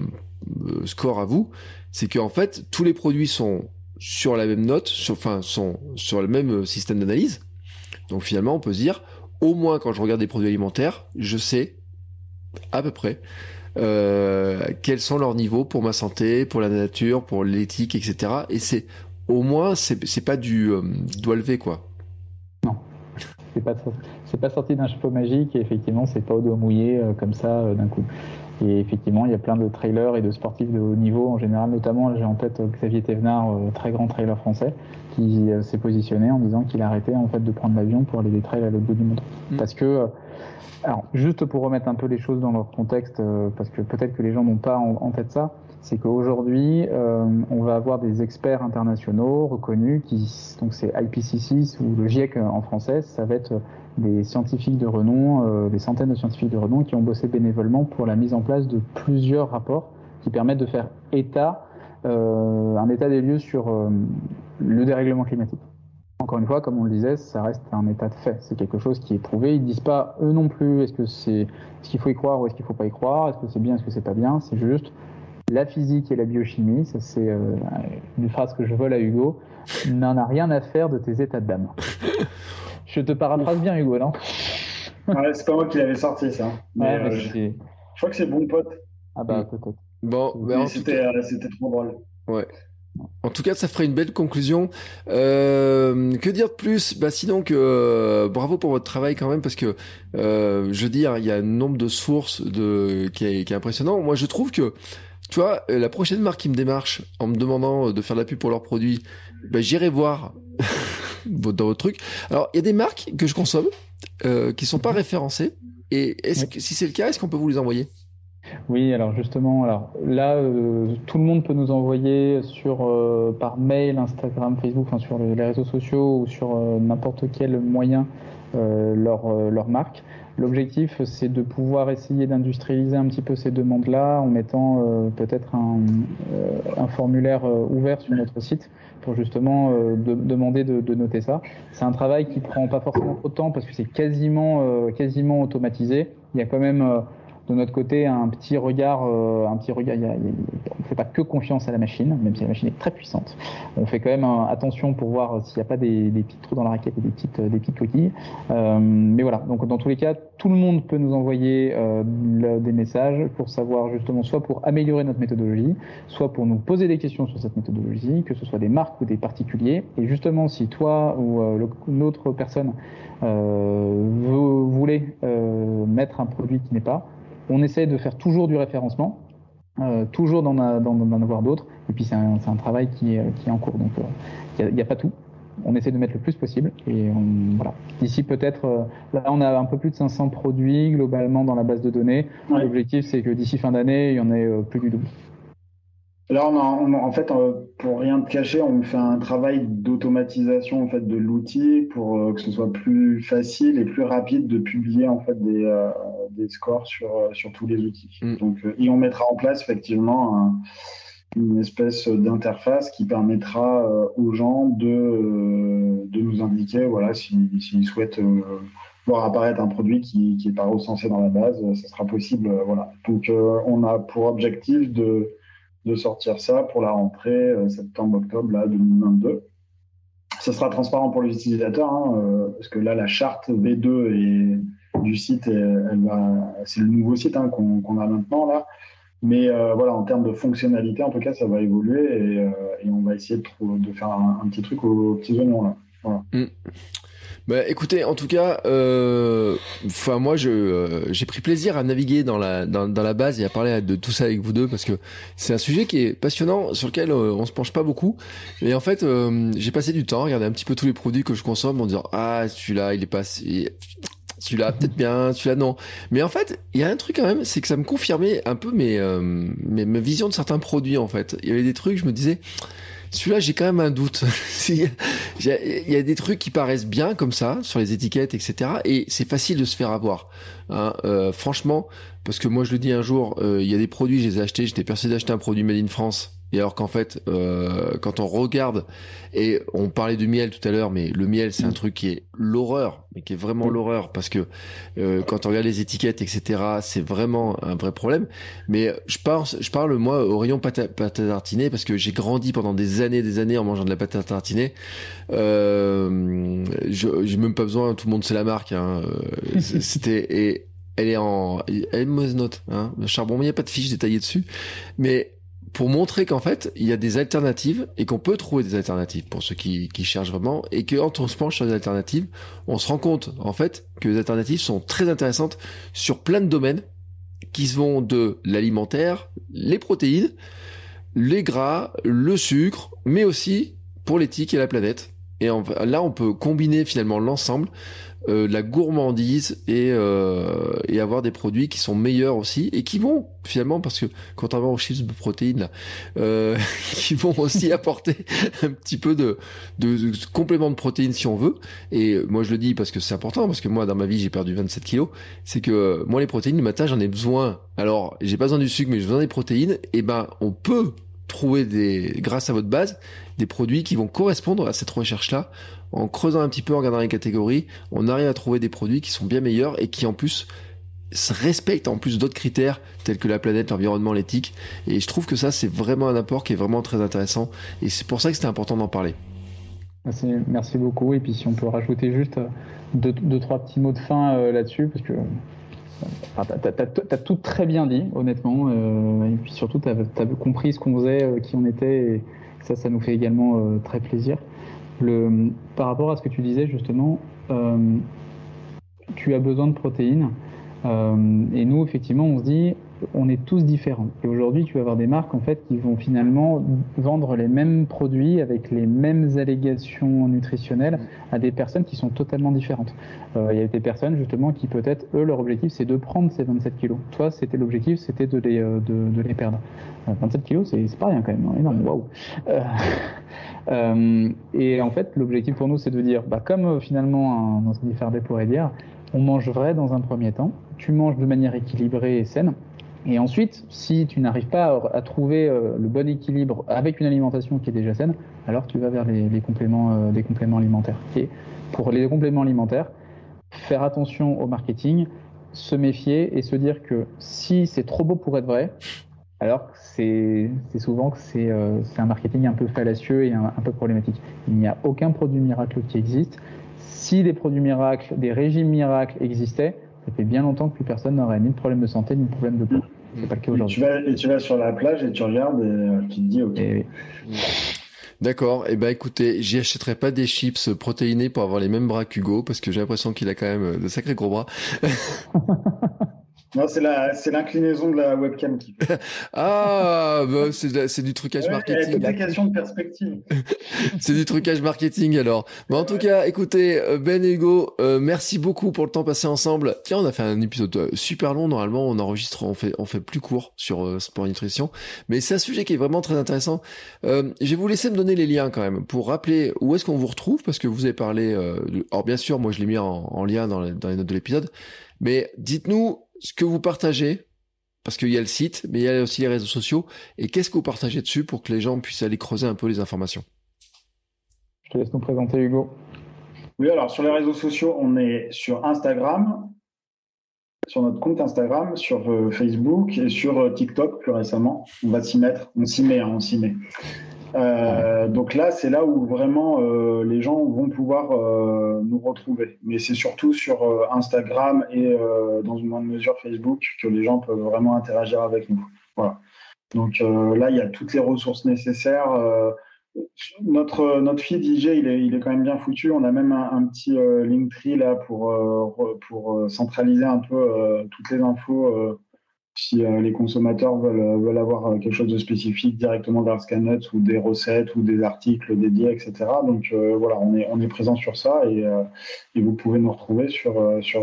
score à vous, c'est qu'en fait, tous les produits sont sur la même note, enfin, sont sur le même système d'analyse. Donc finalement, on peut se dire, au moins quand je regarde des produits alimentaires, je sais à peu près euh, quels sont leurs niveaux pour ma santé, pour la nature, pour l'éthique, etc. Et c'est au moins c'est pas du euh, doigt levé quoi. Non, c'est pas pas sorti d'un chapeau magique et effectivement c'est pas au doigt mouillé euh, comme ça d'un coup. Et effectivement, il y a plein de trailers et de sportifs de haut niveau en général, notamment j'ai en tête Xavier Thévenard, très grand trailer français, qui s'est positionné en disant qu'il arrêtait en fait de prendre l'avion pour aller des trails à l'autre bout du monde. Mm. Parce que alors, juste pour remettre un peu les choses dans leur contexte, euh, parce que peut-être que les gens n'ont pas en, tête ça, c'est qu'aujourd'hui, euh, on va avoir des experts internationaux reconnus, qui, donc c'est IPCC ou le GIEC en français, ça va être des scientifiques de renom, euh, des centaines de scientifiques de renom qui ont bossé bénévolement pour la mise en place de plusieurs rapports qui permettent de faire état, un état des lieux sur le dérèglement climatique. Encore une fois, comme on le disait, ça reste un état de fait. C'est quelque chose qui est prouvé. Ils disent pas eux non plus est-ce que c'est ce qu'il faut y croire ou est-ce qu'il faut pas y croire, est-ce que c'est bien, est-ce que c'est pas bien? C'est juste la physique et la biochimie. Ça c'est euh, une phrase que je vole à Hugo. N'en a rien à faire de tes états d'âme. je te paraphrase bien, Hugo, non? Ouais, c'est pas moi qui l'avais sorti ça. Mais, euh, je... crois que c'est bon pote. Ah bah peut-être. Bon, c'était euh, c'était trop drôle. Ouais. En tout cas, ça ferait une belle conclusion. Euh, que dire de plus? Bah sinon que euh, bravo pour votre travail quand même parce que euh, je veux dire, il y a un nombre de sources de qui est, qui est impressionnant. Moi, je trouve que tu vois, la prochaine marque qui me démarche en me demandant de faire de la pub pour leurs produits, bah, j'irai voir dans votre truc. Alors, il y a des marques que je consomme euh, qui sont pas référencées. Et est-ce que si c'est le cas, est-ce qu'on peut vous les envoyer? Oui, alors justement, alors là, euh, tout le monde peut nous envoyer sur euh, par mail, Instagram, Facebook, enfin sur les, réseaux sociaux ou sur euh, n'importe quel moyen leur, leur marque. L'objectif, c'est de pouvoir essayer d'industrialiser un petit peu ces demandes-là en mettant peut-être un, formulaire ouvert sur notre site pour justement de, demander de, de, noter ça. C'est un travail qui prend pas forcément trop de temps parce que c'est quasiment, quasiment automatisé. Il y a quand même de notre côté un petit regard, euh, un petit regard. on ne fait pas que confiance à la machine, même si la machine est très puissante. On fait quand même euh, attention pour voir s'il n'y a pas des, petits trous dans la raquette et des petites, des petites coquilles. Euh, mais voilà. Donc dans tous les cas, tout le monde peut nous envoyer des messages pour savoir justement soit pour améliorer notre méthodologie, soit pour nous poser des questions sur cette méthodologie, que ce soit des marques ou des particuliers. Et justement, si toi ou une autre personne voulez mettre un produit qui n'est pas on essaie de faire toujours du référencement. toujours d'en avoir d'autres. Et puis c'est un, travail qui est, qui est en cours. Donc il n'y a, pas tout on essaie de mettre le plus possible. Et voilà. D'ici peut-être, là on a un peu plus de 500 produits globalement dans la base de données. L'objectif c'est que d'ici fin d'année, il y en ait plus du double. Là, on, en fait, euh, pour rien te cacher, on fait un travail d'automatisation en fait de l'outil pour euh, que ce soit plus facile et plus rapide de publier en fait des, euh, des scores sur, sur tous les outils. Mm. Donc, et on mettra en place effectivement une espèce d'interface qui permettra aux gens de, de nous indiquer voilà s'ils souhaitent voir apparaître un produit qui n'est pas recensé dans la base, ça sera possible. voilà. Donc, on a pour objectif de de sortir ça pour la rentrée euh, septembre-octobre 2022. Ce sera transparent pour les utilisateurs, hein, euh, parce que là, la charte V2 et, du site, elle, va, c'est le nouveau site hein, qu'on, a maintenant là. Mais euh, voilà, en termes de fonctionnalité, en tout cas, ça va évoluer et, on va essayer de, de faire un, petit truc aux, petits oignons là. Mm. Bah, écoutez, en tout cas, euh, enfin moi je euh, j'ai pris plaisir à naviguer dans la dans, dans, la base et à parler de tout ça avec vous deux parce que c'est un sujet qui est passionnant sur lequel euh, on se penche pas beaucoup. Et en fait, euh, j'ai passé du temps à regarder un petit peu tous les produits que je consomme en disant ah celui-là il est pas celui-là peut-être bien, celui-là non. Mais en fait, il y a un truc quand même, c'est que ça me confirmait un peu mes, mes mes visions de certains produits en fait. Il y avait des trucs, je me disais celui-là, j'ai quand même un doute. Il y a des trucs qui paraissent bien comme ça sur les étiquettes, etc. Et c'est facile de se faire avoir. Hein. Euh, franchement, parce que moi je le dis un jour, euh, il y a des produits, je les ai achetés, j'étais persuadé d'acheter un produit made in France. Et alors qu'en fait, euh, quand on regarde, et on parlait du miel tout à l'heure, mais le miel c'est un truc qui est l'horreur, mais qui est vraiment l'horreur, parce que euh, quand on regarde les étiquettes, etc., c'est vraiment un vrai problème. Mais je parle, je parle moi au rayon pâte à, pâte à tartiner, parce que j'ai grandi pendant des années, des années en mangeant de la pâte à tartiner. Euh, je, j'ai même pas besoin, tout le monde sait la marque. Hein, euh, c'était et elle est en, elle est mauvaise note. Hein, le charbon, il n'y a pas de fiche détaillée dessus, mais pour montrer qu'en fait, il y a des alternatives et qu'on peut trouver des alternatives pour ceux qui, cherchent vraiment et que quand on se penche sur des alternatives, on se rend compte en fait que les alternatives sont très intéressantes sur plein de domaines qui vont de l'alimentaire, les protéines, les gras, le sucre, mais aussi pour l'éthique et la planète. Et là, on peut combiner finalement l'ensemble euh, la gourmandise et, euh, avoir des produits qui sont meilleurs aussi et qui vont finalement parce que contrairement aux chips de protéines là, euh, qui vont aussi apporter un petit peu de, de, complément de protéines si on veut. Et moi je le dis parce que c'est important parce que moi dans ma vie j'ai perdu 27 kilos. C'est que moi les protéines le matin j'en ai besoin. Alors j'ai pas besoin du sucre mais j'ai besoin des protéines. Et ben on peut trouver des grâce à votre base des produits qui vont correspondre à cette recherche là en creusant un petit peu, en regardant les catégories, on arrive à trouver des produits qui sont bien meilleurs et qui en plus respectent en plus d'autres critères tels que la planète, l'environnement, l'éthique. Et je trouve que ça, c'est vraiment un apport qui est vraiment très intéressant. Et c'est pour ça que c'était important d'en parler. Merci, beaucoup. Et puis si on peut rajouter juste euh, deux, trois petits mots de fin euh, là-dessus, parce que tu as, tout très bien dit, honnêtement. Euh, et puis surtout, tu as, compris ce qu'on faisait, qui on était. Et ça, ça nous fait également très plaisir. Par rapport à ce que tu disais justement, euh, tu as besoin de protéines. Euh, et nous, effectivement, on se dit, on est tous différents. Et aujourd'hui, tu vas avoir des marques en fait qui vont finalement vendre les mêmes produits avec les mêmes allégations nutritionnelles à des personnes qui sont totalement différentes. Euh, il y a des personnes justement qui peut-être eux leur objectif c'est de prendre ces 27 kilos. Toi, c'était l'objectif, c'était de les de, de les perdre. 27 kilos, c'est pas rien quand même, hein, énorme. Waouh. Euh, et en fait, l'objectif pour nous, c'est de dire, bah, comme euh, finalement un Anthony Fardé pourrait dire, on mange vrai dans un premier temps, tu manges de manière équilibrée et saine, et ensuite, si tu n'arrives pas à, trouver euh, le bon équilibre avec une alimentation qui est déjà saine, alors tu vas vers les, les compléments alimentaires. Et pour les compléments alimentaires, faire attention au marketing, se méfier et se dire que si c'est trop beau pour être vrai, alors c'est souvent que euh, c'est un marketing un peu fallacieux et un, peu problématique. Il n'y a aucun produit miracle qui existe. Si des produits miracles, des régimes miracles existaient, ça fait bien longtemps que plus personne n'aurait ni de problème de santé ni de problème de peau. C'est pas le cas aujourd'hui. Et tu vas sur la plage et tu regardes et euh, tu te dis ok. D'accord. Et eh ben écoutez, j'y achèterai pas des chips protéinés pour avoir les mêmes bras qu'Hugo parce que j'ai l'impression qu'il a quand même de sacrés gros bras. Non, c'est la, c'est l'inclinaison de la webcam qui fait. ah, bah, c'est, du trucage marketing. C'est une question de perspective. c'est du trucage marketing alors. Mais en tout cas, écoutez, euh, Ben et Hugo, euh, merci beaucoup pour le temps passé ensemble. Tiens, on a fait un épisode euh, super long. Normalement, on enregistre, on fait, on fait plus court sur sport nutrition. Mais c'est un sujet qui est vraiment très intéressant. je vais vous laisser me donner les liens quand même pour rappeler où est-ce qu'on vous retrouve parce que vous avez parlé. De... Alors bien sûr, moi je l'ai mis en, en lien dans les notes de l'épisode. Mais dites-nous ce que vous partagez, parce qu'il y a le site, mais il y a aussi les réseaux sociaux, et qu'est-ce que vous partagez dessus pour que les gens puissent aller creuser un peu les informations? Je te laisse nous présenter Hugo. Oui, alors sur les réseaux sociaux, on est sur Instagram, sur notre compte Instagram, sur euh, Facebook et sur euh, TikTok plus récemment. On va s'y mettre, on s'y met, hein, on s'y met. Euh, donc là, c'est là où vraiment euh, les gens vont pouvoir euh, nous retrouver. Mais c'est surtout sur Instagram et dans une moindre mesure Facebook que les gens peuvent vraiment interagir avec nous. Voilà. Donc là, il y a toutes les ressources nécessaires. notre notre feed IG, il est, il est quand même bien foutu. On a même un, petit Linktree là pour pour centraliser un peu toutes les infos si euh, les consommateurs veulent, euh, veulent avoir euh, quelque chose de spécifique directement vers Scannet ou des recettes ou des articles dédiés, etc. Donc voilà, on est, on est présent sur ça et, et vous pouvez nous retrouver sur, sur,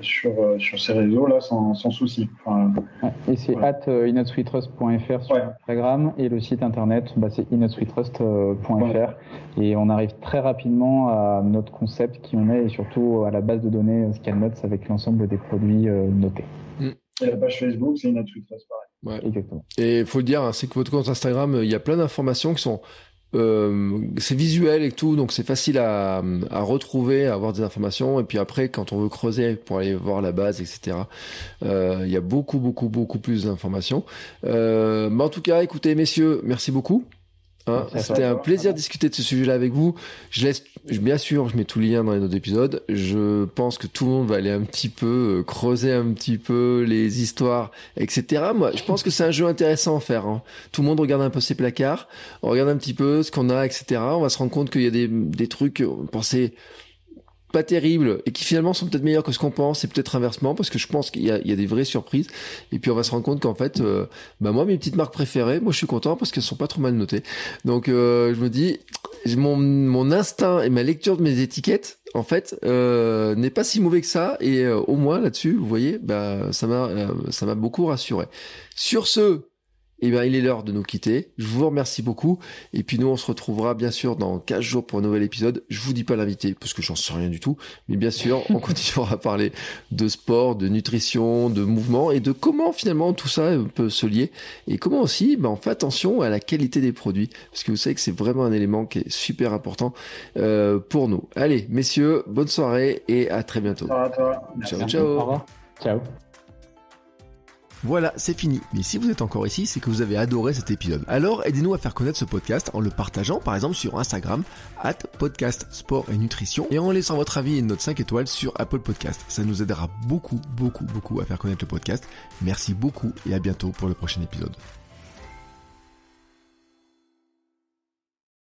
sur, sur ces réseaux-là sans, sans souci. et c'est at inotsweetrust.fr sur Instagram et le site internet, bah, c'est inotsweetrust.fr et on arrive très rapidement à notre concept qui on est et surtout à la base de données Scannet avec l'ensemble des produits notés. Mm. Et la page Facebook, c'est une Twitter, pareil. Ouais. Exactement. Et il faut le dire, hein, c'est que votre compte Instagram, il y a plein d'informations qui sont euh, c'est visuel et tout, donc c'est facile à, à, retrouver, à avoir des informations. Et puis après, quand on veut creuser pour aller voir la base, etc., euh, il y a beaucoup, beaucoup, beaucoup plus d'informations. Euh, mais en tout cas, écoutez, messieurs, merci beaucoup. Hein, C'était un plaisir de discuter de ce sujet-là avec vous. Je laisse, bien sûr, je mets tous les liens dans les autres épisodes. Je pense que tout le monde va aller un petit peu euh, creuser un petit peu les histoires, etc. Moi, je pense que c'est un jeu intéressant à faire. Hein. Tout le monde regarde un peu ses placards, on regarde un petit peu ce qu'on a, etc. On va se rendre compte qu'il y a des, des trucs, pensait pas terribles et qui finalement sont peut-être meilleurs que ce qu'on pense et peut-être inversement parce que je pense qu'il y, y a, des vraies surprises. Et puis on va se rendre compte qu'en fait euh, bah moi mes petites marques préférées moi je suis content parce qu'elles sont pas trop mal notées. Donc euh, je me dis mon, mon instinct et ma lecture de mes étiquettes en fait euh, n'est pas si mauvais que ça. Et au moins là-dessus vous voyez bah ça m'a ça m'a beaucoup rassuré. Sur ce eh bien, il est l'heure de nous quitter. Je vous remercie beaucoup. Et puis, nous, on se retrouvera, bien sûr, dans 15 jours pour un nouvel épisode. Je vous dis pas l'invité, parce que j'en sais rien du tout. Mais bien sûr, on continuera à parler de sport, de nutrition, de mouvement et de comment, finalement, tout ça peut se lier. Et comment aussi, ben, on fait attention à la qualité des produits. Parce que vous savez que c'est vraiment un élément qui est super important euh, pour nous. Allez, messieurs, bonne soirée et à très bientôt. Ciao, ciao. Au revoir. Ciao. Voilà, c'est fini. Mais si vous êtes encore ici, c'est que vous avez adoré cet épisode. Alors aidez-nous à faire connaître ce podcast en le partageant par exemple sur Instagram, at podcast sport et nutrition, et en laissant votre avis et note 5 étoiles sur Apple Podcast. Ça nous aidera beaucoup, beaucoup, beaucoup à faire connaître le podcast. Merci beaucoup et à bientôt pour le prochain épisode.